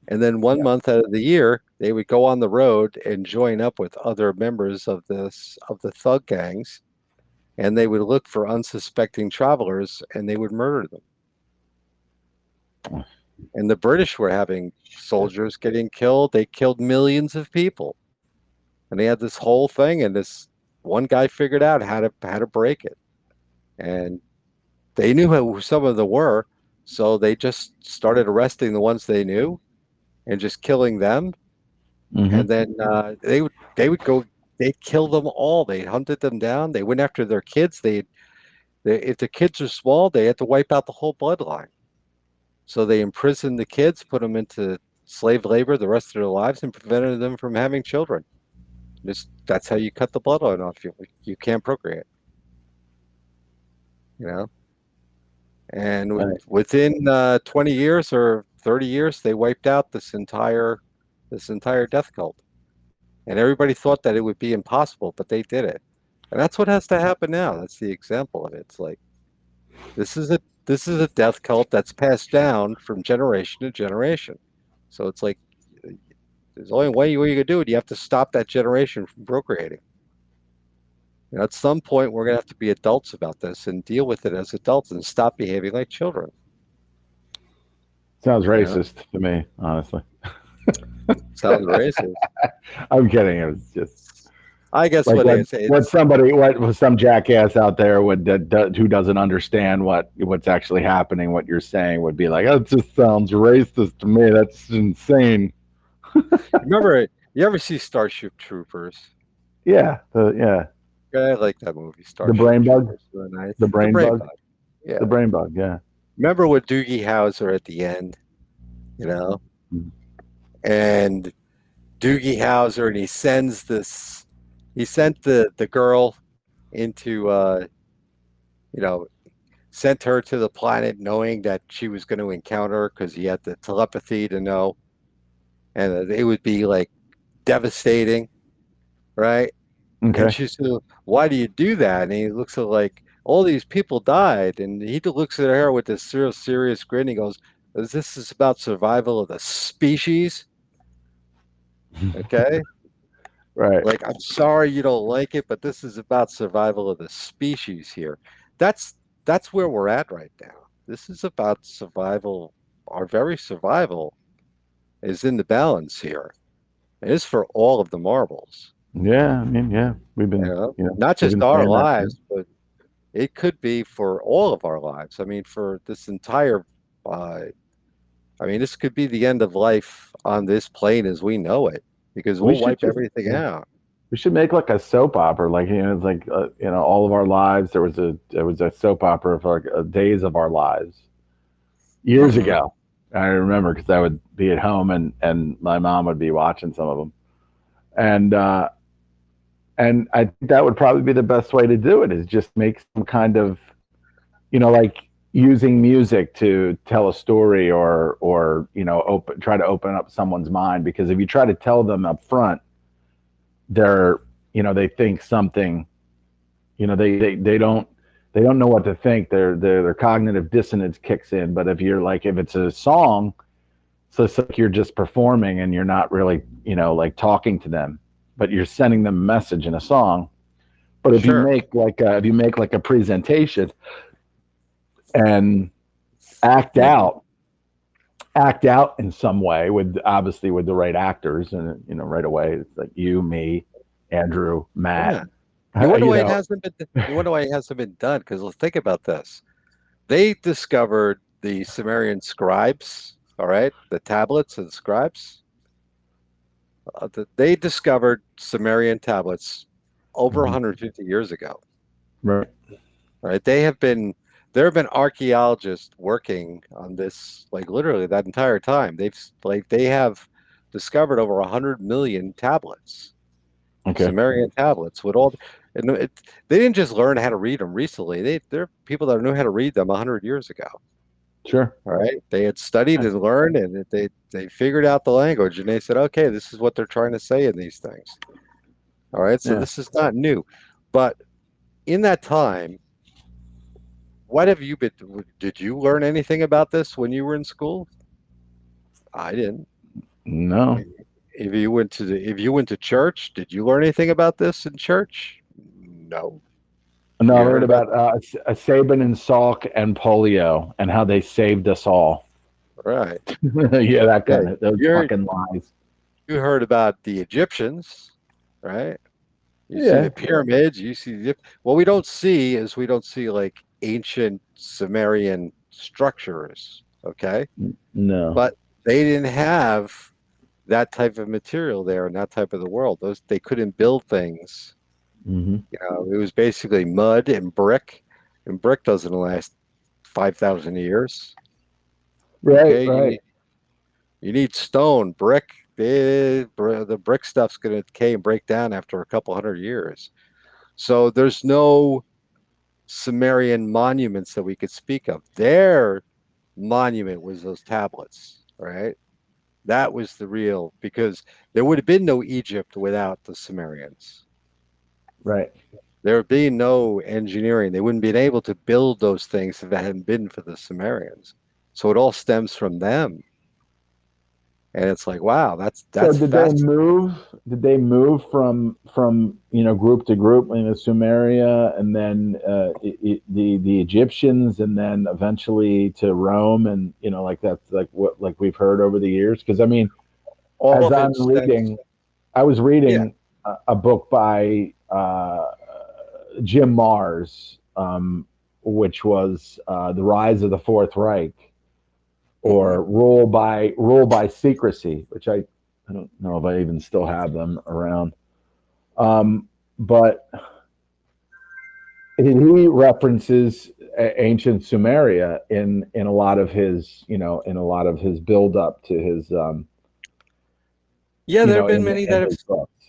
and then one yeah. month out of the year they would go on the road and join up with other members of this of the thug gangs, and they would look for unsuspecting travelers and they would murder them and the British were having soldiers getting killed. They killed millions of people, and they had this whole thing. And this one guy figured out how to how to break it, and they knew who some of them were, so they just started arresting the ones they knew, and just killing them. Mm-hmm. And then uh, they would they would go they'd kill them all. They hunted them down. They went after their kids. They, they if the kids are small, they had to wipe out the whole bloodline. So they imprisoned the kids, put them into slave labor the rest of their lives, and prevented them from having children. Just that's how you cut the bloodline off. You you can't procreate. You know. And right. within uh, 20 years or 30 years, they wiped out this entire this entire death cult. And everybody thought that it would be impossible, but they did it. And that's what has to happen now. That's the example of it. It's like this is a this is a death cult that's passed down from generation to generation. So it's like there's only way you can do it. You have to stop that generation from procreating. You know, at some point, we're going to have to be adults about this and deal with it as adults and stop behaving like children. Sounds racist to me, honestly. Sounds racist. I'm kidding. It was just I guess like what, what, what somebody, what some jackass out there would that, who doesn't understand what what's actually happening, what you're saying, would be like, "Oh, it just sounds racist to me. That's insane." Remember, you ever see Starship Troopers? Yeah, the, yeah. Yeah, I like that movie. Starship the brain bug. Nice. The brain, the brain bug. bug. Yeah, the brain bug. Yeah. Remember with Doogie Howser at the end, you know, mm-hmm. and Doogie Howser, and he sends this he sent the the girl into uh, you know sent her to the planet knowing that she was going to encounter because he had the telepathy to know and it would be like devastating right okay. and she said why do you do that and he looks at like all these people died and he looks at her with this serious serious grin he goes this is about survival of the species okay Right. Like, I'm sorry you don't like it, but this is about survival of the species here. That's that's where we're at right now. This is about survival. Our very survival is in the balance here. It is for all of the marbles. Yeah, I mean, yeah, we've been, you know, you know not just our lives, but it could be for all of our lives. I mean, for this entire, uh, I mean, this could be the end of life on this plane as we know it because we'll we wipe everything yeah. out. We should make like a soap opera, like you know, it's like uh, you know, all of our lives. There was a there was a soap opera for like uh, days of our lives years mm-hmm. ago. I remember because I would be at home and and my mom would be watching some of them, and uh, and I think that would probably be the best way to do it is just make some kind of, you know, like using music to tell a story or or you know open try to open up someone's mind. Because if you try to tell them up front they're you know they think something you know they they, they don't they don't know what to think their, their their cognitive dissonance kicks in but if you're like if it's a song so it's like you're just performing and you're not really you know like talking to them but you're sending them a message in a song but if sure. you make like a, if you make like a presentation and act out act out in some way with obviously with the right actors and you know right away it's like you me andrew matt yeah. You wonder why it hasn't been you wonder why it hasn't been done because let's think about this they discovered the sumerian scribes all right, the tablets and scribes, uh, the, they discovered Sumerian tablets over Mhm. 150 years ago. Right. Right? They have been there have been archaeologists working on this like literally that entire time. They've like they have discovered over 100 million tablets. Okay. Sumerian tablets with all and it, they didn't just learn how to read them recently. They they're people that knew how to read them 100 years ago. Sure. All right. They had studied and learned and they they figured out the language and they said, okay, this is what they're trying to say in these things. All right. So Yeah. this is not new. But in that time, what have you been did you learn anything about this when you were in school? I didn't. No. If you went to the, if you went to church, did you learn anything about this in church? No. No, I heard about uh, uh, Sabin and Salk and polio and how they saved us all. Right. yeah, that kind of those You're- fucking lies. You heard about the Egyptians, right? You see the pyramids. You see the what we don't see is we don't see like ancient Sumerian structures. Okay, No. But- they didn't have that type of material there in that type of the world. Those they couldn't build things. Hmm You know, it was basically mud and brick, and brick doesn't last five thousand years. Right. Okay, you right. need, you need stone, brick. The the brick stuff's going to decay and break down after a couple hundred years. So there's no Sumerian monuments that we could speak of. Their monument was those tablets, right? That was the real because there would have been no Egypt without the Sumerians. Right. There would be no engineering. They wouldn't been able to build those things if it hadn't been for the Sumerians. So it all stems from them. And it's like, wow, that's that's so did they move? Did they move from from you know group to group in the Sumeria, and then uh, i the the Egyptians, and then eventually to Rome, and you know like that's like what like we've heard over the years? Because I mean, all as I'm stems- reading, I was reading a, a book by uh, Jim Marrs, um, which was uh, the Rise of the Fourth Reich, or Rule by Rule by Secrecy, which I I don't know if I even still have them around. Um, but he references ancient Sumeria in in a lot of his you know in a lot of his build up to his um, Yeah, there know, have been many that have books.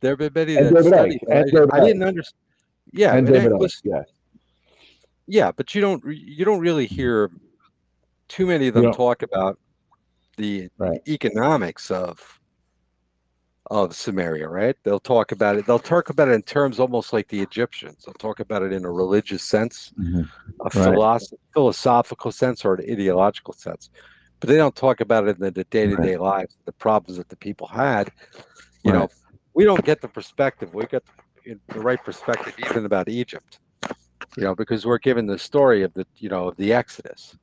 There have been many that David studied I, I didn't understand. Yeah, and David I- yeah. yeah, but you don't you don't really hear too many of them talk about the Right. economics of of Sumeria, right? They'll talk about it. They'll talk about it in terms almost like the Egyptians. They'll talk about it in a religious sense, a Right. philosoph- philosophical sense, or an ideological sense. But they don't talk about it in the day to day lives, the problems that the people had. You know, Right. We don't get the perspective. We get the, right perspective even about Egypt. You know, because we're given the story of the you know of the Exodus.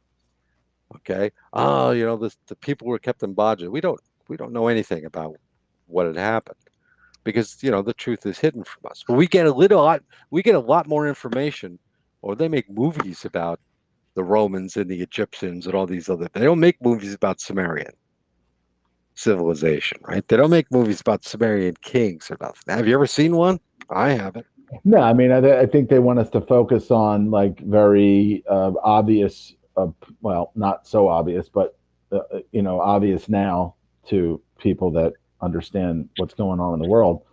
Okay. Oh, you know, the the people were kept in bondage. We don't we don't know anything about what had happened because you know the truth is hidden from us. But we get a little we get a lot more information, or they make movies about the Romans and the Egyptians and all these other. They don't make movies about Sumerian civilization, right? They don't make movies about Sumerian kings or nothing. Have you ever seen one? I haven't. No, I mean, I, I think they want us to focus on like very uh, obvious, uh, well, not so obvious, but uh, you know, obvious now to people that understand what's going on in the world.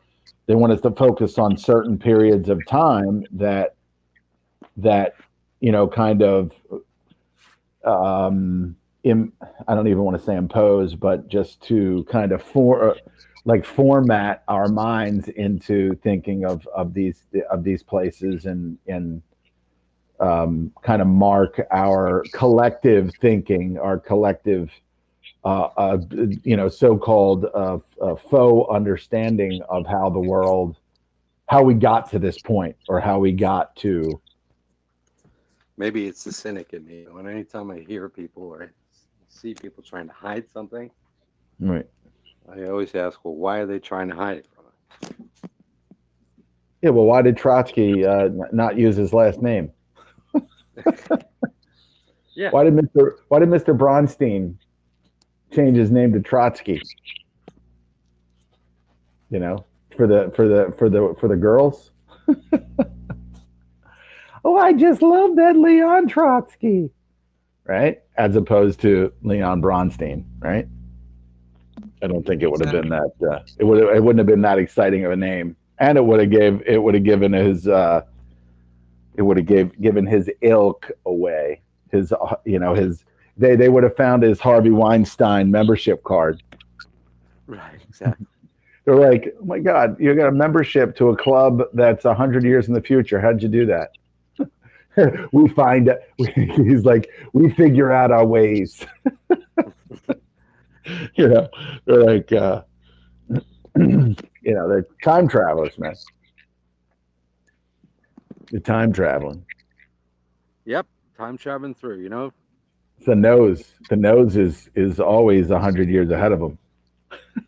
They want us to focus on certain periods of time that that you know, kind of um, Im, I don't even want to say impose, but just to kind of for like format our minds into thinking of of these of these places and and um, kind of mark our collective thinking, our collective, uh, uh, you know, so-called uh, uh, faux understanding of how the world, how we got to this point, or how we got to. Maybe it's the cynic in me. When anytime I hear people or see people trying to hide something, Right. I always ask, well, why are they trying to hide it from us? Yeah. Well, why did Trotsky uh, not use his last name? Yeah. Why did Mr. Why did Mr. Bronstein change his name to Trotsky. You know, for the for the for the for the girls. oh, I just love that Leon Trotsky, right? As opposed to Leon Bronstein, right? I don't think it would have been that. Uh, it would it wouldn't have been that exciting of a name, and it would have gave it would have given his uh, it would have gave given his ilk away. His uh, you know his they they would have found his Harvey Weinstein membership card. Right, exactly. They're like, oh my God, you got a membership to a club that's a hundred years in the future. How'd you do that? we find he's like, we figure out our ways. you know, they're like, uh, you know, they're time travelers, man. You're time traveling. Yep, time traveling through. You know, the nose. The nose is is always a hundred years ahead of them.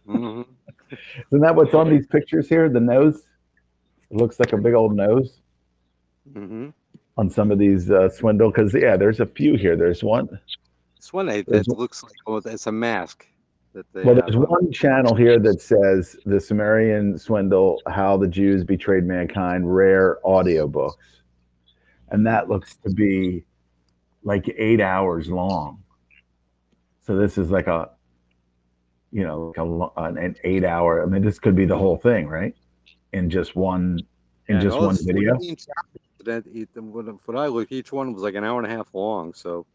Mhm. Isn't that what's on these pictures here? The nose. It looks like a big old nose Mhm. On some of these uh, swindle. Because yeah, there's a few here. There's one. This one that There's looks like oh, it's a mask. That they Well, there's on. one channel here that says the Sumerian swindle: How the Jews Betrayed Mankind, rare audiobooks, and that looks to be like eight hours long. So this is like a, you know, like a, an eight-hour. I mean, this could be the whole thing, right? In just one, in Yeah, just one video. 14 That eat- what I look, each one was like an hour and a half long. So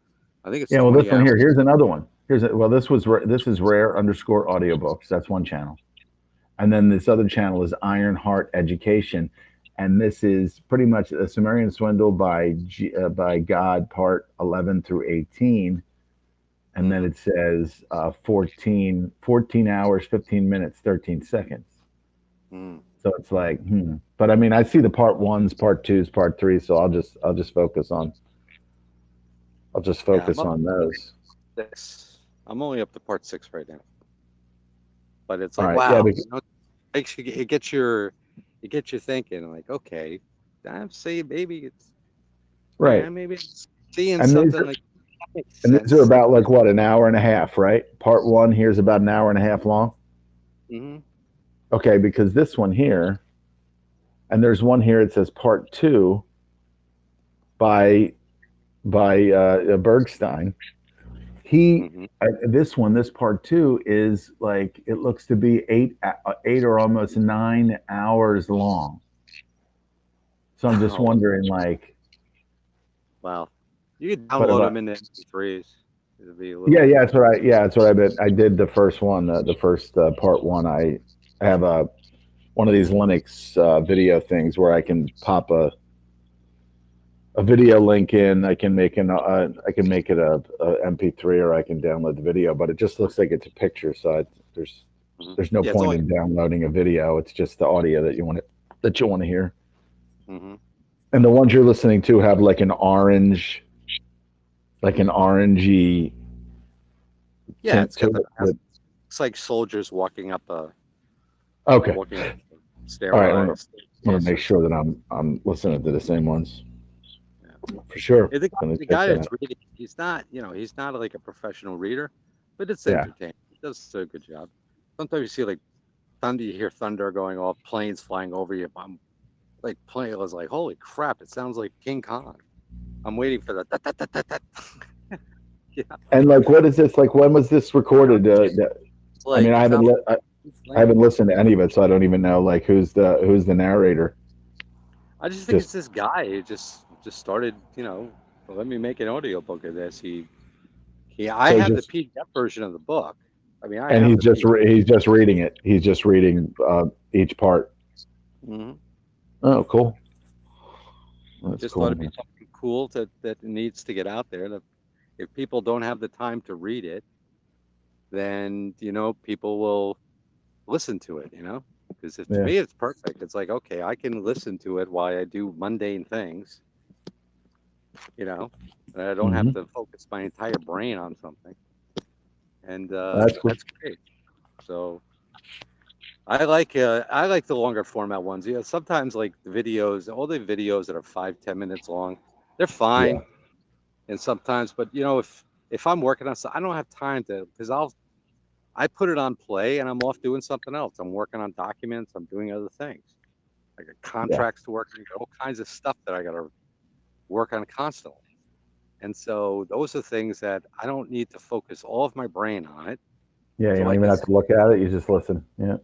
I think it's Yeah, well, this 20 one here. Here's another one. Here's a, well, this was this is rare underscore audiobooks. That's one channel, and then this other channel is Iron Heart Education, and this is pretty much a Sumerian swindle by G, uh, by God, part eleven through eighteen, and then it says uh, 14, 14 hours, fifteen minutes, thirteen seconds. Mm. So it's like, hmm. But I mean, I see the part ones, part twos, part three. So I'll just I'll just focus on. I'll just focus I'm on those. Six. I'm only up to part six right now. But it's like right, yeah, wow, because- you know, it makes you it gets your it gets you thinking like okay, I'm saying maybe it's Right. yeah, maybe it's seeing And something are- like And these are about like what an hour and a half, right? Part one here's about an hour and a half long. Mhm. Okay, because this one here, and there's one here. It says part two by by uh, Bergstein. He Mhm. uh, this one, this part two is like it looks to be eight uh, eight or almost nine hours long. So I'm just Wow. wondering, like, Wow. You could download them in the MP3s. It'd be a yeah, yeah, that's what I yeah, that's what I did. I did the first one, uh, the first uh, part one. I have a one of these Linux uh, video things where I can pop a a video link in. I can make an uh, I can make it a, a MP3 or I can download the video, but it just looks like it's a picture. So I, there's Mhm. there's no Yeah, point only- in downloading a video. It's just the audio that you want to that you want to hear. Mhm. And the ones you're listening to have like an orange, like an orangey. Yeah, tint it's the, it. it's like soldiers walking up a Okay. walking up a stairway. All right, I wanna- I want to make sure that I'm I'm listening to the same ones. For sure. The guy, Gonna the check guy that that's reading, he's not, you know, he's not like a professional reader, but it's Yeah. entertaining. He does a good job. Sometimes you see like thunder, you hear thunder going off, planes flying over you. I'm like plane. I was like, holy crap! It sounds like King Kong. I'm waiting for that. And like, what is this? Like, when was this recorded? Uh, that- I mean, I haven't li- I, I haven't listened to any of it, so I don't even know like who's the who's the narrator. I just think just- it's this guy who just just started, you know, let me make an audiobook of this. He, he, I So have just- the PDF version of the book. I mean, I And he's just re- he's just reading it. He's just reading uh, each part. Mm-hmm. Oh, cool. That's just cool. thought it'd be something cool that that needs to get out there. That if people don't have the time to read it, then you know people will listen to it. You know, because to Yeah. me it's perfect. It's like okay, I can listen to it while I do mundane things. You know, and I don't Mm-hmm. have to focus my entire brain on something. And uh, That's that's, great. So. I like uh, I like the longer format ones. Yeah, sometimes like the videos, all the videos that are five ten minutes long, they're fine. And sometimes, but you know, if if I'm working on something, I don't have time to because I'll I put it on play and I'm off doing something else. I'm working on documents. I'm doing other things. I got contracts to work on, all kinds of stuff that I got to work on constantly. And so those are things that I don't need to focus all of my brain on it. Yeah, you don't I even have to look at it. You just listen. Yeah.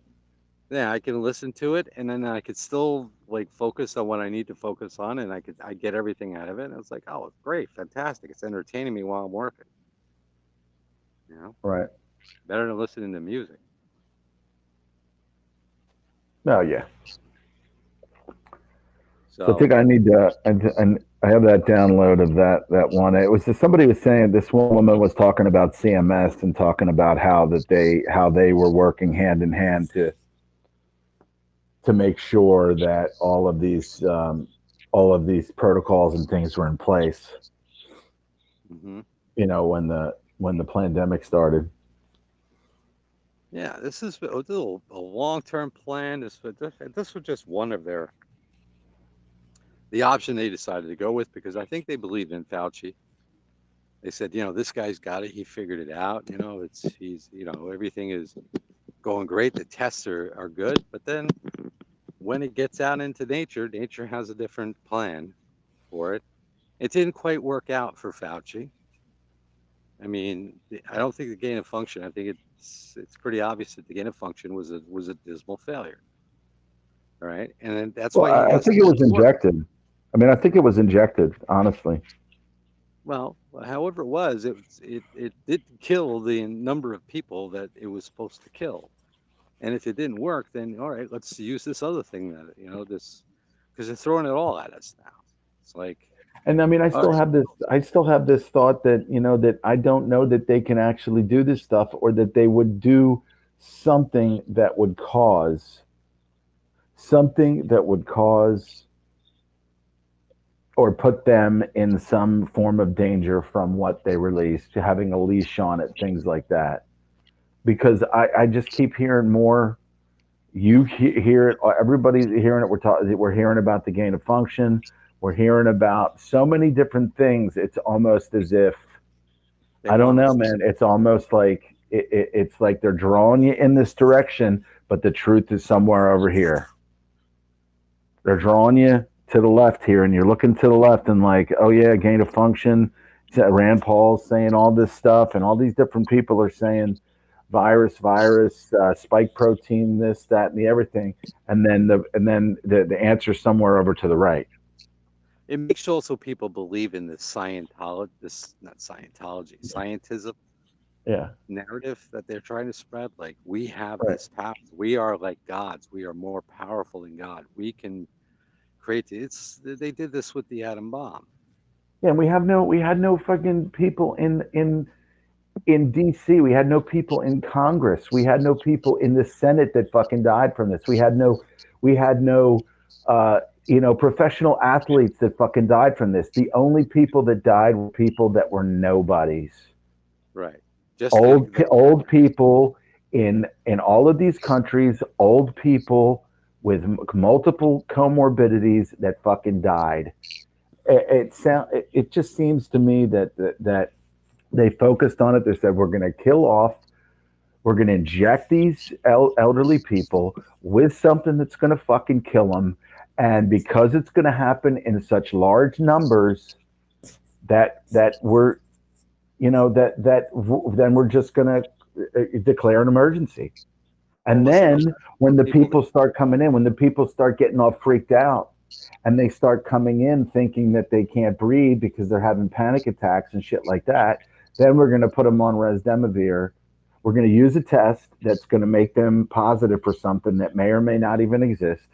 Yeah, I can listen to it and then I could still like focus on what I need to focus on and I could I get everything out of it. And it's like, oh, great, fantastic. It's entertaining me while I'm working. You know, Right. Better than listening to music. No, yeah. So, So I think I need to, and, and I have that download of that that one. It was just, somebody was saying this woman was talking about CMS and talking about how that they how they were working hand in hand to to make sure that all of these um, all of these protocols and things were in place. hmm You know, when the when the pandemic started. Yeah, this is a, little- a long-term plan. This this, was just one of their the option they decided to go with because I think they believed in Fauci. They said, you know, this guy's got it. He figured it out. You know, it's he's you know everything is going great. The tests are are good, but then when it gets out into nature, nature has a different plan for it. It didn't quite work out for Fauci. I mean, I don't think the gain of function. I think it's it's pretty obvious that the gain of function was a was a dismal failure. All right, and then that's Well, why I, I think it was work. injected. I mean, I think it was injected. Honestly, Well, however it was, it it it did kill the number of people that it was supposed to kill, and if it didn't work, then all right, let's use this other thing that you know this because they're throwing it all at us now. It's like And I mean, I still have this. I still have this thought that you know that I don't know that they can actually do this stuff, or that they would do something that would cause something that would cause or put them in some form of danger from what they release, to having a leash on it, things like that. Because I, I just keep hearing more. You hear it. Everybody's hearing it. We're talking. We're hearing about the gain of function. We're hearing about so many different things. It's almost as if I don't know, man. It's almost like it, it, it's like they're drawing you in this direction, but the truth is somewhere over here. They're drawing you to the left here, and you're looking to the left, and like, oh yeah, gain of function. Rand Paul's saying all this stuff, and all these different people are saying virus, virus, uh, spike protein, this, that, and the everything, and then the and then the the answer somewhere over to the right. It makes also people believe in this Scientology, this not Scientology, scientism Yeah, narrative that they're trying to spread. Like we have Right. this power. We are like gods. We are more powerful than God. We can create. It's they did this with the atom bomb. Yeah, and we have no we had no fucking people in in in DC. We had no people in Congress. We had no people in the Senate that fucking died from this. We had no we had no uh you know professional athletes that fucking died from this. The only people that died were people that were nobodies. Right. Just Old like- old people in in all of these countries, old people with m- multiple comorbidities that fucking died it, it sound it, it just seems to me that, that that they focused on it they said we're going to kill off we're going to inject these el- elderly people with something that's going to fucking kill them and because it's going to happen in such large numbers that that we're you know that that then we're just going to uh, declare an emergency and then when the People- people start coming in when the people start getting all freaked out and they start coming in thinking that they can't breathe because they're having panic attacks and shit like that, then we're going to put them on Resdemivir. We're going to use a test that's going to make them positive for something that may or may not even exist.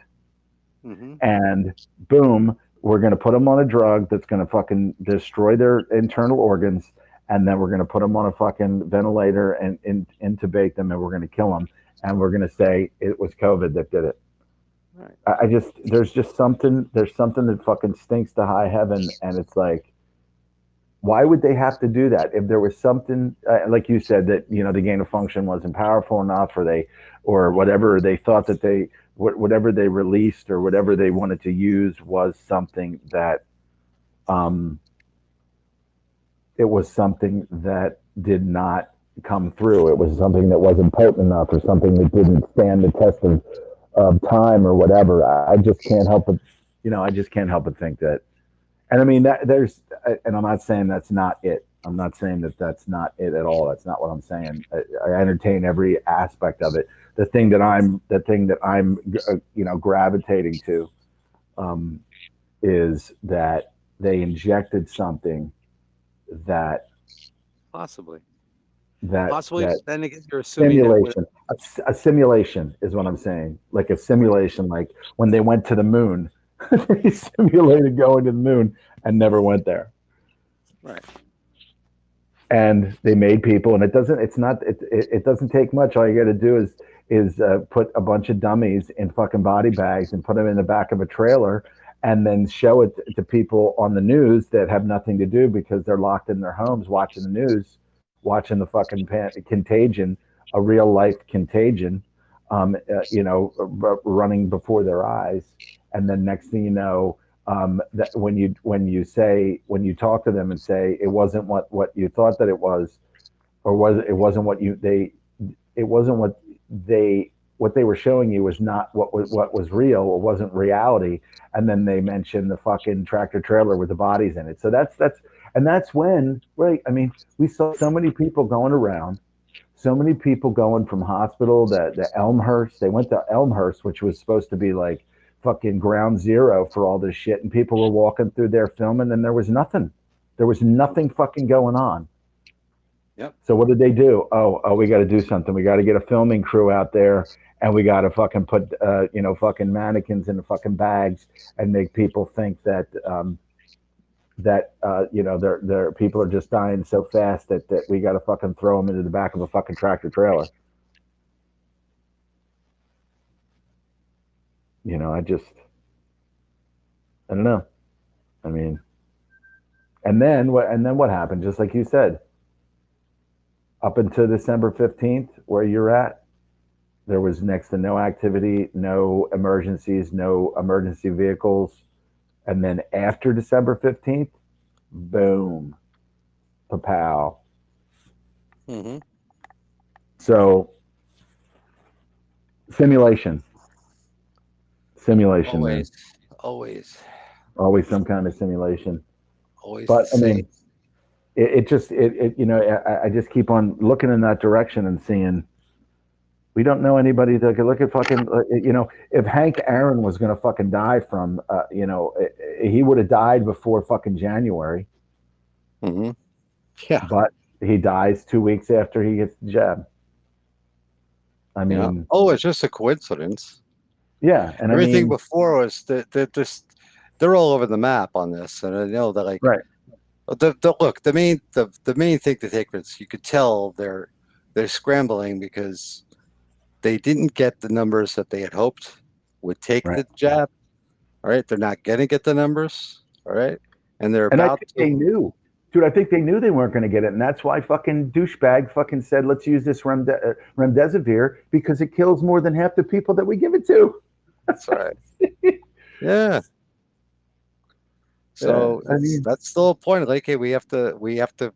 Mhm. And boom, we're going to put them on a drug that's going to fucking destroy their internal organs. And then we're going to put them on a fucking ventilator and, and intubate them and we're going to kill them. And we're going to say it was COVID that did it. Right. I I just there's just something there's something that fucking stinks to high heaven, and it's like, why would they have to do that? If there was something uh, like you said that you know the gain of function wasn't powerful enough, or they or whatever they thought that they wh- whatever they released or whatever they wanted to use was something that um it was something that did not come through. It was something that wasn't potent enough, or something that didn't stand the test of of time, or whatever. I, I just can't help but, you know, I just can't help but think that. And I mean, that there's, and I'm not saying that's not it. I'm not saying that that's not it at all. That's not what I'm saying. I, I entertain every aspect of it. The thing that I'm, the thing that I'm, uh, you know, gravitating to, um, is that they injected something that Possibly. that Possibly. that then again, you're assuming simulation a, a simulation is what i'm saying like a simulation like when they went to the moon they simulated going to the moon and never went there Right. and they made people and it doesn't it's not it, it, it doesn't take much all you got to do is is uh, put a bunch of dummies in fucking body bags and put them in the back of a trailer and then show it to people on the news that have nothing to do because they're locked in their homes watching the news watching the fucking pan- contagion a real life contagion um, uh, you know r- running before their eyes. And then next thing you know um, that when you when you say when you talk to them and say it wasn't what what you thought that it was or was it wasn't what you they it wasn't what they what they were showing you was not what was what was real or wasn't reality. And then they mentioned the fucking tractor trailer with the bodies in it. So that's that's and that's when right i mean we saw so many people going around so many people going from hospital to, to elmhurst. They went to elmhurst which was supposed to be like fucking ground zero for all this shit. And people were walking through there filming and there was nothing. There was nothing fucking going on So what did they do oh oh we got to do something we got to get a filming crew out there and we got to fucking put uh, you know fucking mannequins in the fucking bags and make people think that um, that uh, you know their their people are just dying so fast that that we got to fucking throw them into the back of a fucking tractor trailer. You know, I just I don't know. I mean, and then what? And then what happened? Just like you said, up until December fifteenth, where you're at, there was next to no activity, no emergencies, no emergency vehicles. And then after December 15th, boom, pow. Mm-hmm. So, simulation. Simulation. man. Always, always, Always some kind of simulation. always. But I mean. It, it just, it, it, you know, I, I just keep on looking in that direction and seeing, we don't know anybody that could look at fucking, uh, you know, if Hank Aaron was going to fucking die from, uh, you know, he would have died before fucking January, Mm-hmm. yeah, but he dies two weeks after he gets the jab. I Yeah. mean, oh, it's just a coincidence. yeah, and Everything I mean, before was that they're just they're all over the map on this, and I know that like Right. The, the look the main the, the main thing to take is you could tell they're they're scrambling because they didn't get the numbers that they had hoped would take Right. the jab. All right, they're not going to get the numbers. All right, and they're and I about think to. they knew, dude. I think they knew they weren't going to get it, and that's why fucking douchebag fucking said, "Let's use this remde- uh, remdesivir because it kills more than half the people that we give it to." That's right. yeah. So I that's, mean- that's the whole point. Like, hey, we have to, we have to.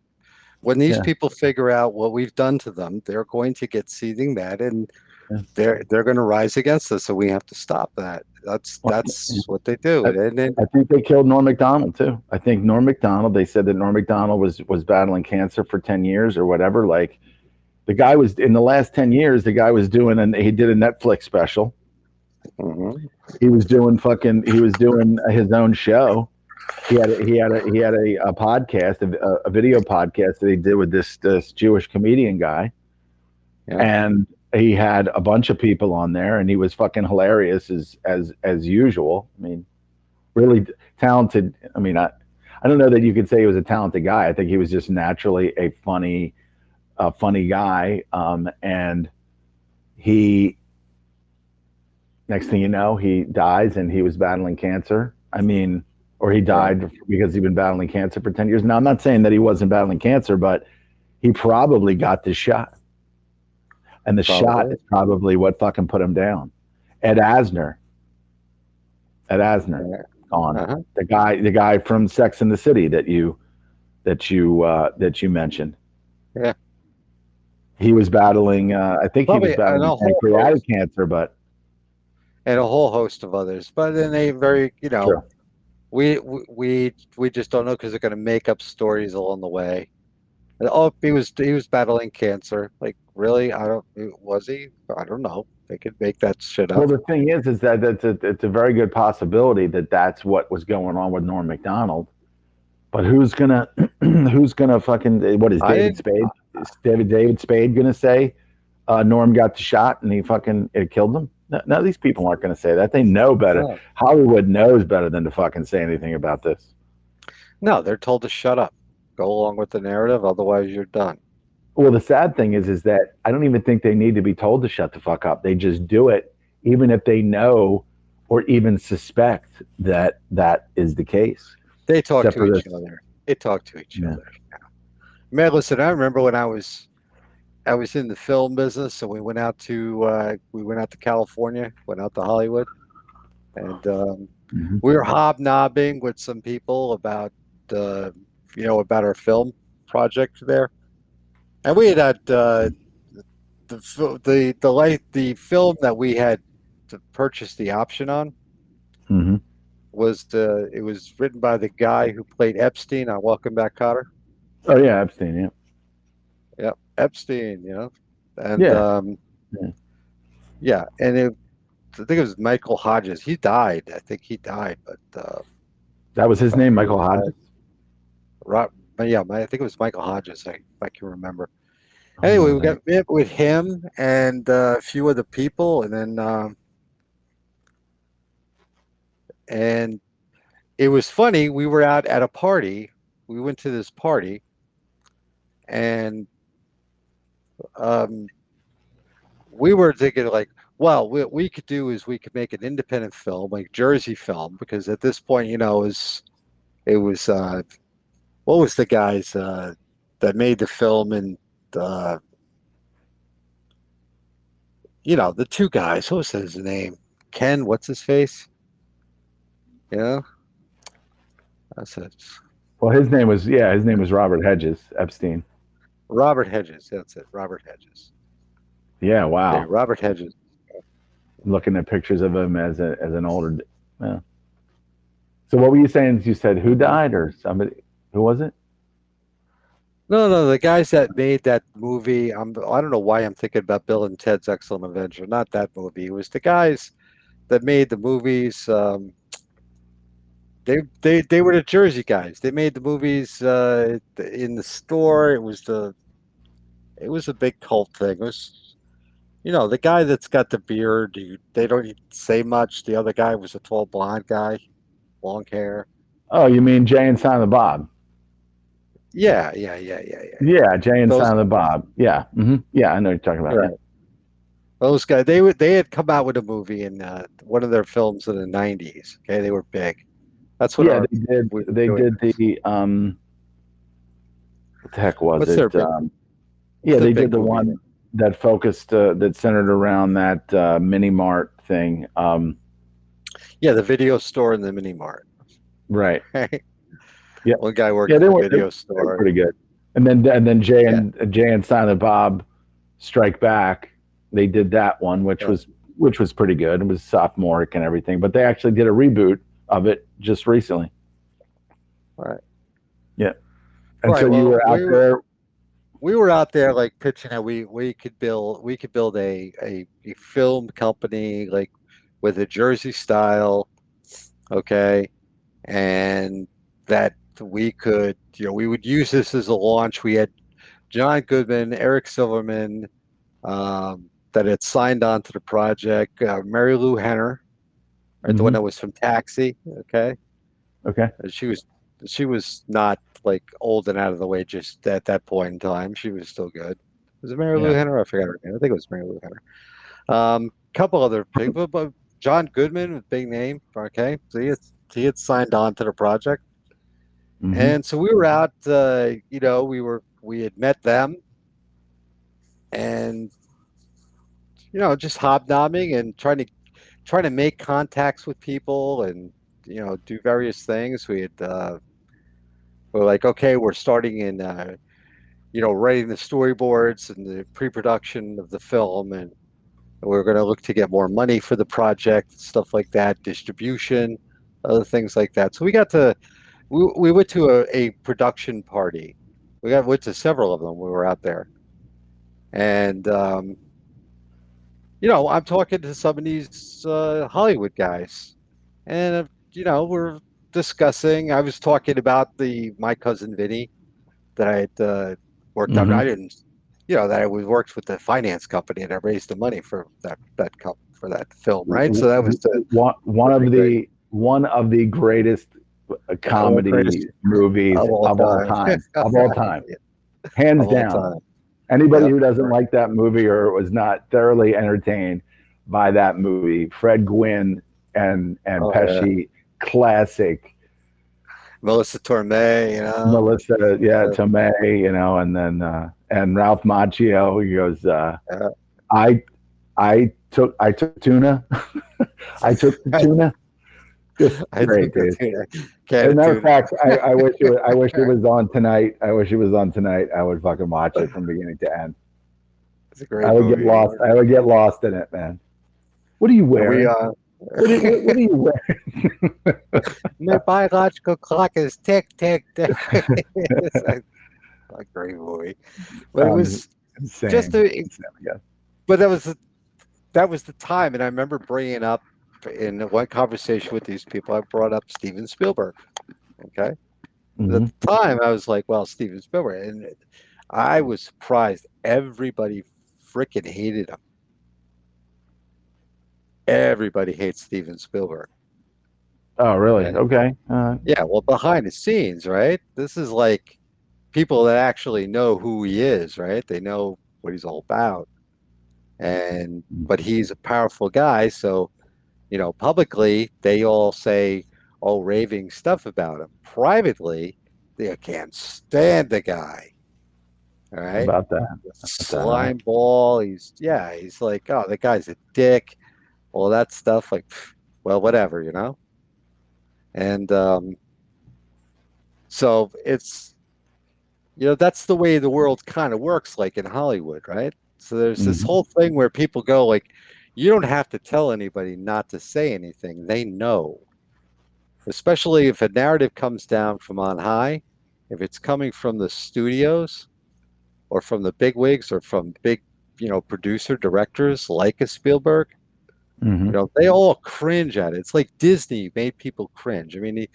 When these Yeah. people figure out what we've done to them, they're going to get seething mad, and Yeah. they're they're going to rise against us. So we have to stop that. That's that's yeah. what they do. I- and I think they killed Norm Macdonald too. I think Norm Macdonald. They said that Norm Macdonald was was battling cancer for ten years or whatever. Like, the guy was in the last ten years. The guy was doing and he did a Netflix special. Mhm. He was doing fucking. He was doing his own show. He had a, he had a he had a, a podcast, a, a video podcast that he did with this this Jewish comedian guy, Yeah. and he had a bunch of people on there, and he was fucking hilarious as as as usual. I mean, really talented. I mean, I I don't know that you could say he was a talented guy. I think he was just naturally a funny, a funny guy. Um, and he, next thing you know, he dies, and he was battling cancer. I mean, or he died because he'd been battling cancer for ten years. Now, I'm not saying that he wasn't battling cancer, but he probably got the shot, and the shot is probably what fucking put him down. Ed Asner. Ed Asner on Uh-huh. the guy the guy from Sex in the City that you that you uh that you mentioned. Yeah. He was battling. Uh, I think Probably he was battling pancreatic cancer, but and a whole host of others. But then they very, you know, Sure. We, we we we just don't know because they're going to make up stories along the way. And, oh, he was he was battling cancer. Like really? I don't. Was he? I don't know. They could make that shit up. well, the thing is, is that it's a, it's a very good possibility that that's what was going on with Norm Macdonald. But who's gonna who's gonna fucking what is I David Spade? Is David David Spade gonna say uh, Norm got the shot and he fucking it killed him? No, no, these people aren't gonna say that. They know better. No. Hollywood knows better than to fucking say anything about this. No, they're told to shut up. Go along with the narrative, otherwise you're done. Well, the sad thing is, is that I don't even think they need to be told to shut the fuck up. They just do it, even if they know or even suspect that that is the case. They talk Except to each this. other. They talk to each Yeah. other. Yeah. Man, listen, I remember when I was I was in the film business and we went out to uh, we went out to California, went out to Hollywood, and um, Mhm. we were hobnobbing with some people about uh, you know about our film project there, and we had uh, the the the light the film that we had to purchase the option on Mhm. was the it was written by the guy who played Epstein on Welcome Back Kotter. Oh yeah, Epstein. Yeah. Epstein, you know, and Yeah. um, Yeah. yeah, and it, I think it was Michael Hodges. He died. I think he died, but uh, That was his name, Michael Hodges. Rob, but yeah, I think it was Michael Hodges. I, I can remember. Anyway, we got met with him and uh, a few other people, and then um, and it was funny. We were out at a party. We went to this party, and um, we were thinking like, well, what we could do is we could make an independent film, like Jersey film, because at this point, you know, it was it was uh, what was the guys uh, that made the film and uh, you know the two guys. What was his name? Ken. What's his face? Yeah, that's it. Well, his name was yeah, his name was Robert Hedges Epstein. Robert Hedges. That's it. Robert Hedges. Yeah, wow. Yeah, Robert Hedges. Looking at pictures of him as a as an older. Yeah. So what were you saying? You said who died or somebody? Who was it? No, no, the guys that made that movie. I'm. I don't know why I'm thinking about Bill and Ted's Excellent Adventure. Not that movie. It was the guys that made the movies. Um, they they they were the Jersey guys. They made the movies uh, in the store. It was the. It was a big cult thing. It was, you know, the guy that's got the beard. They don't say much. The other guy was a tall blonde guy, long hair. Oh, you mean Jay and Silent Bob? Yeah, yeah, yeah, yeah, yeah. Yeah, Jay and Those- Silent Bob. Yeah, hmm yeah, I know what you're talking about. Right. Those guys, they would they had come out with a movie in uh, one of their films in the '90s. Okay, they were big. That's what. Yeah, they did. They did the um. What the heck was What's it? big- um, yeah, they did the movie? one that focused uh, that centered around that uh, mini mart thing. Um, yeah, the video store and the mini mart. right. Yeah. One guy worked Yeah, at they the were- video They store. pretty good. And then and then Jay and Jay and Silent Bob Strike Back. They did that one, which Yeah. was which was pretty good. It was sophomoric and everything, but they actually did a reboot of it just recently. Right. Yeah. And Right, so you were out we were- there. we were out there like pitching how we we could build we could build a a, a film company like with a Jersey style, okay, and that we could you know we would use this as a launch. We had John Goodman, Eric Silverman, um, that had signed on to the project. Uh, Marilu Henner, right, the one that was from Taxi, okay. Okay. She was she was not like old and out of the way just at that point in time. She was still good. Was it Mary Lou Yeah. Henner? I forgot her name. I think it was Marilu Henner. Um, couple other people, but John Goodman, a big name. Okay, so he had, he had signed on to the project, Mhm. and so we were out. Uh, you know, we were we had met them, and you know, just hobnobbing and trying to trying to make contacts with people and you know do various things. We had uh, we're like, okay, we're starting in uh, you know, writing the storyboards and the pre-production of the film, and we are going to look to get more money for the project, stuff like that, distribution, other things like that. So we got to, we, we went to a, a production party. We got went to several of them. We were out there, and um, you know, I'm talking to some of these uh, Hollywood guys, and uh, you know, we're discussing. I was talking about the my cousin Vinny that I had uh, worked mm-hmm. on. I didn't, you know, that I was worked with the finance company and I raised the money for that that for that film, right? So that was the, one one of the great. one of the greatest uh, comedy movies of all, of all time, of all time, hands down. Time. Anybody who doesn't like that movie or was not thoroughly entertained by that movie, Fred Gwynne and and oh, Pesci, yeah. classic Melissa Torme, you know. Melissa, yeah, Torme, you know, and then uh, and Ralph Macchio. He goes, uh, yeah. I, I took I took tuna. I took the I great, dude. As a matter of fact, I, I wish it was, I wish it was on tonight. I wish it was on tonight. I would fucking watch it from beginning to end. It's a great. I would movie. get lost. I would get lost in it, man. What are you wearing? We, uh, what are, what, what are you wearing? My biological clock is tick, tick, tick. a great movie. But um, it was insane. just a, insane, yeah. but that was that was the time, and I remember bringing up in one conversation with these people, I brought up Steven Spielberg. Okay, mm-hmm. at the time, I was like, "Well, Steven Spielberg," and I was surprised. Everybody freaking hated him everybody hates Steven Spielberg. Oh, really? Okay. Uh, yeah. Well, behind the scenes, right? This is like people that actually know who he is, right? They know what he's all about. And, hmm. but he's a powerful guy. So, you know, publicly, they all say all raving stuff about him. Privately, they can't stand the guy. All right. About that. Slime ball. He's, yeah, he's like, oh, the guy's a dick all that stuff like well whatever you know and um, so it's you know that's the way the world kind of works like in hollywood right so there's mm-hmm. this whole thing where people go like you don't have to tell anybody not to say anything they know especially if a narrative comes down from on high if it's coming from the studios or from the big wigs or from big you know producer directors like a spielberg Mm-hmm. You know, they all cringe at it. It's like Disney made people cringe. I mean, the,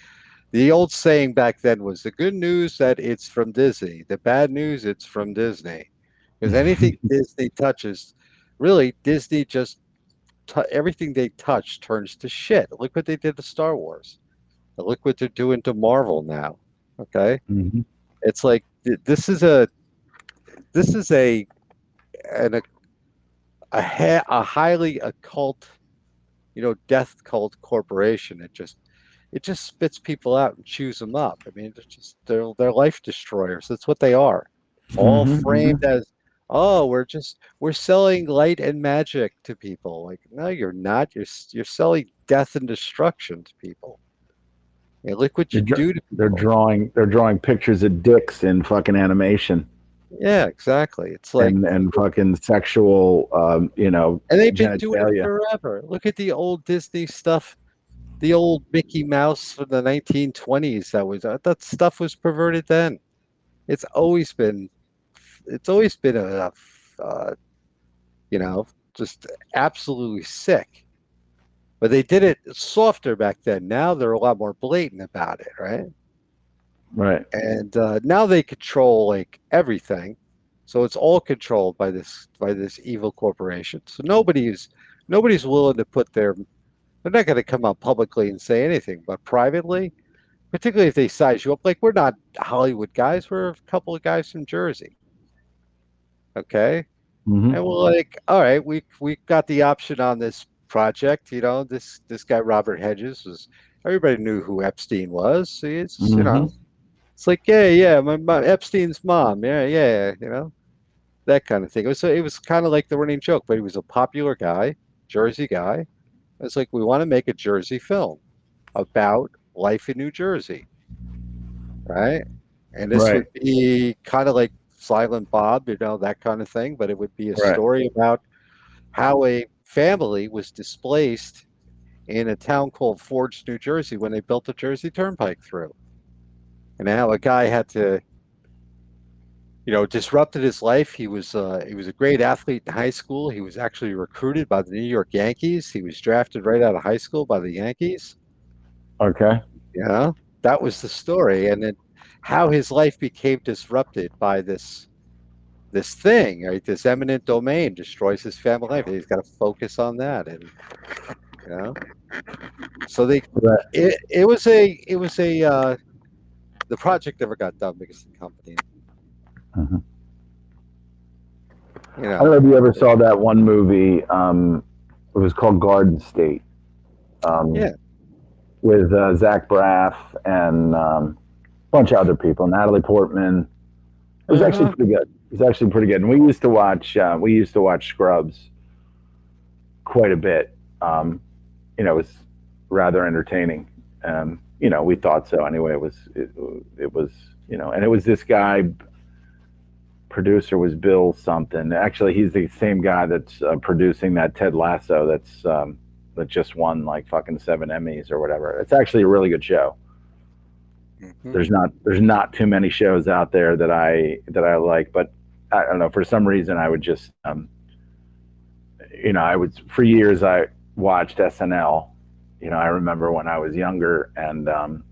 the old saying back then was the good news that it's from Disney, the bad news it's from Disney. Because anything Disney touches, really, Disney just t- everything they touch turns to shit. Look what they did to Star Wars. Look what they're doing to Marvel now. Okay, mm-hmm. it's like this is a this is a an a, a, ha- a highly occult, you know, death cult corporation. It just it just spits people out and chews them up. I mean, they're just they're they're life destroyers. That's what they are. All mm-hmm. framed mm-hmm. as oh, we're just we're selling light and magic to people. Like, no, you're not. You're you're selling death and destruction to people. Yeah, look what you they're, do to people. They're drawing they're drawing pictures of dicks in fucking animation. Yeah, exactly. It's like and, and fucking sexual, um, you know. And they've been doing it forever. Look at the old Disney stuff, the old Mickey Mouse from the 1920s. That was uh, that stuff was perverted then. It's always been, it's always been a, uh, you know, just absolutely sick. But they did it softer back then. Now they're a lot more blatant about it, right? Right. And uh, now they control like everything. So it's all controlled by this by this evil corporation. So nobody's nobody's willing to put their they're not going to come out publicly and say anything, but privately, particularly if they size you up, like we're not Hollywood guys, we're a couple of guys from Jersey. Okay. Mm-hmm. And we're like, all right, we we got the option on this project. You know, this this guy Robert Hedges was everybody knew who Epstein was. So It's mm-hmm. you know it's like, yeah, yeah, my, my Epstein's mom, yeah, yeah, you know, that kind of thing. It was it was kind of like the running joke, but he was a popular guy, Jersey guy. It's like we want to make a Jersey film about life in New Jersey, right? And this right. would be kind of like Silent Bob, you know, that kind of thing. But it would be a Right. story about how a family was displaced in a town called Forge, New Jersey, when they built the Jersey Turnpike through, and how a guy had to, you know, disrupted his life. He was uh, he was a great athlete in high school. He was actually recruited by the New York Yankees. He was drafted right out of high school by the Yankees. Okay. Yeah, that was the story, and then how his life became disrupted by this this thing, right? This eminent domain destroys his family life. He's got to focus on that, and you know, so they it, it was a it was a uh, the project never got done because of the company. Mhm. You I don't know, know if you ever saw that one movie. Um, it was called Garden State. Um, Yeah. With uh, Zach Braff and um, bunch of other people, Natalie Portman. It was actually Uh-huh. pretty good. It was actually pretty good. And we used to watch. Uh, we used to watch Scrubs quite a bit. Um, you know, it was rather entertaining. Um, you know, we thought so anyway. It was. It, it was. You know, and it was this guy producer was Bill something. Actually, he's the same guy that's uh, producing that Ted Lasso that's um, that just won like fucking seven Emmys or whatever. It's actually a really good show. Mhm. There's not there's not too many shows out there that I that I like, but I don't know for some reason I would just um, you know I was for years I watched SNL. You know I remember when I was younger and um,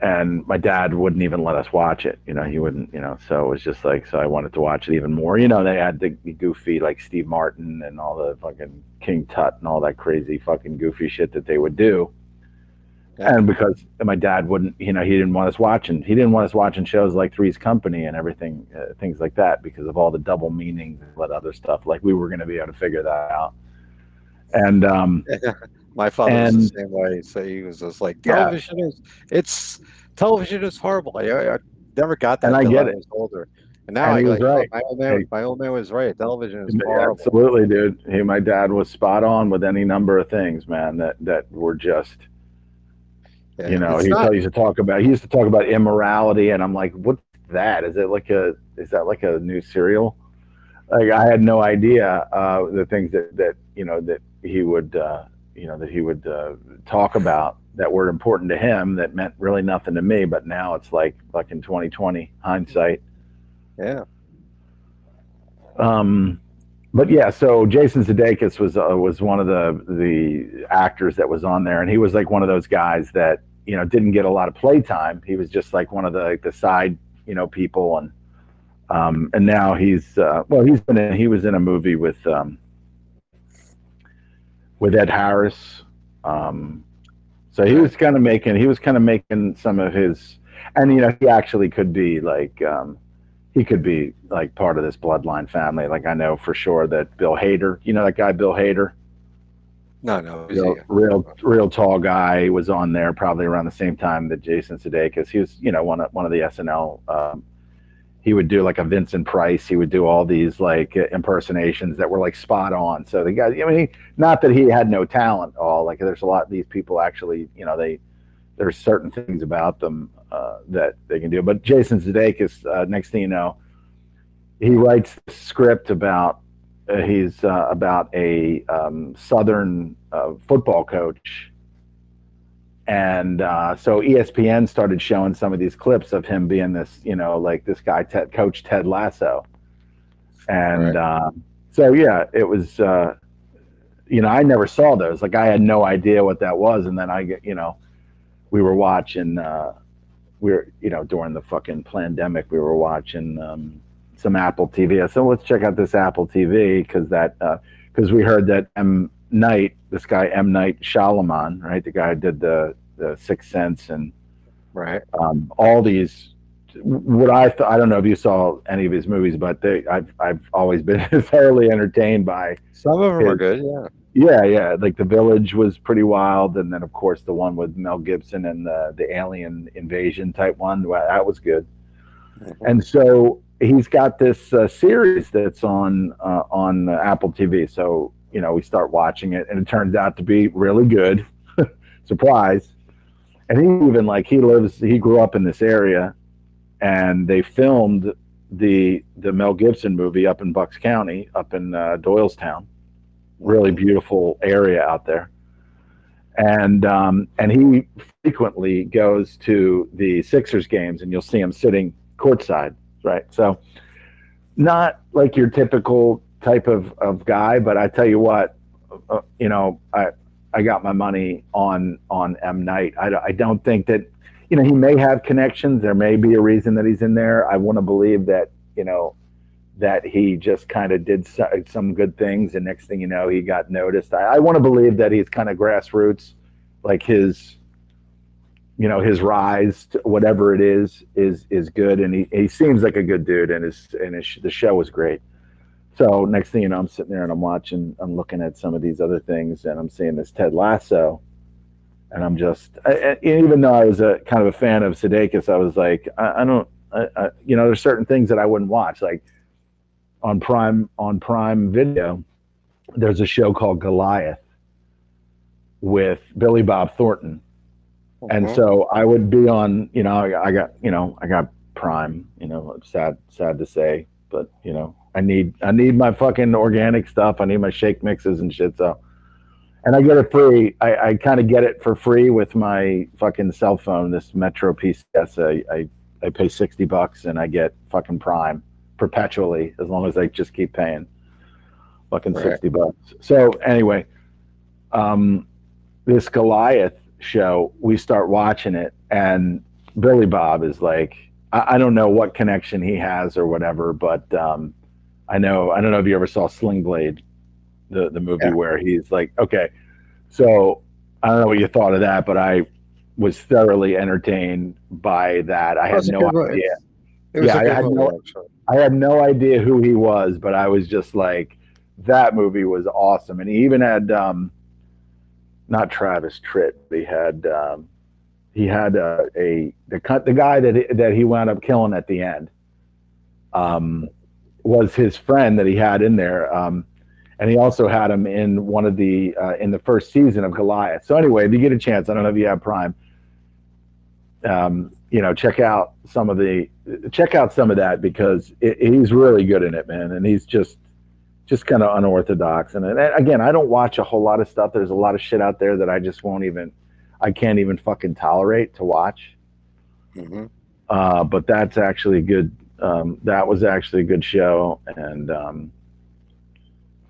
and my dad wouldn't even let us watch it. You know, he wouldn't. You know, so it was just like so. I wanted to watch it even more. You know, they had the, the goofy like Steve Martin and all the fucking King Tut and all that crazy fucking goofy shit that they would do. Yeah. And because my dad wouldn't, you know, he didn't want us watching. He didn't want us watching shows like Three's Company and everything, uh, things like that, because of all the double meanings and that other stuff. Like we were going to be able to figure that out. And um, My father was the same way. So he was just like, Yeah. television is it's television is horrible. I, I never got that And I get I it. older. And now And I he was like, oh, right. my old man, Hey. my old man was right. Television is horrible. absolutely, dude. He, my dad was spot on with any number of things, man. That that were just, Yeah, you know, he not- used to talk about. He used to talk about immorality, and I'm like, what's that? Is it like a? Is that like a new serial? Like I had no idea uh, the things that that you know that he would uh, you know that he would uh, talk about that were important to him that meant really nothing to me. But now it's like like in 2020 hindsight. yeah. Um, but yeah, so Jason Sudeikis was uh, was one of the the actors that was on there, and he was like one of those guys that you know didn't get a lot of playtime. He was just like one of the the side you know people, and um, and now he's uh, well, he's been in, he was in a movie with um, with Ed Harris. Um, so he was kind of making he was kind of making some of his, and you know he actually could be like. Um, he could be like part of this bloodline family. Like I know for sure that Bill Hader, you know that guy Bill Hader, No, no. real, real, real tall guy, was on there probably around the same time that Jason Sudeikis. He was, you know, one of one of the SNL. Um, he would do like a Vincent Price. He would do all these like impersonations that were like spot on. So the guy, I mean, he, not that he had no talent. at All like there's a lot. of These people actually, you know, they there's certain things about them uh, that they can do. But Jason Sudeikis, uh, next thing you know, he writes the script about uh, he's uh, about a um, southern uh, football coach, and uh, so ESPN started showing some of these clips of him being this, you know, like this guy, Ted, Coach Ted Lasso, and Right. uh, so yeah, it was. Uh, you know, I never saw those. Like, I had no idea what that was, and then I get, you know, we were watching. Uh, we were, you know, during the fucking pandemic, we were watching um, some Apple TV. I said, let's check out this Apple TV because that because we heard that M Night, this guy M Night Shyamalan, right, the guy who did the the Sixth Sense and right. um, all these. What I th- I don't know if you saw any of his movies, but they I've I've always been thoroughly entertained by Some of them are good. Yeah. Yeah, yeah. Like the village was pretty wild, and then of course the one with Mel Gibson and the the alien invasion type one. Well, that was good. And so he's got this uh, series that's on uh, on uh, Apple TV. So you know we start watching it, and it turns out to be really good. Surprise! And he even like he lives, he grew up in this area, and they filmed the the Mel Gibson movie up in Bucks County, up in uh, Doylestown. Really beautiful area out there. And um, and he frequently goes to the Sixers games, and you'll see him sitting courtside, right? So, not like your typical type of, of guy, but I tell you what, uh, you know, I I got my money on on M Night. I, I don't think that you know he may have connections. There may be a reason that he's in there. I want to believe that you know that he just kind of did so, some good things, and next thing you know, he got noticed. I, I want to believe that he's kind of grassroots, like his you know his rise to whatever it is is is good and he, he seems like a good dude and his and his, the show was great so next thing you know i'm sitting there and i'm watching i'm looking at some of these other things and i'm seeing this ted lasso and i'm just I, even though i was a kind of a fan of sudeikis i was like i, I don't I, I, you know there's certain things that i wouldn't watch like on prime on prime video there's a show called goliath with billy bob thornton and Mhm. so I would be on, you know, I, I got, you know, I got Prime. You know, sad, sad to say, but you know, I need, I need my fucking organic stuff. I need my shake mixes and shit. So, and I get it free. I, I kind of get it for free with my fucking cell phone. This Metro PCS. I, I, I pay sixty bucks and I get fucking Prime perpetually as long as they just keep paying. Fucking Right. sixty bucks. So anyway, um, this Goliath show, we start watching it, and Billy Bob is like, I, I don't know what connection he has or whatever, but um, I know I don't know if you ever saw Sling Blade, the the movie Yeah. where he's like, okay, so I don't know what you thought of that, but I was thoroughly entertained by that. I had no idea. It was Yeah, a I good had no-. I had no idea who he was, but I was just like, that movie was awesome. And he even had, um, not Travis Tritt, he had, um, he had a, a the cut the guy that he, that he wound up killing at the end, um, was his friend that he had in there, um, and he also had him in one of the uh, in the first season of Goliath. So anyway, if you get a chance, I don't know if you have Prime, um, you know, check out some of the check out some of that because it, he's really good in it, man, and he's just just kind of unorthodox. And, and again, I don't watch a whole lot of stuff. There's a lot of shit out there that I just won't even, I can't even fucking tolerate to watch. Mhm. Uh, but that's actually a good. Um, that was actually a good show, and um,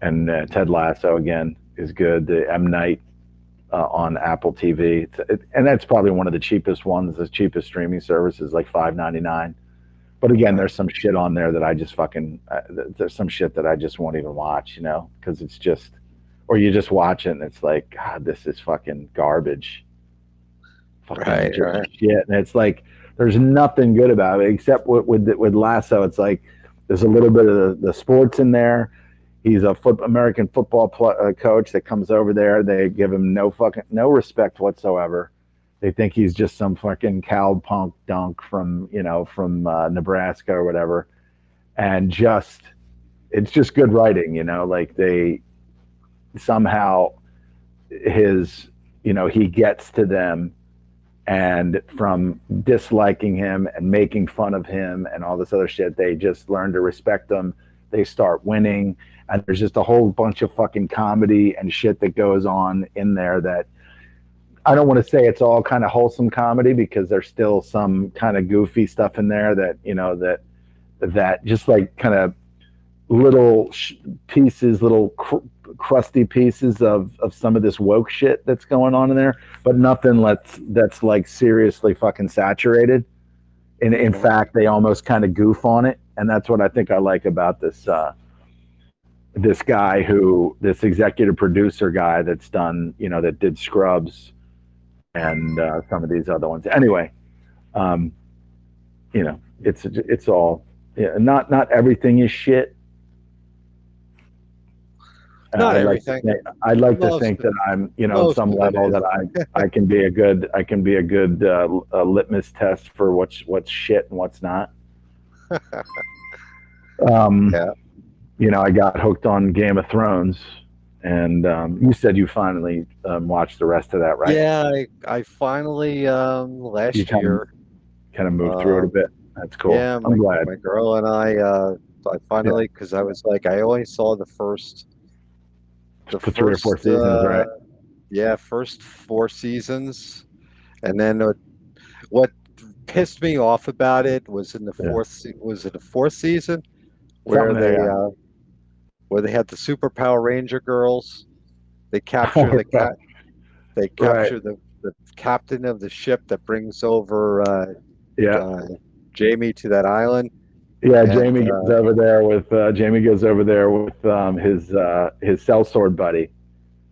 and uh, Ted Lasso again is good. The M Night uh, on Apple TV, It's- it, and that's probably one of the cheapest ones. The cheapest streaming service is like five ninety nine. But again, there's some shit on there that I just fucking. Uh, there's some shit that I just won't even watch, you know, because it's just, or you just watch it and it's like, God, this is fucking garbage. Fucking Right, right. shit, and it's like there's nothing good about it except with with, with Lasso. It's like there's a little bit of the, the sports in there. He's a foot, American football pl- uh, coach that comes over there. They give him no fucking no respect whatsoever. They think he's just some fucking cowpunk dunk from you know from uh, Nebraska or whatever, and just it's just good writing. You know, like they somehow his you know he gets to them and from disliking him and making fun of him and all this other shit they just learn to respect him they start winning and there's just a whole bunch of fucking comedy and shit that goes on in there that I don't want to say it's all kind of wholesome comedy because there's still some kind of goofy stuff in there that you know that that just like kind of little sh- pieces, little cr- crusty pieces of of some of this woke shit that's going on in there, but nothing that's that's like seriously fucking saturated. In in Mhm. fact, they almost kind of goof on it, and that's what I think I like about this. Uh, this guy who this executive producer guy that's done you know that did scrubs and uh, some of these other ones anyway um you know it's it's all yeah not not everything is shit Not I'd like to everything. think- I'd like to think that I'm, you know, most some level that I, I can be a good, I can be a good uh, uh, litmus test for what's what's shit and what's not. um, Yeah. You know, I got hooked on Game of Thrones, and um, you said you finally um, watched the rest of that, right? Yeah, I, I finally um last You kinda year Kind of moved through it a Um, bit. That's cool. Yeah, my, I'm glad. my girl and I, uh, I finally, because I was like, I only saw the first, The three or four seasons, uh, right? Yeah, first four seasons, and then uh, what pissed me off about it was in the Yeah. fourth. se- Was it the fourth season where Something they, uh, where they had the Super Power Ranger girls? They capture the cat. They capture the, the captain of the ship that brings over uh, Yeah. uh, Jaime to that island. Yeah, And, Jaime goes over there with uh, Jaime goes over there with um, his uh, his sellsword buddy,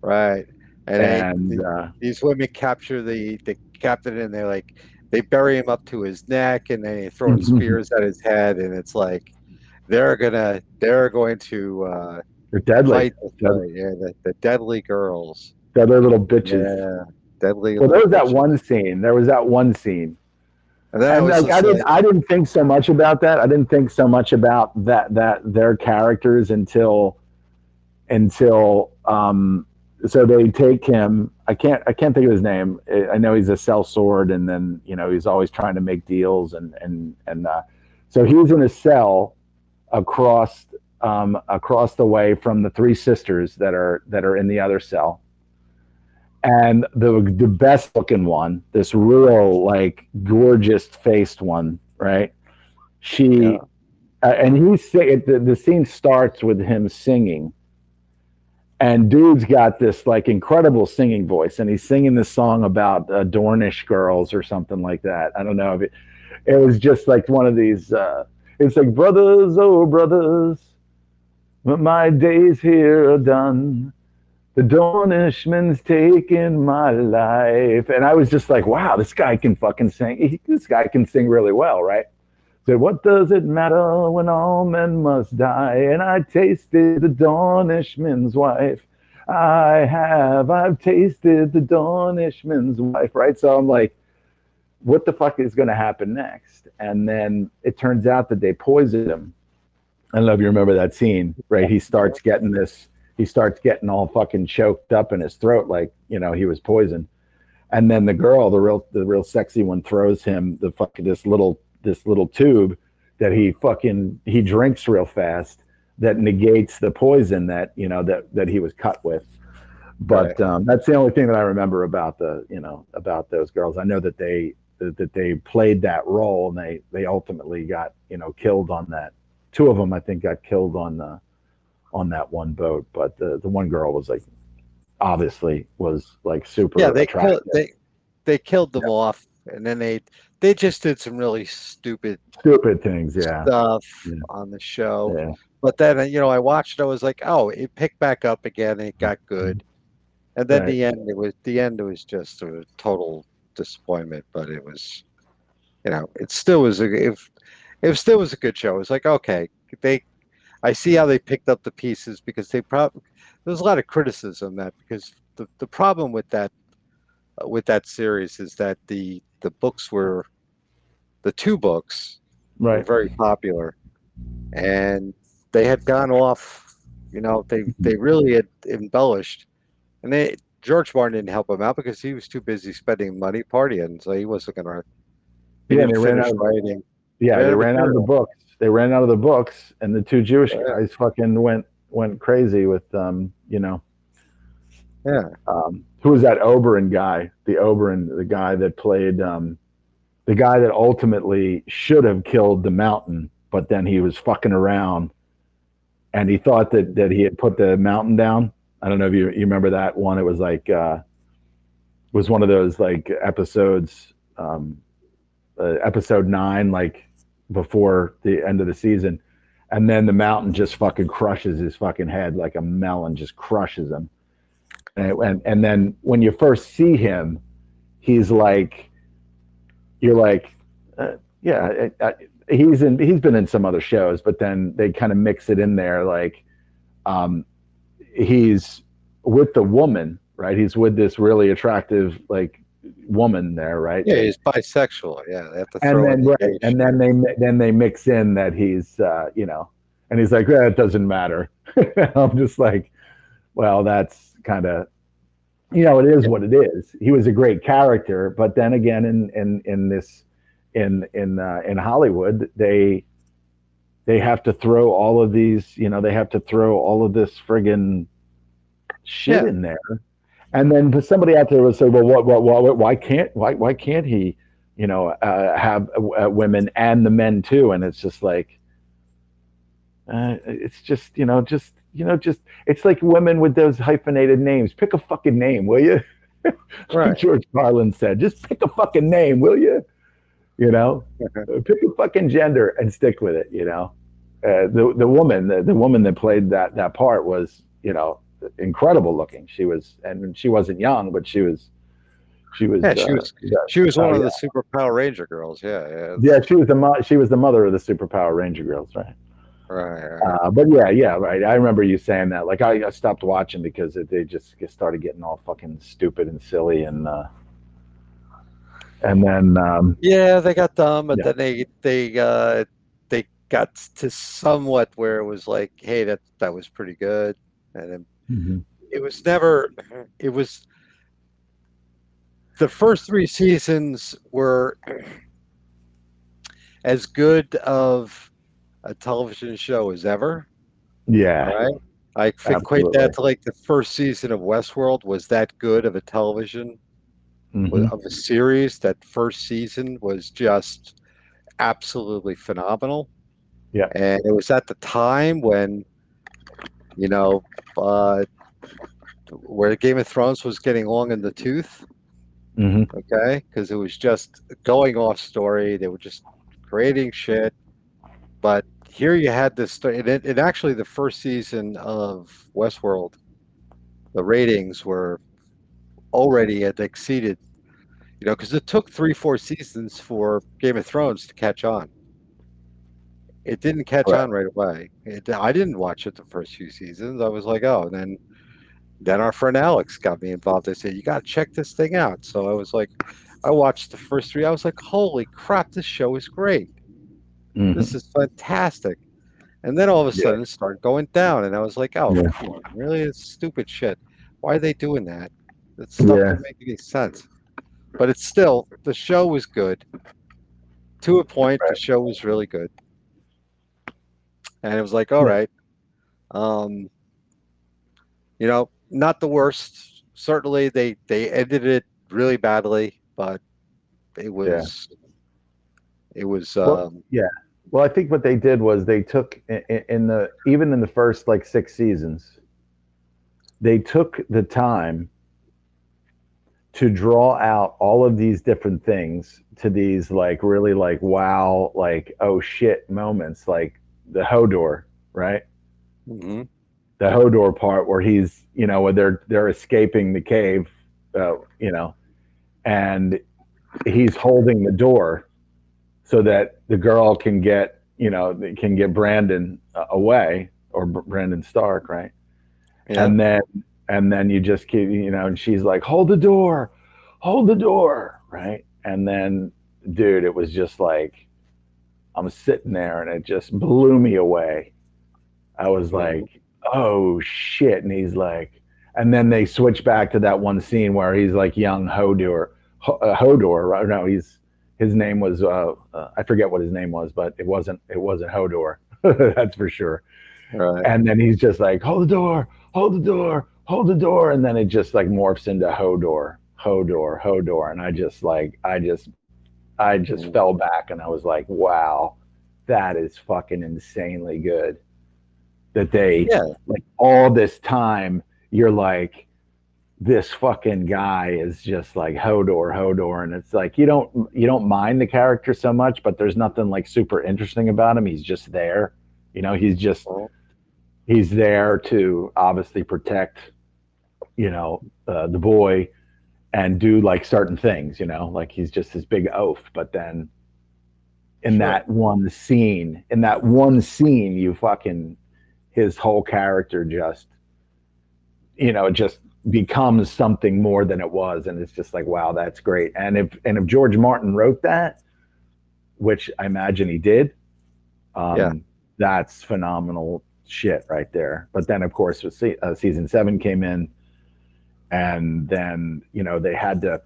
Right. And, they- and uh, these women capture the, the captain and they're like, they bury him up to his neck and they Mhm. spears at his head. And it's like, they're gonna, they're going to uh, they're deadly, fight. this Deadly. Yeah, the, the deadly girls. deadly little bitches. Yeah, deadly. Well, there was that one scene. There was that one scene, And and like I didn't, I didn't think so much about that. I didn't think so much about that that their characters until until um. So they take him. I can't. I can't think of his name. I- know he's a sellsword, and then you know he's always trying to make deals, and and and uh, so he's in a cell across um, across the way from the three sisters that are that are in the other cell and the the best looking one, this real like gorgeous faced one, right? She Yeah. uh, and he's the the scene starts with him singing, and dude's got this like incredible singing voice, and he's singing this song about uh, Dornish girls or something like that. I don't know if it. It was just like one of these. Uh, it's like brothers, oh brothers, my days here are done the Dornishman's taken my life. And I was just like, wow, this guy can fucking sing. He, this guy can sing really well, right? Said, what does it matter when all men must die? And I tasted the Dornishman's wife. I have, I've tasted the Dornishman's wife, right? So I'm like, what the fuck is going to happen next? And then it turns out that they poisoned him. I don't know if you remember that scene, right? He starts getting this he starts getting all fucking choked up in his throat like you know he was poisoned and then the girl the real the real sexy one throws him the fucking this little this little tube that he fucking he drinks real fast that negates the poison that you know that that he was cut with but um, that's the only thing that i remember about the you know about those girls i know that they that, that they played that role and they they ultimately got you know killed on that two of them i think got killed on the on that one boat, but the the one girl was like obviously was like super yeah, they attractive. killed, they they killed them off, and then they they just did some really stupid stupid things, yeah. stuff Yeah. on the show. Yeah. But then uh, you know, I watched. It, I was like, oh, it picked back up again. And it got good, and then Right. the end. It was the end. It was just a total disappointment. But it was, you know, it still was a if it still was a good show. It was like okay, they. I see how they picked up the pieces because they probably there's a lot of criticism that because the, the problem with that uh, with that series is that the the books were the two books were very popular and they had gone off you know they they really had embellished and they george martin didn't help him out because he was too busy spending money partying so he wasn't gonna he Yeah, they ran out of- writing Yeah, Yeah, they ran out of the books. They ran out of the books and the two Jewish Yeah. guys fucking went went crazy with um, you know, yeah um who was that Oberyn guy? The Oberyn, the guy that played um the guy that ultimately should have killed the mountain, but then he was fucking around and he thought that that he had put the mountain down. I don't know if you, you remember that one. It was like uh was one of those like episodes um uh, episode 9 like before the end of the season and then the mountain just fucking crushes his fucking head like a melon just crushes him and, and and then when you first see him he's like you're like uh, yeah uh, he's in he's been in some other shows but then they kind of mix it in there like um he's with the woman right? He's with this really attractive like woman there right? Yeah he's bisexual. Yeah they have to and then the right, and then they then they mix in that he's uh you know and he's like eh, it doesn't matter. I'm just like well that's kind of you know it is what it is. He was a great character but then again in in in this in in uh, in Hollywood, they they have to throw all of these, you know, they have to throw all of this friggin' shit Yeah. in there. And then somebody out there would say, "Well, what, what, what, why can't, why, why can't he, you know, uh, have uh, women and the men too?" And it's just like, uh, it's just, you know, just, you know, just, it's like women with those hyphenated names. Pick a fucking name, will you? Right. George Carlin said, just pick a fucking name, will you? You know, Mhm. Uh, pick a fucking gender and stick with it. You know, uh, the the woman, the, the woman that played that that part was, you know, incredible looking. She was, and she wasn't young, but she was, she was. Yeah, she uh, was- yeah, She was one Oh, of yeah. the Super Power Ranger girls. Yeah, yeah. yeah, she was the mo- she was the mother of the Super Power Ranger girls, right? Right, right. Uh, but yeah, yeah, right. I remember you saying that. Like, I, I stopped watching because it, they just get- started getting all fucking stupid and silly, and uh, and then um, Yeah, they got dumb, and Yeah. then they they uh they got to somewhat where it was like, hey, that that was pretty good, and then it was never. It was the first three seasons were as good of a television show as ever. yeah, Right? I equate Absolutely. that to like the first season of Westworld was that good of a television mhm. of a series. That first season was just absolutely phenomenal. Yeah. And it was at the time when, you know, uh, where Game of Thrones was getting long in the tooth, Mhm. okay? Because it was just going off story. They were just creating shit. But here you had this story. And, it, and actually, the first season of Westworld, the ratings were already had exceeded, you know, because it took three, four seasons for Game of Thrones to catch on. It didn't catch Right. on right away. It, I didn't watch it the first few seasons. I was like, oh, and then then our friend Alex got me involved. They said, you got to check this thing out. So I was like, I watched the first three. I was like, holy crap, this show is great. Mhm. This is fantastic. And then all of a Yeah. sudden it started going down. And I was like, oh, Yeah. on, really? It's stupid shit. Why are they doing that? That stuff Yeah. doesn't make any sense. But it's still, the show was good. To a point, the show was really good. And it was like, all right. Um, you know, not the worst. Certainly they they ended it really badly, but it was it was Well, um Well, I think what they did was they took in the even in the first like six seasons, they took the time to draw out all of these different things to these like really like wow like oh shit moments like the Hodor right mhm. the Hodor part where he's, you know, where they're they're escaping the cave, uh, you know, and he's holding the door so that the girl can get, you know, can get Brandon uh, away or Brandon Stark, right? Yeah. And then and then you just keep, you know, and she's like, "Hold the door, hold the door," right? And then, dude, it was just like I'm sitting there, and it just blew me away. I was like, "Oh shit!" And he's like, and then they switch back to that one scene where he's like young Hodor, Ho- uh, Hodor, right? No, he's his name was uh, uh, I forget what his name was, but it wasn't it wasn't Hodor, that's for sure right. and then he's just like, hold the door, hold the door, hold the door, and then it just like morphs into Hodor, Hodor, Hodor, and I just like, I just, I just fell back, and I was like, wow, that is fucking insanely good. That they Yeah. like all this time, you're like, this fucking guy is just like Hodor, Hodor, and it's like you don't you don't mind the character so much, but there's nothing like super interesting about him. He's just there, you know. He's just he's there to obviously protect you know uh, the boy and do like certain things you know like he's just this big oaf but then in Sure. that one scene in that one scene you fucking his whole character just you know just becomes something more than it was and it's just like wow that's great and if and if george martin wrote that which i imagine he did um Yeah. that's phenomenal shit right there but then of course with se- uh, season seven came in and then you know they had to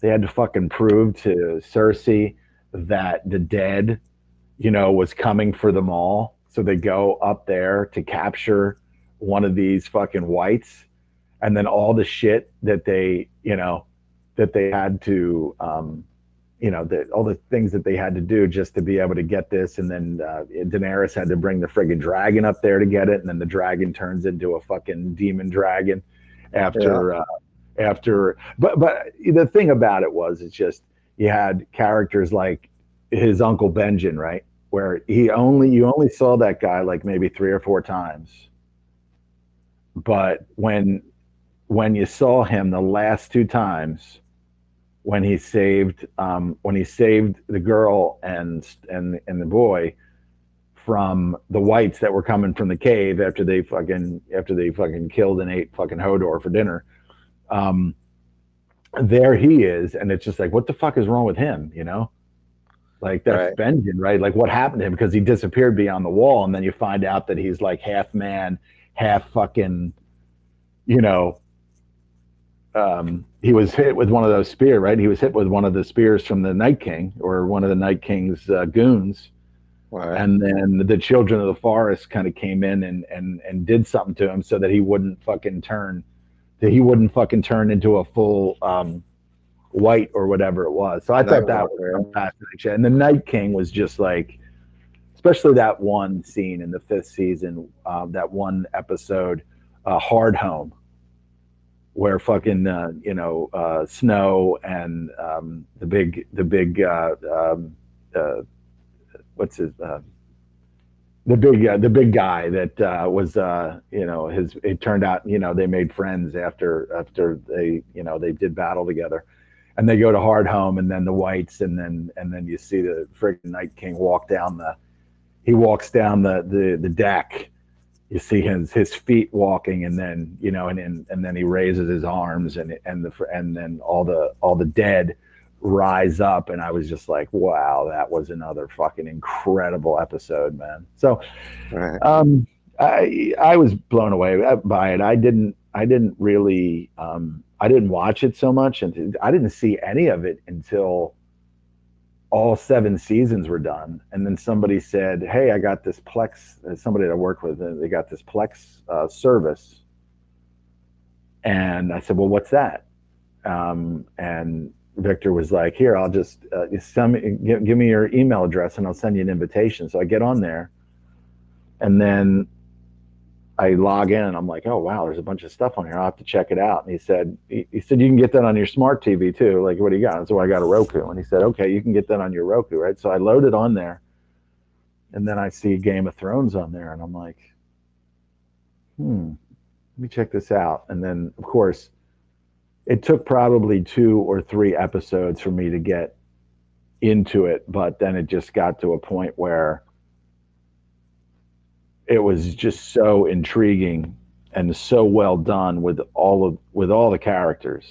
they had to fucking prove to cersei that the dead, you know, was coming for them all. So they go up there to capture one of these fucking whites, and then all the shit that they, you know, that they had to, um, you know, the, all the things that they had to do just to be able to get this, and then uh, Daenerys had to bring the friggin' dragon up there to get it, and then the dragon turns into a fucking demon dragon after. Yeah. Uh, after but but the thing about it was it's just you had characters like his uncle Benjamin, right? Where he only you only saw that guy like maybe three or four times. But when when you saw him the last two times, when he saved um, when he saved the girl and and and the boy from the whites that were coming from the cave after they fucking after they fucking killed and ate fucking Hodor for dinner. Um, there he is, and it's just like, what the fuck is wrong with him? You know, like that's right. Benjen, right? Like what happened to him because he disappeared beyond the wall, and then you find out that he's like half man, half fucking, you know. Um, he was hit with one of those spears, right? He was hit with one of the spears from the Night King or one of the Night King's uh, goons. Right. And then the children of the forest kind of came in and, and, and did something to him so that he wouldn't fucking turn that he wouldn't fucking turn into a full um, white or whatever it was. So I thought that was fascinating. And the Night King was just like, especially that one scene in the fifth season, um, that one episode, uh, Hardhome, where fucking uh, you know uh, Snow and um, the big the big uh, um, uh, what's his uh, the big uh, the big guy that uh, was uh, you know his it turned out you know they made friends after after they you know they did battle together. And they go to Hardhome and then the whites and then and then you see the friggin' night king walk down the he walks down the the, the deck. You see his his feet walking and then you know and, and and then he raises his arms and and the and then all the all the dead rise up and i was just like wow that was another fucking incredible episode man. So right. um i i was blown away by it. I didn't i didn't really um i didn't watch it so much and i didn't see any of it until all seven seasons were done and then somebody said hey i got this plex somebody that i worked with they got this plex uh, service. And i said well what's that? Um, and Victor was like, "Here, I'll just uh, me, give, give me your email address, and I'll send you an invitation." So I get on there, and then I log in, and I'm like, "Oh wow, there's a bunch of stuff on here. I'll have to check it out." And he said, "He, he said you can get that on your smart TV too. Like, what do you got?" so I got a Roku, and he said, "Okay, you can get that on your Roku, right?" So I load it on there, and then I see Game of Thrones on there, and I'm like, "Hmm, let me check this out." And then, of course it took probably two or three episodes for me to get into it, but then it just got to a point where it was just so intriguing and so well done with all of with all the characters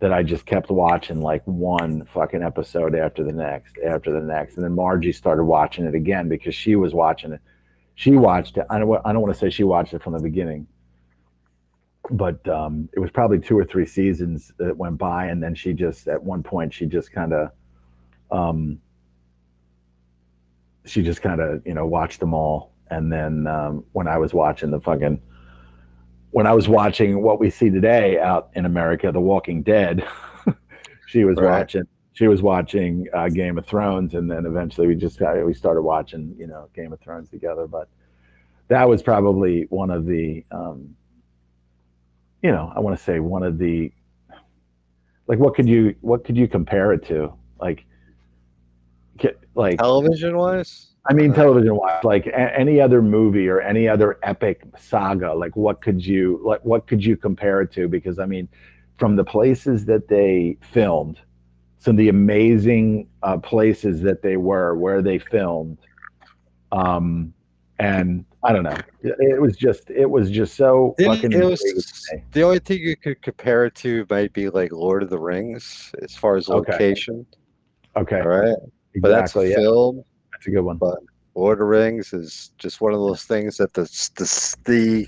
that I just kept watching like one fucking episode after the next, after the next, and then Margie started watching it again because she was watching it. She watched it. I don't. I don't want to say she watched it from the beginning but um, it was probably two or three seasons that went by, and then she just at one point she just kind of, um, she just kind of you know watched them all, and then um, when I was watching the fucking, when I was watching what we see today out in America, The Walking Dead, she was right. watching. She was watching uh, Game of Thrones, and then eventually we just got, we started watching you know Game of Thrones together. But that was probably one of the um, you know, I want to say one of the like what could you what could you compare it to? Like like television wise? I mean television wise, like a- any other movie or any other epic saga, like what could you like what could you compare it to? Because I mean, from the places that they filmed, some of the amazing uh, places that they were where they filmed, um, and I don't know. It was just it was just so fucking. It was, the only thing you could compare it to might be like Lord of the Rings as far as location. Okay. All right. Exactly, but that's a yeah. film. That's a good one. But Lord of the Rings is just one of those things that the the the,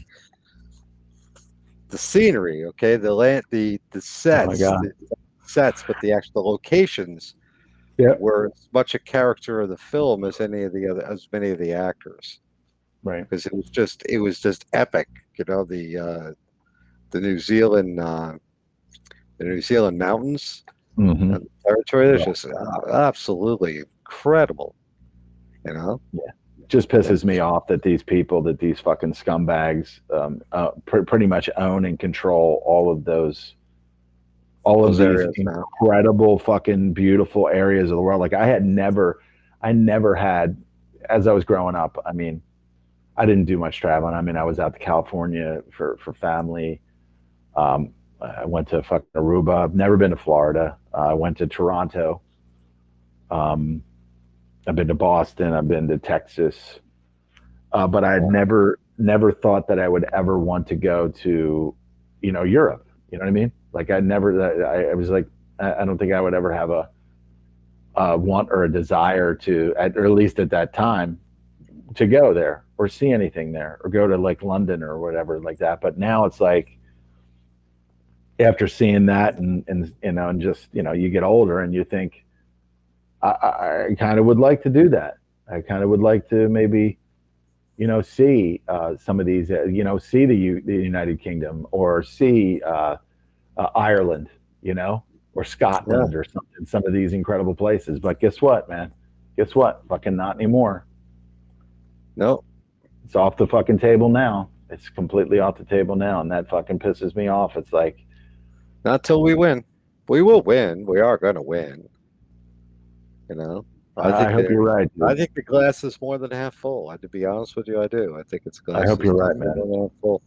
the scenery, okay, the land, the the oh sets, oh the sets, but the actual locations Yep. were as much a character of the film as any of the other as many of the actors Right. because it was just it was just epic. You know the uh, the New Zealand uh, the New Zealand mountains hmm and territory. There's Yeah. just uh, absolutely incredible. You know, yeah Just pisses me off that these people, that these fucking scumbags, um, uh, pr- pretty much own and control all of those, all of Those these areas now. incredible fucking beautiful areas of the world. Like I had never, I never had, as I was growing up. I mean, I didn't do much traveling. I mean, I was out to California for for family. Um, I went to fucking Aruba. I've never been to Florida. Uh, I went to Toronto. Um, I've been to Boston. I've been to Texas. Uh, but I had never never thought that I would ever want to go to, you know, Europe. You know what I mean? Like I never. I, I was like, I, don't think I would ever have a, a want or a desire to, at, or at least at that time, to go there or see anything there or go to like London or whatever like that. But now it's like after seeing that and and you know and just you know you get older and you think I, I, I kind of would like to do that. I kind of would like to maybe you know see uh, some of these uh, you know see the U, the United Kingdom or see uh, uh, Ireland you know or Scotland or something some of these incredible places. But guess what, man? Guess what? Fucking not anymore. No, It's off the fucking table now. It's completely off the table now, and that fucking pisses me off. It's like, not till we win. We will win. We are going to win. You know, I, think hope you're right. dude. I think the glass is more than half full. I, to be honest with you, I do. I think it's glass. I hope you're right, man. half full,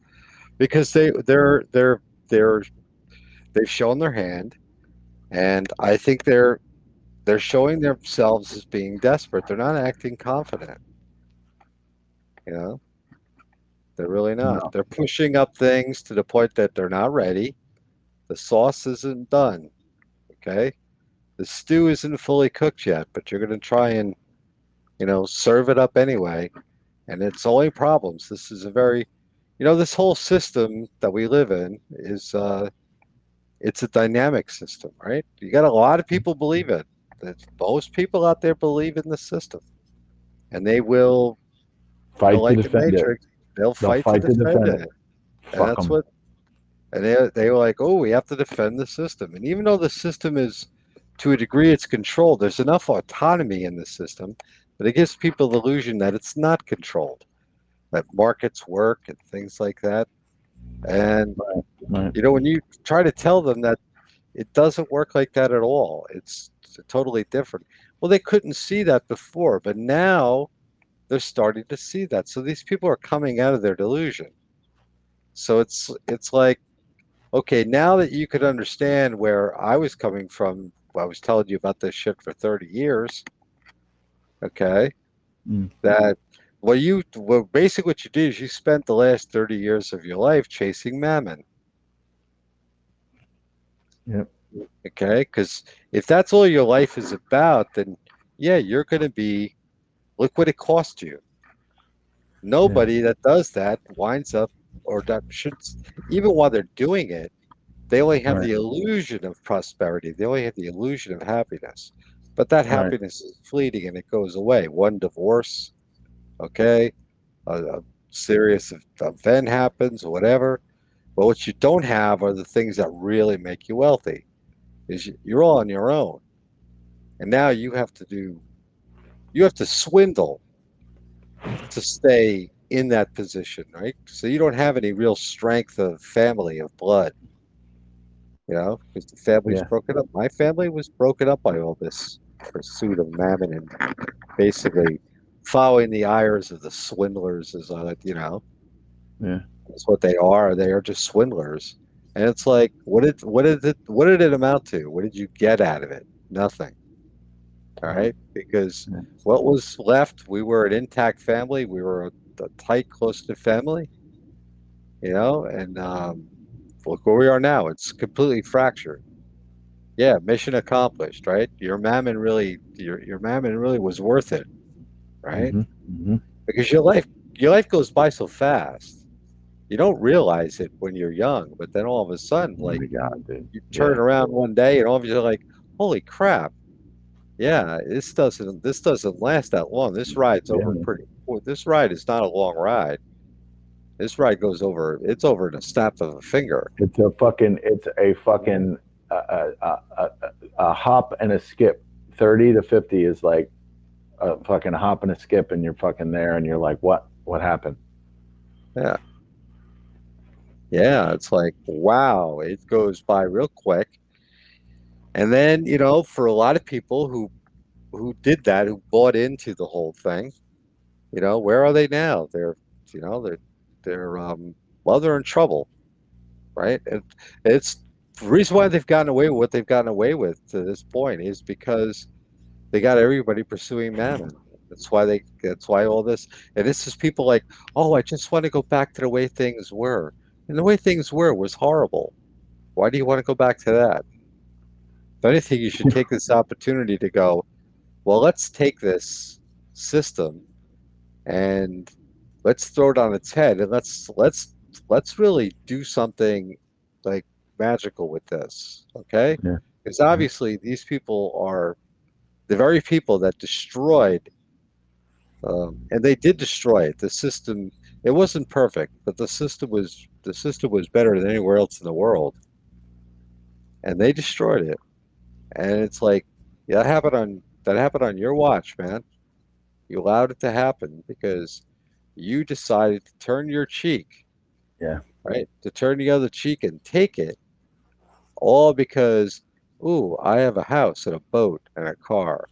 because they they're they're they're they've shown their hand, and I think they're they're showing themselves as being desperate. They're not acting confident. You know, they're really not. No. They're pushing up things to the point that they're not ready. The sauce isn't done. Okay, the stew isn't fully cooked yet, but you're going to try and you know, serve it up anyway. And it's only problems. This is a very, you know, this whole system that we live in is, uh, it's a dynamic system, right? You got a lot of people believe it. That most people out there believe in the system, and they will Fight like to the defend it. Matrix, They'll, fight, fight to to defend, defend it. And Fuck that's 'em. what, and they they were like, oh, we have to defend the system. And even though the system is, to a degree, it's controlled. There's enough autonomy in the system, but it gives people the illusion that it's not controlled, that markets work and things like that. And Right. you know, when you try to tell them that it doesn't work like that at all, it's totally different. Well, they couldn't see that before, but now they're starting to see that. So these people are coming out of their delusion. So it's it's like, okay, now that you could understand where I was coming from, I was telling you about this shit for 30 years. Okay. Mm. That well you well basically what you did is you spent the last 30 years of your life chasing mammon. Yep. Okay, because if that's all your life is about, then yeah, you're gonna be look what it cost you. Nobody that does that winds up or that should even while they're doing it, they only have Right. the illusion of prosperity. They only have the illusion of happiness. But that Right. happiness is fleeting and it goes away. One divorce, okay, a, a serious event happens, or whatever. But what you don't have are the things that really make you wealthy. Is you're all on your own, and now you have to do, you have to swindle to stay in that position, right? So you don't have any real strength of family of blood. You know, because the family's Yeah. broken up. My family was broken up by all this pursuit of mammon and basically following the ires of the swindlers, as I, uh, you know, Yeah. that's what they are. They are just swindlers. And it's like, what did what did it what did it amount to? What did you get out of it? Nothing. All right, because what was left, we were an intact family. We were a, a tight, close knit family. You know, and um, look where we are now. It's completely fractured. Yeah, mission accomplished, right? Your mammon really, your your mammon really was worth it, right? Mhm. Mhm. because your life your life goes by so fast you don't realize it when you're young but then all of a sudden Oh like my God, you turn Yeah. around one day and all of you are like holy crap yeah, this doesn't this doesn't last that long. This ride's over Yeah. pretty. This ride is not a long ride. This ride goes over. It's over in a snap of a finger. It's a fucking. It's a fucking. Uh, uh, uh, a hop and a skip. Thirty to fifty is like a fucking hop and a skip, and you're fucking there, and you're like, what? What happened? Yeah. Yeah, it's like wow, it goes by real quick. And then you know, for a lot of people who who did that, who bought into the whole thing, you know, where are they now? They're you know they're they're um well they're in trouble, right? And it's the reason why they've gotten away with what they've gotten away with to this point is because they got everybody pursuing mammon. That's why they. That's why all this. And this is people like, oh, I just want to go back to the way things were, and the way things were was horrible. Why do you want to go back to that? If anything, you should take this opportunity to go. Well, let's take this system, and let's throw it on its head, and let's let's let's really do something like magical with this. Okay? Yeah. Because obviously these people are the very people that destroyed um, and they did destroy it the system it wasn't perfect but the system was the system was better than anywhere else in the world and they destroyed it and it's like yeah, that happened on that happened on your watch man. You allowed it to happen because you decided to turn your cheek. Yeah. right? To turn the other cheek and take it. All because ooh i have a house and a boat and a car.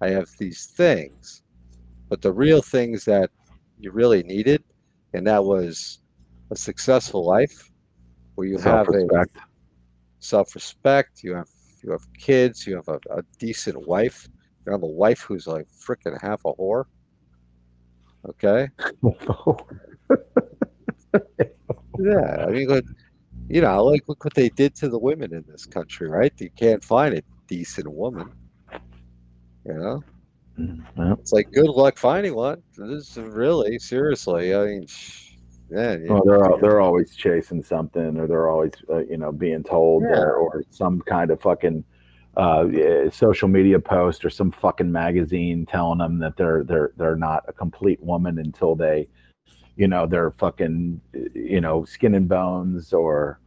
I have these things. But the real things that you really needed and that was a successful life where you have a Self-respect. self-respect you have you have kids you have a, a decent wife you have a wife who's like freaking half a whore. Okay? Yeah i mean like, you know like look what they did to the women in this country right? You can't find a decent woman you know? Well, it's like good luck finding one. This is really seriously i mean yeah, well, they're they're always chasing something, or they're always uh, you know being told, Yeah. or, or some kind of fucking uh, social media post or some fucking magazine telling them that they're they're they're not a complete woman until they, you know, they're fucking you know skin and bones, or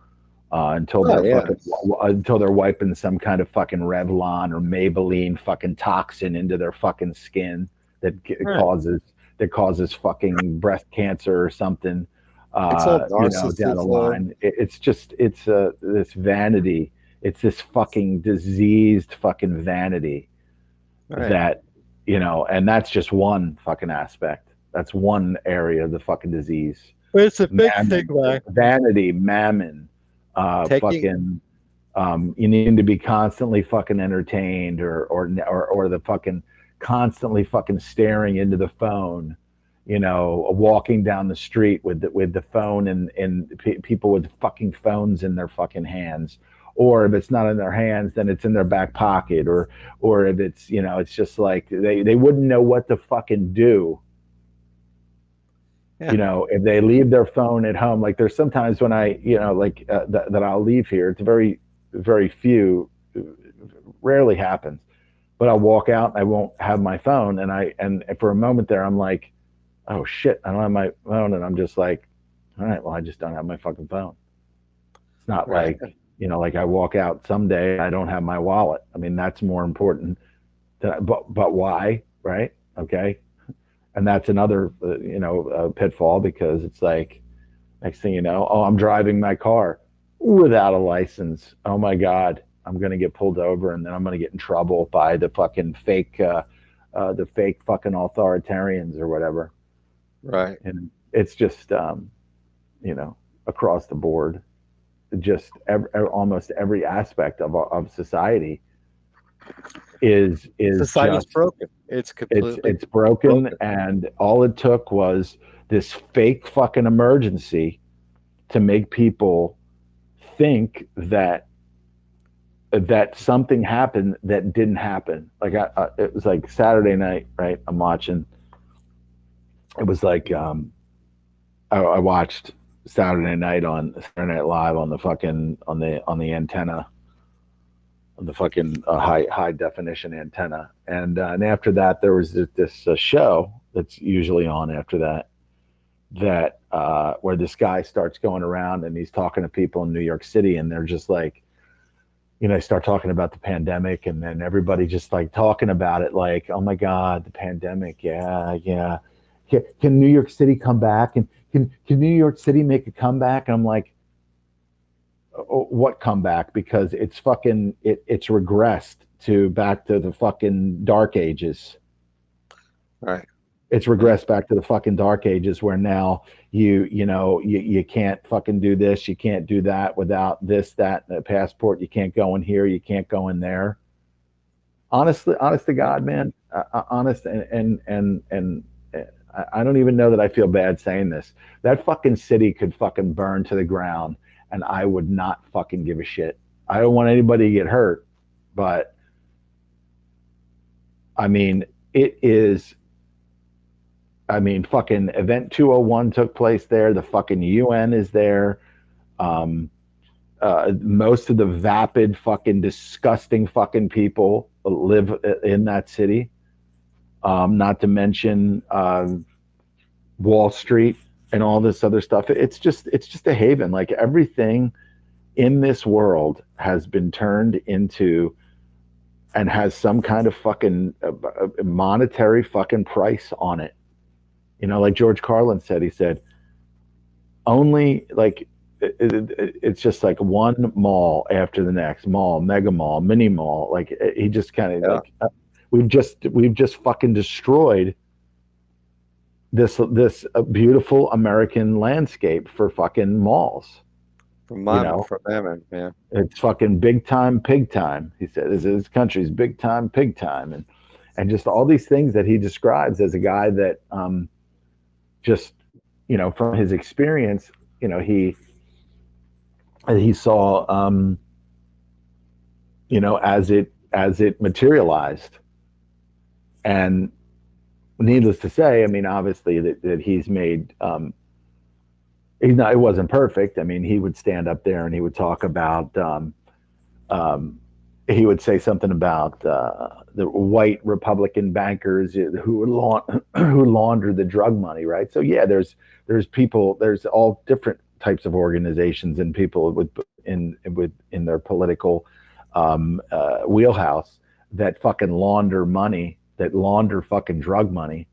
uh, until Oh, they're yeah. fucking, until they're wiping some kind of fucking Revlon or Maybelline fucking toxin into their fucking skin that Right. causes that causes fucking breast cancer or something. It's all Uh, you know, down the line. It, it's just it's uh, this vanity. It's this fucking diseased fucking vanity right. that you know, and that's just one fucking aspect. That's one area of the fucking disease. But it's a big Mammon. thing like Vanity, mammon, uh, Taking- fucking. Um, you need to be constantly fucking entertained, or or or or the fucking constantly fucking staring into the phone. You know, walking down the street with the, with the phone and and pe- people with fucking phones in their fucking hands. Or if it's not in their hands, then it's in their back pocket. Or or if it's you know, it's just like they they wouldn't know what to fucking do Yeah. you know if they leave their phone at home like there's sometimes when i you know like uh, that, that i'll leave here it's very very few rarely happens but i'll walk out and i won't have my phone and i and for a moment there i'm like oh shit i don't have my phone and i'm just like all right well i just don't have my fucking phone. It's not Right. like you know like i walk out someday i don't have my wallet. I mean that's more important than, but but why right? Okay. And that's another uh, you know uh, pitfall because it's like next thing you know oh i'm driving my car without a license. Oh my god i'm going to get pulled over and then i'm going to get in trouble by the fucking fake uh, uh, the fake fucking authoritarians or whatever right. and it's just um, you know across the board just ev ev- almost every aspect of of society is is Society's just, broken. It's it's completely it's broken, broken. and all it took was this fake fucking emergency to make people think that that something happened that didn't happen like I, I it was like saturday night right i'm watching it was like um I, I watched saturday night on saturday night live on the fucking on the on the antenna on the fucking uh, high high definition antenna. And uh, and after that, there was this, this uh, show that's usually on after that that uh, where this guy starts going around and he's talking to people in New York City, and they're just like, you know, they start talking about the pandemic, and then everybody just like talking about it, like, oh my god, the pandemic, yeah, yeah. Can, can New York City come back? And can can New York City make a comeback? And I'm like, oh, what comeback? Because it's fucking it, it's regressed to back to the fucking dark ages. Right it's regressed back to the fucking dark ages where now you you know you, you can't fucking do this you can't do that without this that a passport you can't go in here you can't go in there honestly honest to god man uh, uh honest and and and and I don't even know that I feel bad saying this. That fucking city could fucking burn to the ground and I would not fucking give a shit. I don't want anybody to get hurt, but I mean, it is I mean, fucking Event 201 took place there. The fucking UN is there. Um, uh, most of the vapid, fucking disgusting fucking people live in that city. Um, not to mention uh, Wall Street and all this other stuff. It's just, it's just a haven. Like everything in this world has been turned into and has some kind of fucking uh, uh monetary fucking price on it you know, like George Carlin said, he said, only like it, it, it's just like one mall after the next mall, mega mall, mini mall. Like he just kind of yeah. like we've just we've just fucking destroyed this this uh, beautiful American landscape for fucking malls. For my, you know, them, yeah. It's fucking big time pig time. He said this, this country's big time pig time, and and just all these things that he describes as a guy that um, just you know from his experience you know he he saw um you know as it as it materialized and needless to say i mean obviously that, that he's made um he's not it wasn't perfect i mean he would stand up there and he would talk about um um he would say something about uh, the white Republican bankers who who launder the drug money, right? So yeah, there's there's people, there's all different types of organizations and people with in with in their political um, uh, wheelhouse that fucking launder money, that launder fucking drug money.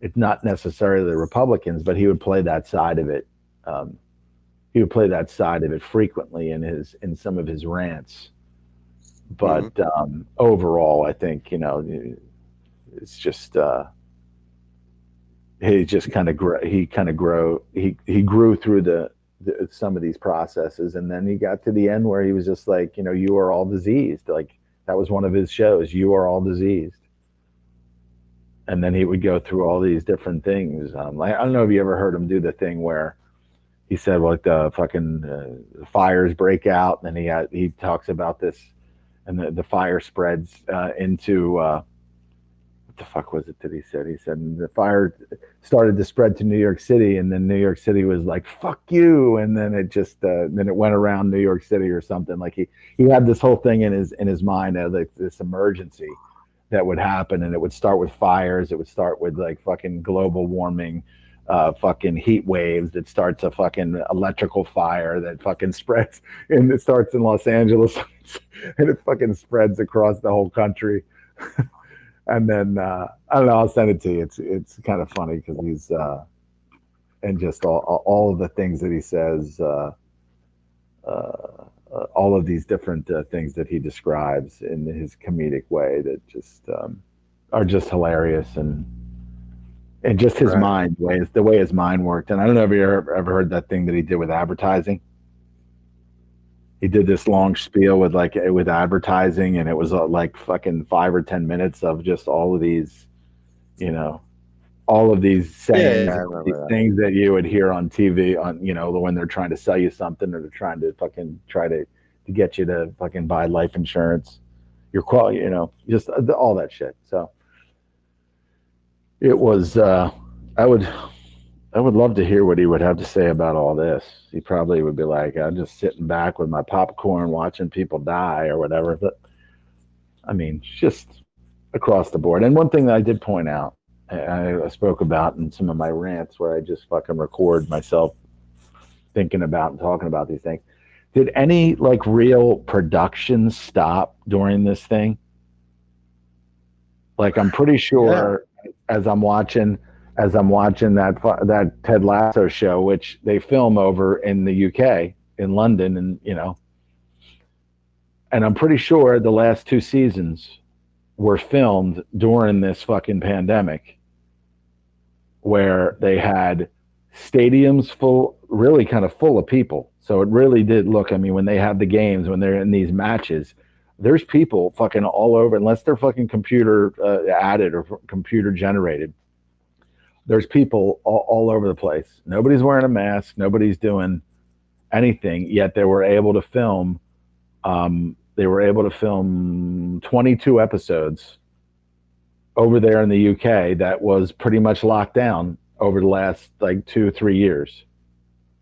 It's not necessarily the Republicans, but he would play that side of it. Um, he would play that side of it frequently in his in some of his rants but mm-hmm. um, overall, I think you know it's just uh, he just kind of grew. He kind of grow. He he grew through the, the, some of these processes, and then he got to the end where he was just like, you know, you are all diseased. Like that was one of his shows. You are all diseased. And then he would go through all these different things. Um, like I don't know if you ever heard him do the thing where he said, well, like the fucking uh, fires break out, and then he had, he talks about this and the, the fire spreads uh, into uh, what the fuck was it that he said? He said the fire started to spread to New York City, and then New York City was like "fuck you," and then it just uh, then it went around New York City or something. Like he he had this whole thing in his in his mind of like this emergency that would happen, and it would start with fires. It would start with like fucking global warming uh, fucking heat waves that starts a fucking electrical fire that fucking spreads and it starts in Los Angeles and it fucking spreads across the whole country. and then uh, I don't know, I'll send it to you. It's it's kind of funny because he's uh, and just all all of the things that he says, uh, uh, all of these different uh, things that he describes in his comedic way that just um, are just hilarious and and just his right. mind, the way, the way his mind worked. And I don't know if you ever, ever heard that thing that he did with advertising. He did this long spiel with like with advertising, and it was uh, like fucking five or ten minutes of just all of these, you know, all of these sayings, yeah, yeah, these that. things that you would hear on TV on you know when they're trying to sell you something or they're trying to fucking try to to get you to fucking buy life insurance, your quality, you know, just all that shit. So it was uh, I would I would love to hear what he would have to say about all this. He probably would be like, I'm just sitting back with my popcorn watching people die or whatever. But I mean, just across the board. And one thing that I did point out, I, I spoke about in some of my rants where I just fucking record myself thinking about and talking about these things. Did any like real production stop during this thing? Like I'm pretty sure yeah. as I'm watching as I'm watching that that Ted Lasso show, which they film over in the UK in London, and you know, and I'm pretty sure the last two seasons were filmed during this fucking pandemic, where they had stadiums full, really kind of full of people. So it really did look. I mean, when they have the games, when they're in these matches, there's people fucking all over, unless they're fucking computer uh, added or computer generated there's people all, all over the place. Nobody's wearing a mask. Nobody's doing anything. Yet they were able to film. Um, they were able to film 22 episodes over there in the UK that was pretty much locked down over the last like two three years.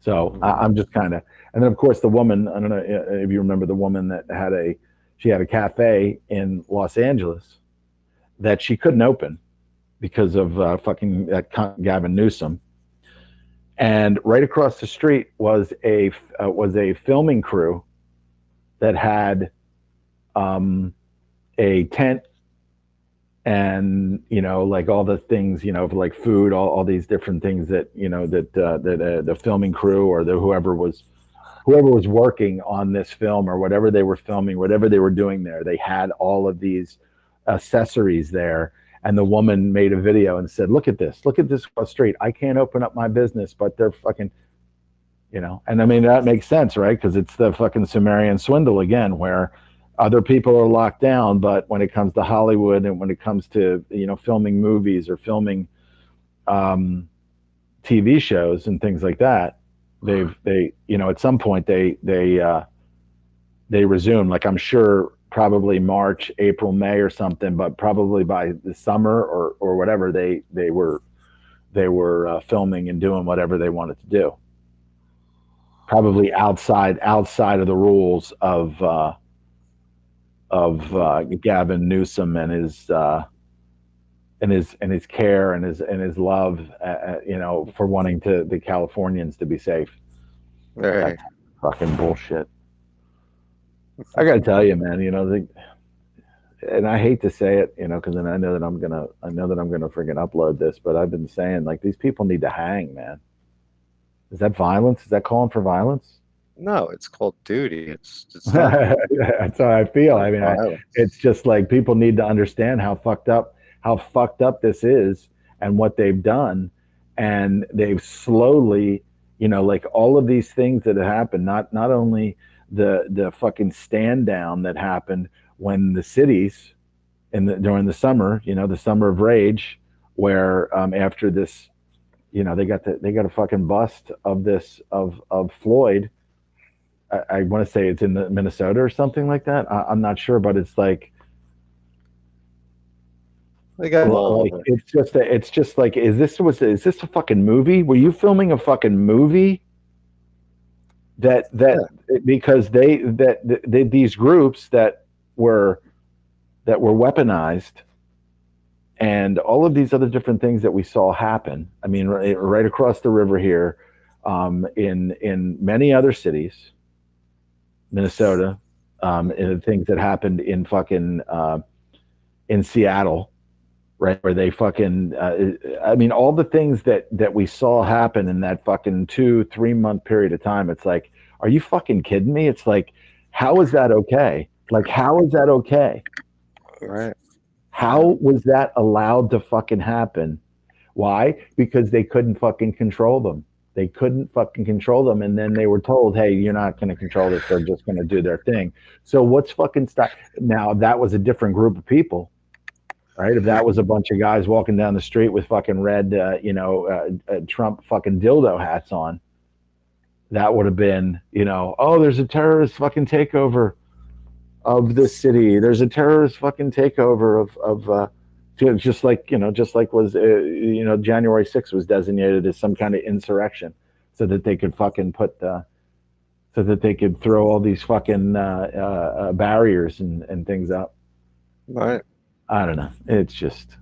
So mm-hmm. I, am just kind of, and then of course the woman. I don't know if you remember the woman that had a she had a cafe in Los Angeles that she couldn't open because of uh, fucking that Gavin Newsom. And right across the street was a uh, was a filming crew that had um, a tent and you know like all the things you know like food all, all these different things that you know that uh, that uh, the filming crew or the whoever was whoever was working on this film or whatever they were filming whatever they were doing there they had all of these accessories there and the woman made a video and said, "Look at this! Look at this street! I can't open up my business, but they're fucking." You know, and I mean that makes sense, right? Because it's the fucking Sumerian swindle again, where other people are locked down, but when it comes to Hollywood and when it comes to you know filming movies or filming um, TV shows and things like that, they've they you know at some point they they uh, they resume. Like I'm sure probably March, April, May or something, but probably by the summer or or whatever they they were they were uh, filming and doing whatever they wanted to do. Probably outside outside of the rules of uh, of uh, Gavin Newsom and his uh, and his and his care and his and his love, uh, uh, you know, for wanting to the Californians to be safe. Right. That's fucking bullshit. I got to tell you, man. You know, the, and I hate to say it, you know, because then I know that I'm gonna, I know that I'm gonna freaking upload this, but I've been saying like these people need to hang, man. Is that violence? Is that calling for violence? No, it's called duty. It's, it's that's how I feel. I mean, I, it's just like people need to understand how fucked up, how fucked up this is, and what they've done, and they've slowly, you know, like all of these things that have happened. Not not only the the fucking stand down that happened when the cities in the during the summer, you know, the summer of rage, where um, after this, you know, they got the they got a fucking bust of this of of Floyd. I, I want to say it's in the Minnesota or something like that. I, I'm not sure, but it's like they got like, it's just a, it's just like is this was is this a fucking movie? Were you filming a fucking movie? that that yeah. because they that they, these groups that were that were weaponized and all of these other different things that we saw happen i mean right, right across the river here um, in in many other cities minnesota um, and the things that happened in fucking uh, in seattle right where they fucking uh, i mean all the things that that we saw happen in that fucking two three month period of time it's like are you fucking kidding me? It's like how is that okay? Like how is that okay? Right. How was that allowed to fucking happen? Why? Because they couldn't fucking control them they couldn't fucking control them and then they were told hey you're not going to control this they're just going to do their thing so what's fucking stop now that was a different group of people right? If that was a bunch of guys walking down the street with fucking red, uh, you know, uh, uh, Trump fucking dildo hats on, that would have been, you know, oh, there's a terrorist fucking takeover of the city. There's a terrorist fucking takeover of of uh, just like you know, just like was uh, you know, January 6th was designated as some kind of insurrection, so that they could fucking put the so that they could throw all these fucking uh, uh, uh barriers and, and things up. Right. I don't know. It's just,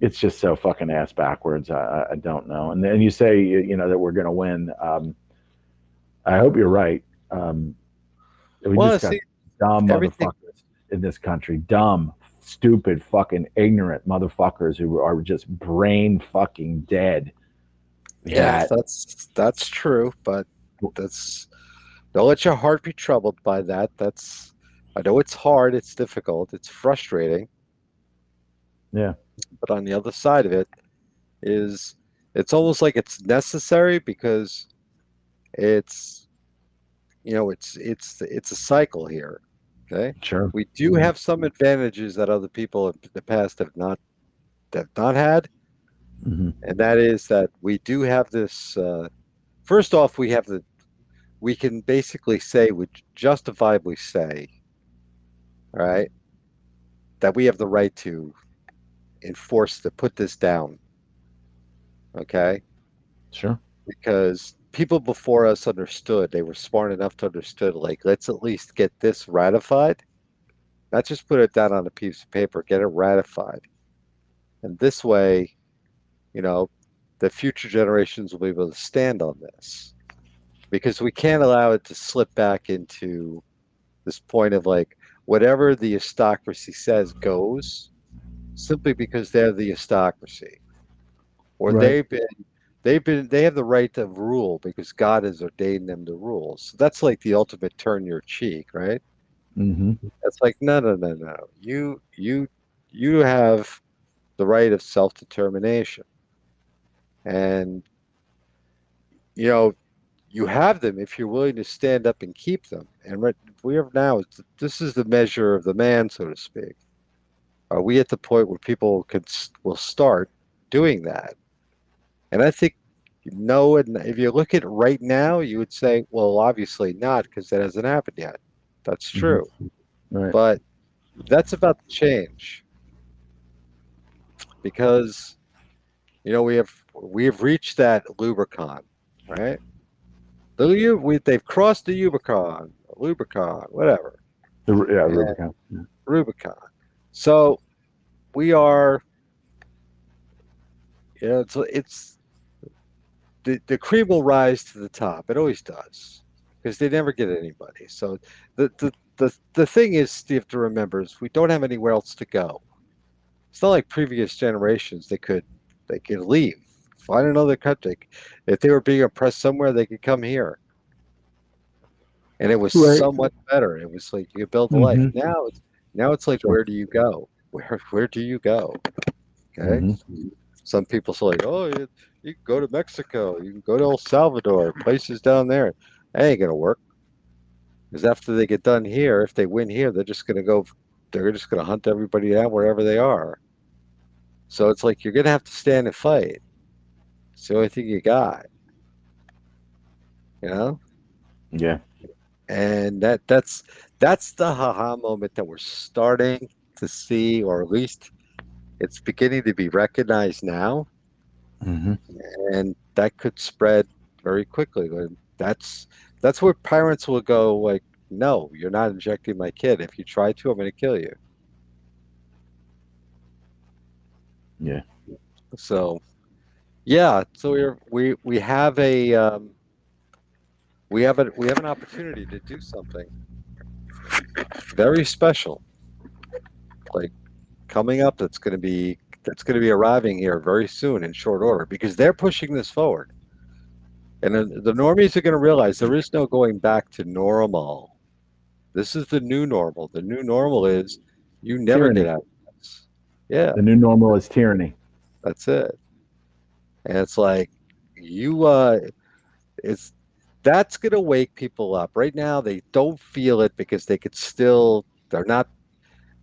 it's just so fucking ass backwards. I, I- don't know. And then you say, you know, that we're going to win. Um, I hope you're right. Um, we Well, just got see, dumb everything- motherfuckers in this country. Dumb, stupid, fucking ignorant motherfuckers who are just brain fucking dead. Yeah, That- that's that's true, but that's don't let your heart be troubled by that. That's I know it's hard, it's difficult, it's frustrating. Yeah. But on the other side of it is it's almost like it's necessary because it's you know, it's it's it's a cycle here. Okay? sure. We do have some advantages that other people in the past have not have not had hmm and that is that we do have this. Uh, first off, we have the we can basically say, we justifiably say, all right, that we have the right to enforce to put this down. Okay, Sure. because people before us understood they were smart enough to understood like let's at least get this ratified. Not just put it down on a piece of paper get it ratified. And this way you know the future generations will be able to stand on this. Because we can't allow it to slip back into this point of like whatever the aristocracy says goes simply because they're the aristocracy. Or Right. they've been they've been they have the right to rule because god has ordained them to rule. So that's like the ultimate turn your cheek right? Hmm that's like no no no no. You you you have the right of self-determination. And you know you have them if you're willing to stand up and keep them. And what we have now is this is the measure of the man so to speak. Are we at the point where people could will start doing that and i think no and if you look at it right now you would say well obviously not because that hasn't happened yet that's Mhm. true Right. but that's about to change because you know we have we have reached that Lubricon, right? The we, they've crossed the Rubicon, Lubricon, whatever, The, yeah, Rubicon. Yeah. Rubicon. So we are, you know, it's it's the the cream will rise to the top. It always does because they never get anybody. So the the the the thing is, you have to remember is we don't have anywhere else to go. It's not like previous generations. They could they could leave, find another country. If they were being oppressed somewhere, they could come here. And it was Right. somewhat better. It was like you could build a life. Mhm. Now it's now it's like where do you go? Where where do you go? Okay. Mhm. Some people say like, oh, you, you can go to Mexico, you can go to El Salvador, places down there. That ain't gonna work. Because after they get done here, if they win here, they're just gonna go. They're just gonna hunt everybody down wherever they are. So it's like you're gonna have to stand and fight. It's the only thing you got. You know, Yeah. and that that's that's the haha moment that we're starting to see, or at least it's beginning to be recognized now hmm and that could spread very quickly. And That's that's where parents will go like, no, you're not injecting my kid. If you try to, I'm going to kill you. Yeah. So, yeah. So we're we we have a um, we have a we have an opportunity to do something very special, like coming up. That's going to be that's going to be arriving here very soon in short order because they're pushing this forward. And the normies are going to realize there is no going back to normal. This is the new normal. The new normal is you never Tyranny. get out of this. Yeah, The new normal is tyranny. that's it. And it's like you uh it's that's going to wake people up. Right now they don't feel it because they could still they're not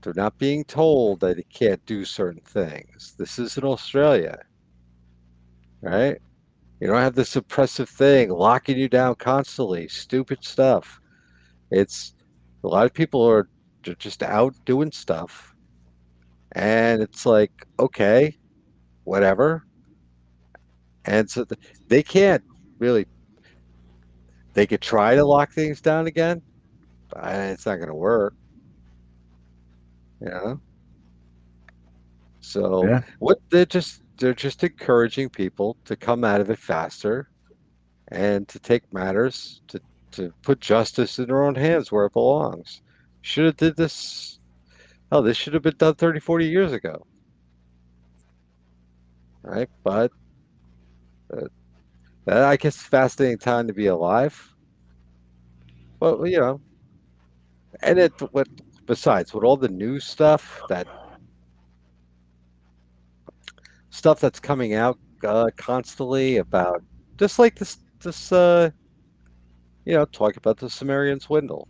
they're not being told that they can't do certain things. This isn't Australia. Right? You don't have this oppressive thing locking you down constantly, stupid stuff. It's a lot of people are just out doing stuff. And it's like, okay, whatever. And so th- they can't really, they could try to lock things down again, but it's not going to work. Yeah. So Yeah. what they're just they're just encouraging people to come out of it faster and to take matters to to put justice in their own hands where it belongs. Should have did this oh this should have been done 30 40 years ago. Right? But uh, I guess fascinating time to be alive. Well, you know, and it what besides with all the new stuff that stuff that's coming out uh, constantly about just like this this uh you know talk about the Sumerian swindle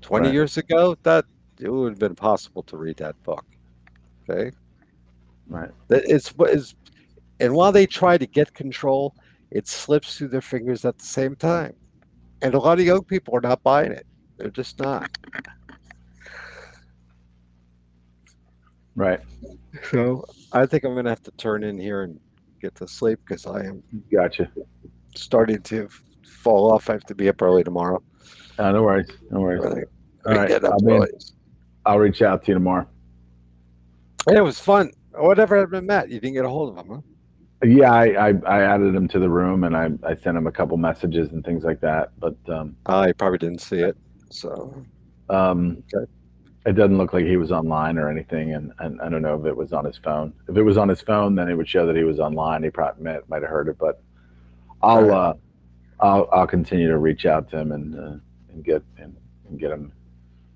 20 Right. years ago that it would have been possible to read that book okay? Right. that it's what is and while they try to get control it slips through their fingers at the same time. And a lot of young people are not buying it. They're just not Right. so i think i'm gonna have to turn in here and get to sleep because i am Gotcha. starting to fall off i have to be up early tomorrow Uh, no worries. No worries. Really. All right. Get up I'll, be in- early. I'll reach out to you tomorrow. Yeah, it was fun whatever happened to matt you didn't get a hold of him huh Yeah, I, I, I added him to the room and I, I sent him a couple messages and things like that. But um, i probably didn't see it so um, Okay. It doesn't look like he was online or anything. And, and I don't know if it was on his phone. If it was on his phone, then it would show that he was online. He probably might, might have heard it. But I'll All uh, I'll I'll continue to reach out to him and uh, and get and, and get him.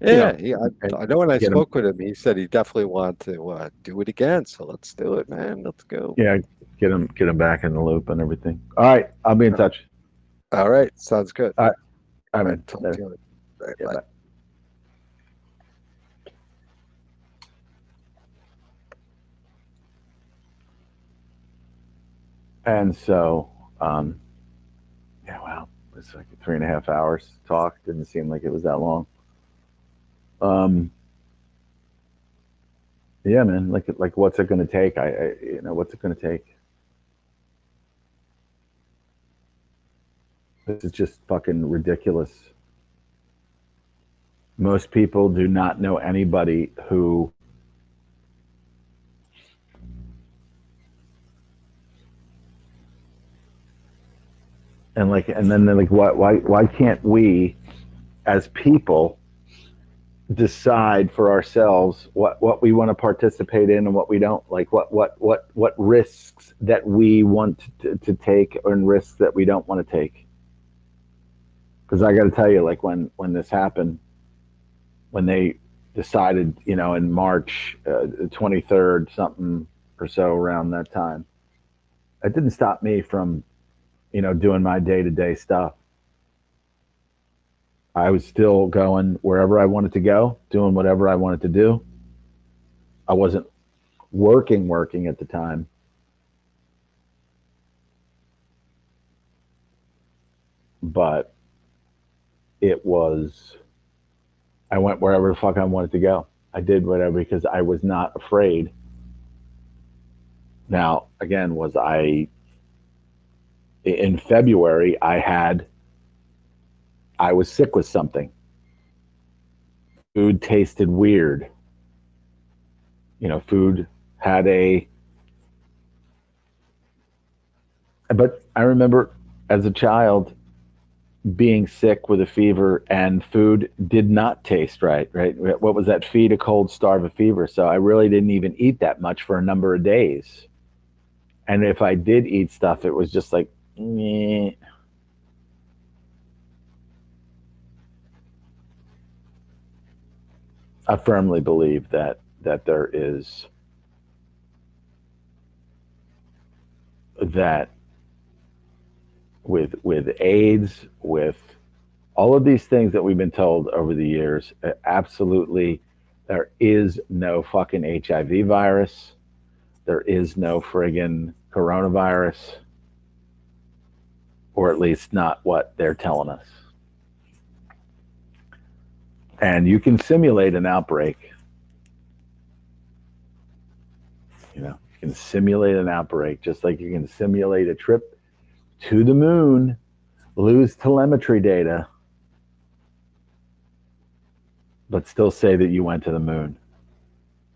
Yeah, Yeah. I, I know when I spoke with him, he said he definitely wanted to uh, do it again. So let's do it, man. Let's go. Yeah, get him get him back in the loop and everything. All right, I'll be in touch. All right, sounds good. All right, man. Talk Later. to you later. All right, Yeah, bye. bye. And so, um, yeah, wow, it's like three and a half hours talk. Didn't seem like it was that long. Um, yeah, man, like, like, what's it going to take? I, I, you know, what's it going to take? This is just fucking ridiculous. Most people do not know anybody who and like and then they're like why why why can't we as people decide for ourselves what what we want to participate in and what we don't? Like what what what what risks that we want to, to take and risks that we don't want to take? Because i got to tell you like when when this happened when they decided you know in march uh, 23rd something or so around that time it didn't stop me from you know doing my day-to-day stuff I was still going wherever I wanted to go, doing whatever I wanted to do. I wasn't working, working at the time. But it was, I went wherever the fuck I wanted to go. I did whatever because I was not afraid. Now, again, was I, in February, I had I was sick with something. Food tasted weird. You know, food had a. But I remember as a child being sick with a fever and food did not taste right, right? What was that? Feed a cold, starve a fever. So I really didn't even eat that much for a number of days. And if I did eat stuff, it was just like, I firmly believe that that there is that with with AIDS, with all of these things that we've been told over the years, absolutely there is no fucking HIV virus. There is no friggin' coronavirus. Or at least not what they're telling us and you can simulate an outbreak. You know, you can simulate an outbreak just like you can simulate a trip to the moon, lose telemetry data, but still say that you went to the moon.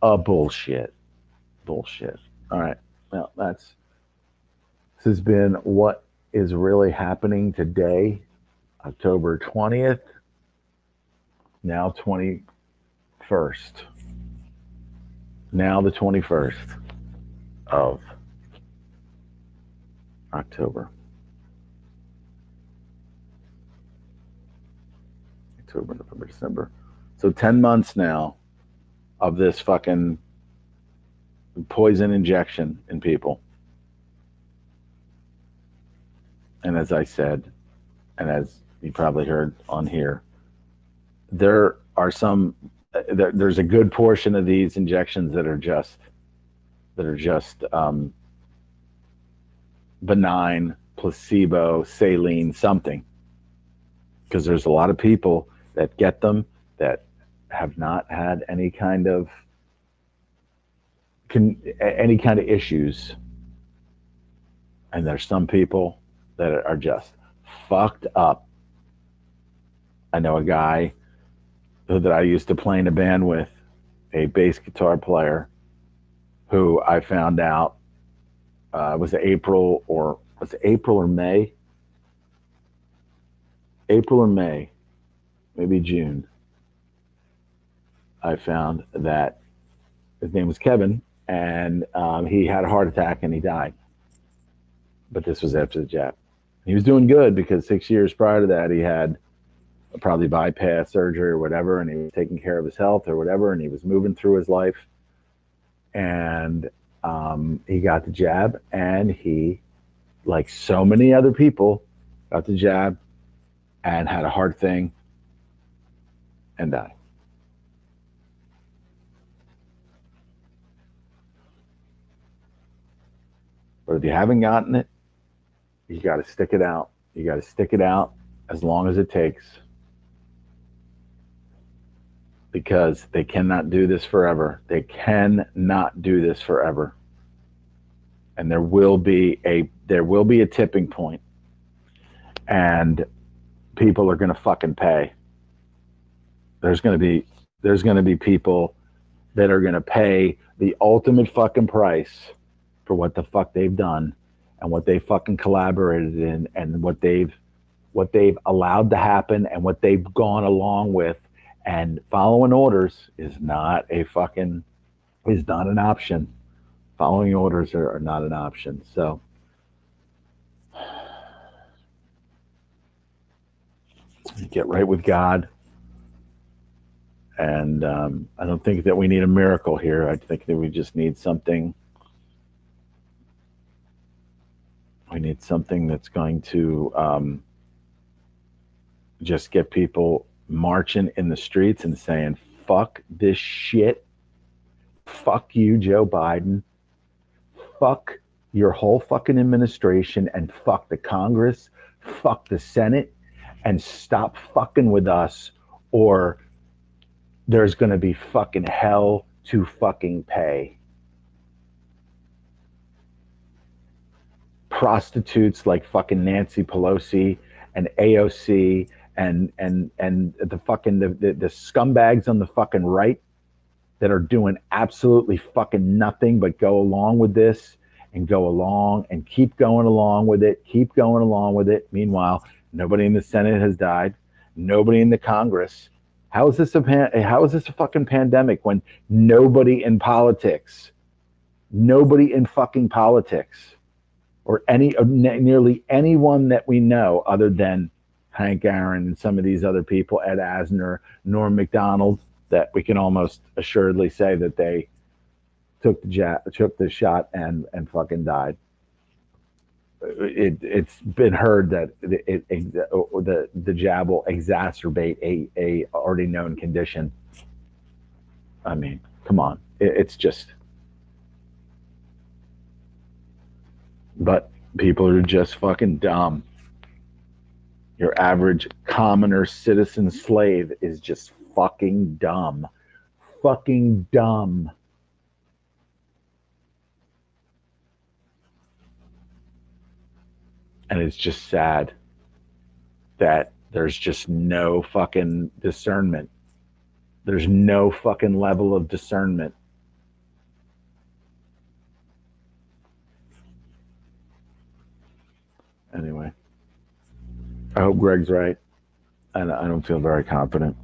a bullshit. Bullshit. All right. Well, that's this has been what is really happening today, October 20th, now 21st. Now the 21st of October. October, November, December. So 10 months now of this fucking poison injection in people. And as I said, and as you probably heard on here, there are some, there, there's a good portion of these injections that are just, that are just um, benign, placebo, saline, something. Because there's a lot of people that get them that have not had any kind of can any kind of issues and there's some people that are just fucked up i know a guy that i used to play in a band with a bass guitar player who i found out uh, was april or was april or may april or may maybe june I found that his name was Kevin, and um, he had a heart attack and he died. But this was after the jab. He was doing good because six years prior to that, he had probably bypass surgery or whatever, and he was taking care of his health or whatever, and he was moving through his life. And um, he got the jab, and he, like so many other people, got the jab and had a heart thing and died. But if you haven't gotten it, you got to stick it out. You got to stick it out as long as it takes because they cannot do this forever. They cannot do this forever. And there will be a there will be a tipping point and people are going to fucking pay. There's going to be there's going to be people that are going to pay the ultimate fucking price for what the fuck they've done and what they fucking collaborated in and what they've what they've allowed to happen and what they've gone along with. And following orders is not a fucking is not an option. Following orders are, are not an option. So get right with god. And um, i don't think that we need a miracle here. I think that we just need something We need something that's going to um, just get people marching in the streets and saying, fuck this shit. Fuck you, Joe Biden. Fuck your whole fucking administration and fuck the Congress. Fuck the Senate and stop fucking with us or there's going to be fucking hell to fucking pay. Prostitutes like fucking Nancy Pelosi and AOC and and and the fucking the, the, the scumbags on the fucking right that are doing absolutely fucking nothing but go along with this and go along and keep going along with it, keep going along with it. Meanwhile, nobody in the Senate has died, nobody in the Congress. How is this a pan- how is this a fucking pandemic when nobody in politics, nobody in fucking politics or any uh, nearly anyone that we know other than Hank Aaron and some of these other people, Ed Asner, Norm Macdonald, that we can almost assuredly say that they took the jab, took the shot and and fucking died. It it's been heard that it, it the the jab will exacerbate a a already known condition. I mean, come on, it, it's just but people are just fucking dumb. Your average commoner citizen slave is just fucking dumb. Fucking dumb. And it's just sad that there's just no fucking discernment. There's no fucking level of discernment Anyway, I hope Greg's right. And I don't feel very confident.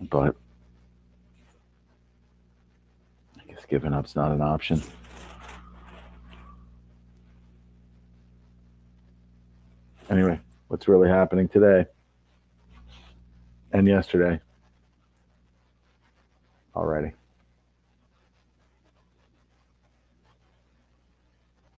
But I guess giving up's not an option. Anyway, what's really happening today and yesterday? Already.